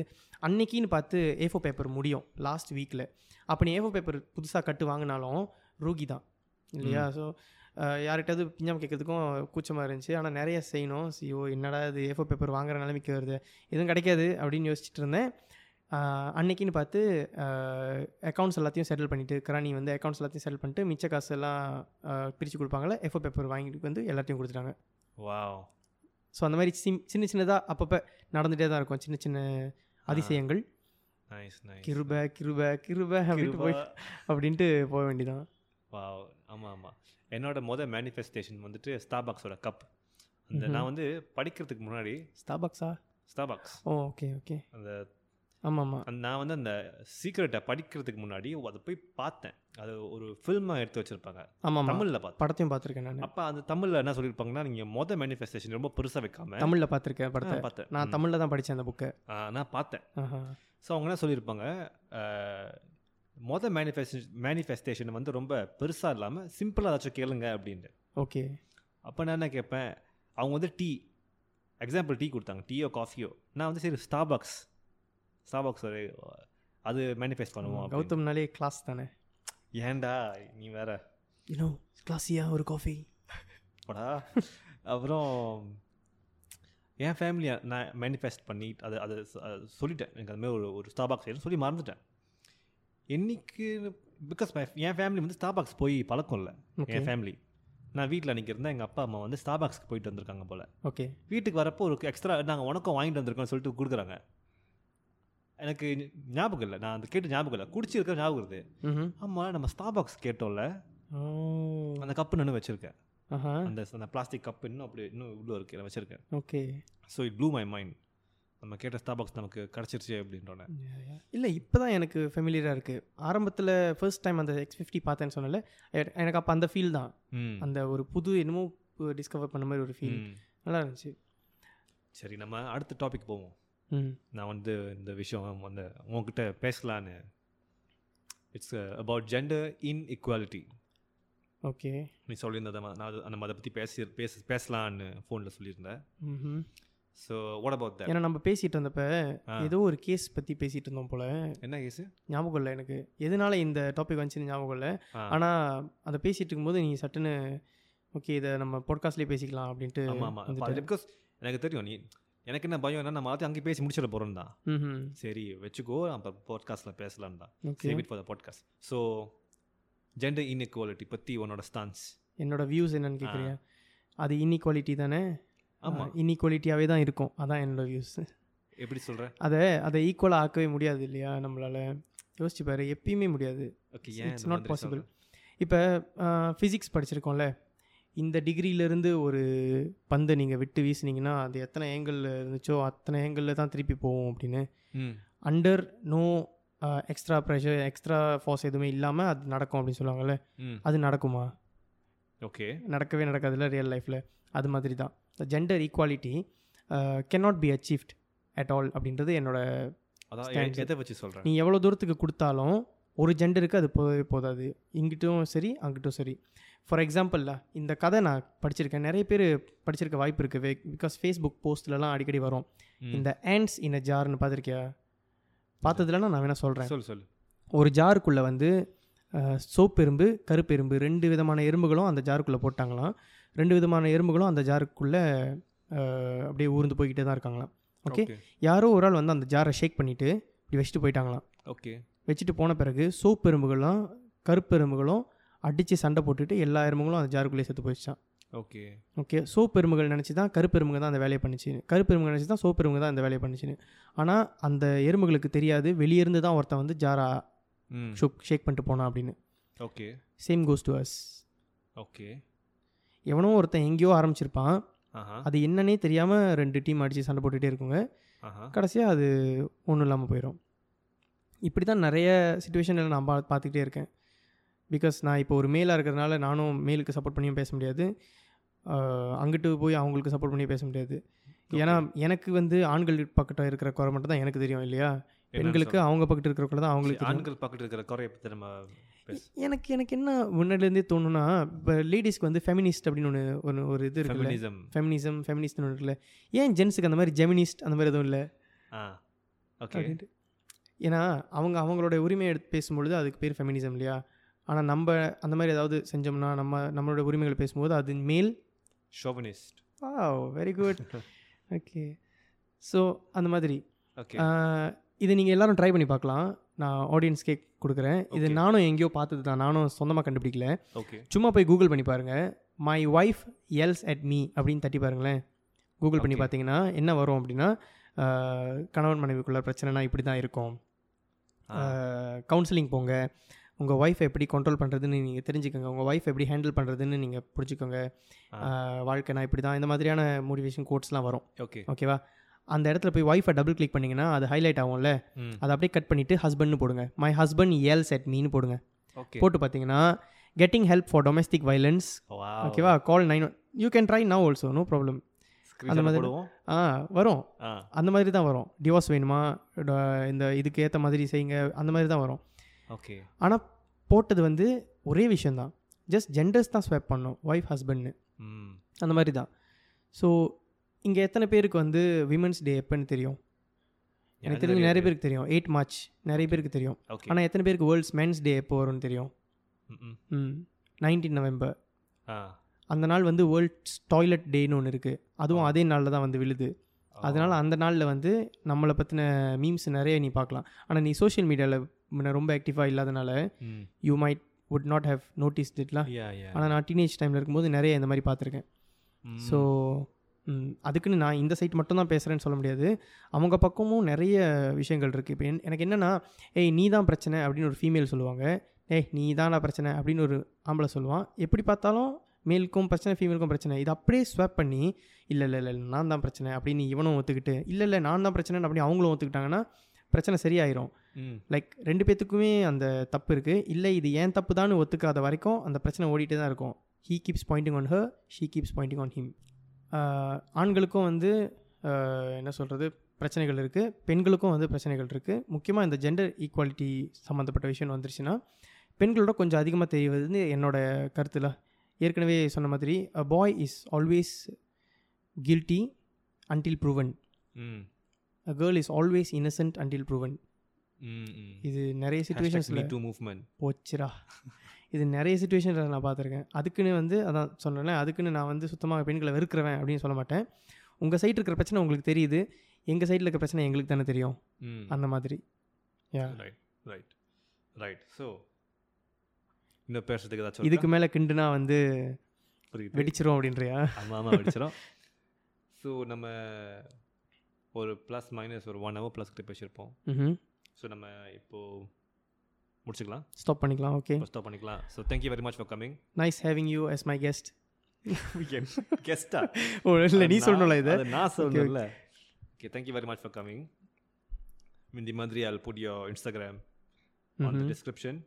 அன்னைக்கின்னு பார்த்து ஏஃபோ பேப்பர் முடியும் லாஸ்ட் வீக்கில் அப்போ நீ ஏஃபோ பேப்பர் புதுசாக கட்டு வாங்கினாலும் ரூகி தான் இல்லையா? ஸோ யார்கிட்டயாவது பிஞ்சாம் கேட்கறதுக்கும் கூச்சமாக இருந்துச்சு. ஆனால் நிறைய செய்யணும். சிஓ என்னடா இது ஏஃபோ பேப்பர் வாங்குற நிலைமைக்கு வருது? எதுவும் கிடைக்காது அப்படின்னு யோசிச்சுட்டு இருந்தேன். அன்னைக்குன்னு பார்த்து அக்கௌண்ட்ஸ் எல்லாத்தையும் செட்டில் பண்ணிவிட்டு கராணி வந்து அக்கௌண்ட்ஸ் எல்லாத்தையும் செட்டில் பண்ணிட்டு மிச்ச காசு எல்லாம் பிரித்து கொடுப்பாங்களே எஃப்ஓ பேப்பர் வாங்கிட்டு வந்து எல்லாத்தையும் கொடுத்துட்டாங்க. வாவ் ஸோ அந்த மாதிரி சிம் சின்ன சின்னதாக அப்பப்போ நடந்துகிட்டே தான் இருக்கும். சின்ன சின்ன அதிசயங்கள். கிருப கிருப கிருப அப்படின்ட்டு போய் அப்படின்ட்டு போக வேண்டியதான் வாவ் ஆமாம் ஆமாம் என்னோட மொதல் மேனிஃபெஸ்டேஷன் வந்துட்டு ஸ்டாபாக்ஸோட கப் அந்த. நான் வந்து படிக்கிறதுக்கு முன்னாடி ஸ்டாபாக்ஸா ஸ்டாபாக்ஸ் ஓ ஓகே ஓகே அந்த ஆமாம். ஆமாம் நான் வந்து அந்த சீக்கிரட்டை படிக்கிறதுக்கு முன்னாடி அதை போய் பார்த்தேன். அது ஒரு ஃபில்மாக எடுத்து வச்சுருப்பாங்க. ஆமாம். தமிழில் பார்த்தேன். படத்தையும் பார்த்துருக்கேன் நான். அப்போ அந்த தமிழில் என்ன சொல்லியிருப்பாங்கன்னா நீங்கள் மொதல் மேனிஃபெஸ்டேஷன் ரொம்ப பெருசாக வைக்காம தமிழில் பார்த்துருக்கேன் படத்தை. பார்த்தேன். நான். தமிழில் தான் படித்தேன் அந்த புக்கை. நான் பார்த்தேன். ஸோ அவங்க என்ன சொல்லியிருப்பாங்க மொதல் மேனிஃபெஸ்டேஷன் மேனிஃபெஸ்டேஷன் வந்து ரொம்ப பெருசாக இல்லாமல் சிம்பிளாக ஏதாச்சும் கேளுங்க அப்படின்ட்டு. ஓகே. அப்போ நான் என்ன கேட்பேன் அவங்க வந்து டீ எக்ஸாம்பிள் டீ கொடுத்தாங்க. டீயோ காஃபியோ. நான் வந்து சரி ஸ்டாபாக்ஸ் ஸ்டாபாக்ஸ் ஒரு அது மேனிஃபெஸ்ட் பண்ணுவோம். கௌதம்னாலே கிளாஸ் தானே? ஏன்டா நீ வேற. யூனோ கிளாஸியா ஒரு காஃபி போடா. அப்புறம் என் ஃபேமிலியை நான் மேனிஃபெஸ்ட் பண்ணி அது அது சொல்லிட்டேன். எனக்கு அது மாதிரி ஒரு ஒரு ஸ்டாபாக்ஸ் வேணும்னு சொல்லி மறந்துட்டேன். என்னைக்கு பிகாஸ் என் ஃபேமிலி வந்து ஸ்டாபாக்ஸ் போய் பழக்கம் இல்லை. என் ஃபேமிலி நான் வீட்டில் அன்றைக்கி இருந்தேன் எங்கள் அப்பா அம்மா வந்து ஸ்டாபாக்ஸ்க்கு போயிட்டு வந்திருக்காங்க போல். ஓகே வீட்டுக்கு வரப்போ ஒரு எக்ஸ்ட்ரா நாங்கள் உனக்கும் வாங்கிட்டு வந்திருக்கோம்னு சொல்லிட்டு கொடுக்குறாங்க. எனக்கு ஞாபகம் இல்லை. நான் அந்த கேட்டு ஞாபகம் இல்லை. குடிச்சிருக்க ஞாபகம் இருக்குது. ஆமாம் நம்ம ஸ்டாபாக்ஸ் கேட்டோம்ல. ஓ. அந்த கப்பு நான் வச்சுருக்கேன். அந்த அந்த பிளாஸ்டிக் கப் இன்னும் அப்படி இன்னும் இவ்வளோ இருக்கு. நான் வச்சுருக்கேன். Okay. So it blew my mind நம்ம கேட்ட ஸ்டாபாக்ஸ் நமக்கு கிடச்சிருச்சு அப்படின்றோன்னே. இல்லை இப்போ தான் எனக்கு ஃபெமிலியராக இருக்குது ஆரம்பத்தில் ஃபர்ஸ்ட் டைம் அந்த எக்ஸ் ஃபிஃப்டி பார்த்தேன்னு சொன்னல எனக்கு அப்போ அந்த ஃபீல் தான். அந்த ஒரு புது என்னமோ டிஸ்கவர் பண்ண மாதிரி ஒரு ஃபீல். நல்லா இருந்துச்சு. சரி நம்ம அடுத்த டாபிக் போவோம். நான் வந்து இந்த விஷயம் வந்து உங்ககிட்ட பேசலான்னு. It's about gender inequality okay. நீ சொல்லியிருந்ததை நான் நம்ம அதை பற்றி பேசி பேச பேசலான்னு ஃபோனில் சொல்லியிருந்தேன். ம் ஸோ வாட் அபவுட் தட் ஏன்னா நம்ம பேசிகிட்டு இருந்தப்ப. ஏதோ ஒரு கேஸ் பற்றி பேசிகிட்டு இருந்தோம் போல். என்ன கேஸு ஞாபகம் இல்லை எனக்கு. எதனால இந்த டாபிக் வந்துச்சுன்னு ஞாபகம் இல்லை. ஆனால் அதை பேசிகிட்டு இருக்கும்போது நீ சட்டுன்னு ஓகே இதை நம்ம பாட்காஸ்ட்லேயே பேசிக்கலாம் அப்படின்ட்டு ஆமாம் ஆமாம். பிகாஸ் எனக்கு தெரியும் நீ எனக்கு என்ன பயம் என்ன நம்ம எல்லாத்தையும் அங்கே பேசி முடிச்சிட போகிறோம் தான். சரி வச்சுக்கோ நம்ம பாட்காஸ்ட்டில் பேசலாம் தான். Save it for the podcast so gender inequality பற்றி உன்னோட ஸ்டான்ஸ் என்னோட வியூஸ் என்னன்னு கேட்குறியா அது இன்இக்வாலிட்டி தானே? ஆமாம் இன்இக்வாலிட்டியாகவே தான் இருக்கும். அதான் என்னோட வியூஸ் எப்படி சொல்கிற அதை அதை ஈக்குவலாக ஆக்கவே முடியாது இல்லையா நம்மளால்? யோசிச்சு பாரு எப்பயுமே முடியாது. Okay it's not possible? இப்போ ஃபிசிக்ஸ் படிச்சிருக்கோம்ல? இந்த டிகிரியிலேருந்து ஒரு பந்தை நீங்கள் விட்டு வீசுனீங்கன்னா அது எத்தனை ஏங்கிளில் இருந்துச்சோ அத்தனை ஏங்கிளில் தான் திருப்பி போகும் அப்படின்னு. Under no extra pressure extra force எதுவுமே இல்லாமல் அது நடக்கும் அப்படின்னு சொல்லுவாங்கல்ல? ம். அது நடக்குமா? ஓகே. நடக்கவே நடக்காதுல்ல ரியல் லைஃப்பில் அது மாதிரி தான். Gender equality cannot be achieved at all அப்படின்றது என்னோட எதை வச்சு சொல்கிறேன் நீ எவ்வளோ தூரத்துக்கு கொடுத்தாலும் ஒரு ஜெண்டருக்கு அது போதவே போதாது. இங்கிட்டும் சரி அங்கிட்டும் சரி. ஃபார் எக்ஸாம்பிளில் இந்த கதை நான் படிச்சிருக்கேன். நிறைய பேர் படிச்சிருக்க வாய்ப்பு இருக்குது பிகாஸ் ஃபேஸ்புக் போஸ்ட்லலாம் அடிக்கடி வரும். இந்த ants இன் அ ஜார்னு பார்த்துருக்கியா? பார்த்ததுலனா நான் வேணால் சொல்கிறேன் சொல்லு சொல்லு. ஒரு ஜாருக்குள்ளே வந்து சோப்பு எறும்பு கருப்பு எறும்பு ரெண்டு விதமான எறும்புகளும் அந்த ஜாருக்குள்ளே போட்டாங்களாம். ரெண்டு விதமான எறும்புகளும் அந்த ஜாருக்குள்ளே அப்படியே ஊர்ந்து போய்கிட்டே தான் இருக்காங்களாம். ஓகே யாரோ ஒரு ஆள் வந்து அந்த ஜாரை ஷேக் பண்ணிவிட்டு இப்படி வச்சுட்டு போயிட்டாங்களாம். ஓகே வச்சுட்டு போன பிறகு சோப்பு எறும்புகளும் கருப்பு எறும்புகளும் அடித்து சண்டை போட்டுட்டு எல்லா எறும்புகளும் அந்த ஜாருக்குள்ளேயே செத்து போயிடுச்சான் ஓகே. ஓகே. சோப்பு எறும்புகள் நினச்சி தான் கருப்பு எறும்புங்க தான் அந்த வேலையை பண்ணிச்சு கருப்பு எறும்புகள் நினச்சி தான் சோப்பு எறும்புங்க தான் அந்த வேலையை பண்ணிச்சுன்னு. ஆனால் அந்த எறும்புகளுக்கு தெரியாது. வெளியிருந்து தான் ஒருத்தன் வந்து ஜாரா ஷோக் ஷேக் பண்ணிட்டு போனான் அப்படின்னு. Okay. Same goes to us okay. எவனோ ஒருத்தன் எங்கேயோ ஆரம்பிச்சிருப்பான். அது என்னன்னே தெரியாமல் ரெண்டு டீம் அடித்து சண்டை போட்டுகிட்டே இருக்குங்க. கடைசியாக அது ஒன்றும் இல்லாமல் போயிடும் இப்படி தான் நிறைய சுச்சுவேஷனில் நான் பா பார்த்துக்கிட்டே இருக்கேன். பிகாஸ் நான் இப்போ ஒரு மேலாக இருக்கிறதுனால நானும் மேலுக்கு சப்போர்ட் பண்ணியும் பேச முடியாது. அங்கிட்டு போய் அவங்களுக்கு சப்போர்ட் பண்ணி பேச முடியாது. ஏன்னா எனக்கு வந்து ஆண்கள் பக்கத்தில் இருக்கிற குறை மட்டும் தான் எனக்கு தெரியும் இல்லையா? பெண்களுக்கு அவங்க பக்கத்து இருக்கிற குறை தான் அவங்களுக்கு ஆண்கள் பக்கத்துல இருக்கிற குறைய பற்றி நம்ம எனக்கு எனக்கு என்ன முன்னாடிலேருந்தே தோணுன்னா இப்போ லேடிஸ்க்கு வந்து ஃபெமினிஸ்ட் அப்படின்னு ஒன்று ஒன்று ஒரு இது இருக்குல்ல? ஃபெமினிசம் ஃபெமினிஸ்ட்னு ஒன்று இருக்குல்ல? ஏன் ஜென்ஸுக்கு அந்த மாதிரி ஜெமினிஸ்ட் அந்த மாதிரி எதுவும் இல்லை? ஆ ஓகே ஏன்னா அவங்க அவங்களோட உரிமையை எடுத்து பேசும்பொழுது அதுக்கு பேர் ஃபெமினிசம் இல்லையா? ஆனால் நம்ம அந்த மாதிரி ஏதாவது செஞ்சோம்னா நம்ம நம்மளோட உரிமைகளை பேசும்போது அது மேல் ஷோவனிஸ்ட் ஆ வெரி குட் ஓகே ஸோ அந்த மாதிரி. ஓகே இதை நீங்கள் எல்லாரும் ட்ரை பண்ணி பார்க்கலாம். நான் ஆடியன்ஸ்க்கே கொடுக்குறேன். இது. நானும் எங்கேயோ பார்த்தது தான். நானும் சொந்தமாக கண்டுபிடிக்கல. ஓகே சும்மா போய் கூகுள் பண்ணி பாருங்கள் my wife yells at me அப்படின்னு தட்டி பாருங்களேன். கூகுள் பண்ணி. பார்த்தீங்கன்னா என்ன வரும் அப்படின்னா கணவன் மனைவிக்குள்ள பிரச்சனைனா இப்படி தான் இருக்கும் கவுன்சிலிங் போங்க. உங்கள் ஒய்ஃப் எப்படி கண்ட்ரோல் பண்ணுறதுன்னு நீங்கள் தெரிஞ்சுக்கோங்க. உங்கள் ஒய்ஃப் எப்படி ஹேண்டில் பண்ணுறதுன்னு நீங்கள் புரிஞ்சுக்கோங்க. வாழ்க்கைனா இப்படி தான் இந்த மாதிரியான மோட்டிவேஷன் கோட்ஸ்லாம் வரும். ஓகே. ஓகேவா அந்த இடத்துல போய் ஒய்ஃபை டபுள் கிளிக் பண்ணிங்கன்னா அது ஹைலைட் ஆகும்ல? அதை அப்படியே கட் பண்ணிவிட்டு ஹஸ்பண்ட்னு போடுங்க. மை ஹஸ்பண்ட் எல் செட் மீன்னு போடுங்க. ஓகே. போட்டு பார்த்தீங்கன்னா getting help for domestic violence ஓகேவா call nine you can try now also no problem அந்த மாதிரி- ஆ வரும். அந்த மாதிரி தான் வரும். டிவோர்ஸ் வேணுமா? இந்த இதுக்கு ஏற்ற மாதிரி செய்யுங்க. அந்த மாதிரி தான் வரும். ஓகே ஆனால் போட்டது வந்து ஒரே விஷயந்தான் ஜஸ்ட் ஜெண்டர்ஸ் தான் ஸ்வைப் பண்ணோம் ஒய்ஃப் ஹஸ்பண்ட்னு ம். அந்த மாதிரி தான் ஸோ இங்கே எத்தனை பேருக்கு வந்து விமன்ஸ் டே எப்போன்னு தெரியும்? எனக்கு தெரிஞ்சு நிறைய பேருக்கு தெரியும். எயிட் மார்ச் நிறைய பேருக்கு தெரியும். ஆனால் எத்தனை பேருக்கு வேர்ல்ட்ஸ் மென்ஸ் டே எப்போ வரும்னு தெரியும்? ம் நைன்டீன் நவம்பர் அந்த நாள் வந்து வேர்ல்ட்ஸ் டாய்லெட் டேன்னு ஒன்று இருக்குது அதுவும் அதே நாளில் தான் வந்து விழுது. அதனால் அந்த நாளில் வந்து நம்மளை பற்றின மீம்ஸ் நிறைய நீ பார்க்கலாம். ஆனால் நீ சோஷியல் மீடியாவில் ரொம்ப ஆக்டிவாக இல்லாதனால you might would not have notice இட்லாம் ஆனால் நான் டீனேஜ் டைமில் இருக்கும்போது நிறைய இந்த மாதிரி பார்த்துருக்கேன். ஸோ அதுக்குன்னு நான் இந்த சைட் மட்டும் தான் பேசுகிறேன்னு சொல்ல முடியாது. அவங்க பக்கமும் நிறைய விஷயங்கள் இருக்குது இப்போ எனக்கு என்னென்னா ஏய் நீ தான் பிரச்சனை அப்படின்னு ஒரு ஃபீமேல் சொல்லுவாங்க. ஏய் நீ தானா பிரச்சனை அப்படின்னு ஒரு ஆம்பளை சொல்லுவான். எப்படி பார்த்தாலும் மேலுக்கும் பிரச்சனை ஃபீமேலுக்கும் பிரச்சனை. இது அப்படியே ஸ்வாப் பண்ணி இல்லை இல்லை இல்லை நான் தான் பிரச்சனை அப்படின்னு இவனும் ஒத்துக்கிட்டு இல்லை இல்லை நான் தான் பிரச்சனை அப்படி அவங்களும் ஒத்துக்கிட்டாங்கன்னா பிரச்சனை சரியாயிரும். லைக் ரெண்டு பேத்துக்குமே அந்த தப்பு இருக்குது இல்லை இது ஏன் தப்பு தான் ஒத்துக்காத வரைக்கும் அந்த பிரச்சனை ஓடிட்டே தான் இருக்கும். He keeps pointing on her she keeps pointing on him ஆண்களுக்கும் வந்து என்ன சொல்கிறது பிரச்சனைகள் இருக்குது பெண்களுக்கும் வந்து பிரச்சனைகள் இருக்குது முக்கியமாக இந்த ஜெண்டர் ஈக்குவாலிட்டி சம்மந்தப்பட்ட விஷயம் வந்துருச்சுன்னா பெண்களோட கொஞ்சம் அதிகமாக தெரிவது வந்து என்னோட கருத்தில். ஏற்கனவே சொன்ன மாதிரி a boy is always guilty until proven a girl is always innocent until proven இது நிறைய சுச்சுவேஷன்ஸில் போச்சுரா இது நிறைய சுச்சுவேஷன்ஸில் நான் பார்த்துருக்கேன். அதுக்குன்னு வந்து அதான் சொன்னேன்ல அதுக்குன்னு நான் வந்து சுத்தமாக பெண்களை வெறுக்கிறவன் அப்படின்னு சொல்ல மாட்டேன். உங்கள் சைடு இருக்கிற பிரச்சனை உங்களுக்கு தெரியுது. எங்கள் சைடில் இருக்கிற பிரச்சனை எங்களுக்கு தானே தெரியும். ம். அந்த மாதிரி. Yeah right right right so இன்னும் பேசுறதுக்கு ஏதாச்சும் இதுக்கு மேலே கிண்டுனா வந்து வெடிச்சிரும் அப்படின்றியா? ஆமாம் ஆமாம் வெடிச்சிடும் ஸோ நம்ம ஒரு ப்ளஸ் மைனஸ் ஒரு ஒன் ஹவர் ப்ளஸ் கிட்ட பேசியிருப்போம். ம் ஸோ நம்ம இப்போது முடிச்சுக்கலாம். ஸ்டாப் பண்ணிக்கலாம் ஓகே ஸ்டாப் பண்ணிக்கலாம். So thank you very much for coming nice having you as my guest கெஸ்டா ஓ இல்லை நீ சொல்லணும்ல இதை? நான் சொல்லணும்ல. Okay thank you very much for coming இந்த மாதிரி all put your Instagram on the description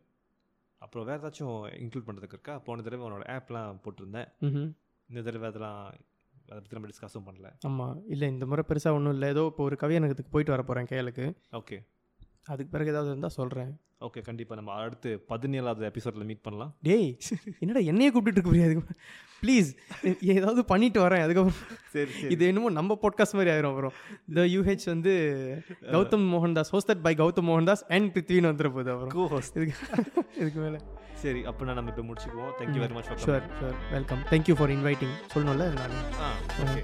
அப்புறம் வேறு ஏதாச்சும் இன்க்ளூட் பண்ணுறதுக்கு இருக்கா? போன தடவை உன்னோட ஆப்லாம் போட்டிருந்தேன். இந்த தடவை அதெல்லாம் அதை பற்றி நம்ம டிஸ்கஸும் பண்ணல. ஆமாம் இல்லை இந்த முறை பெருசாக ஒன்றும் இல்லை. ஏதோ இப்போ ஒரு கவியனகத்துக்கு போயிட்டு வர போகிறேன் கேளுக்கு. ஓகே அதுக்கு பிறகு ஏதாவது இருந்தால் சொல்கிறேன் ஓகே கண்டிப்பாக நம்ம அடுத்து பதினேழாவது எபிசோடில் மீட் பண்ணலாம். டேய் என்னடா என்னையே கூப்பிட்டுட்டு இருக்க முடியாது? ப்ளீஸ் ஏதாவது பண்ணிட்டு வரேன். அதுக்கப்புறம் சரி இது என்னமோ நம்ம பாட்காஸ்ட் மாதிரி ஆயிரும் அப்புறம். த யூஹெச் வந்து Gautham Mohandas hosted by Gautham Mohandas and பிருத்வின்னு வந்துட போகுது அப்புறம். இதுக்கு இதுக்கு மேலே. சரி அப்போ நம்ம இப்போ முடிச்சுக்குவோம். Thank you very much sure sure welcome thank you for inviting சொல்லணும்ல நான். ஆ ஓகே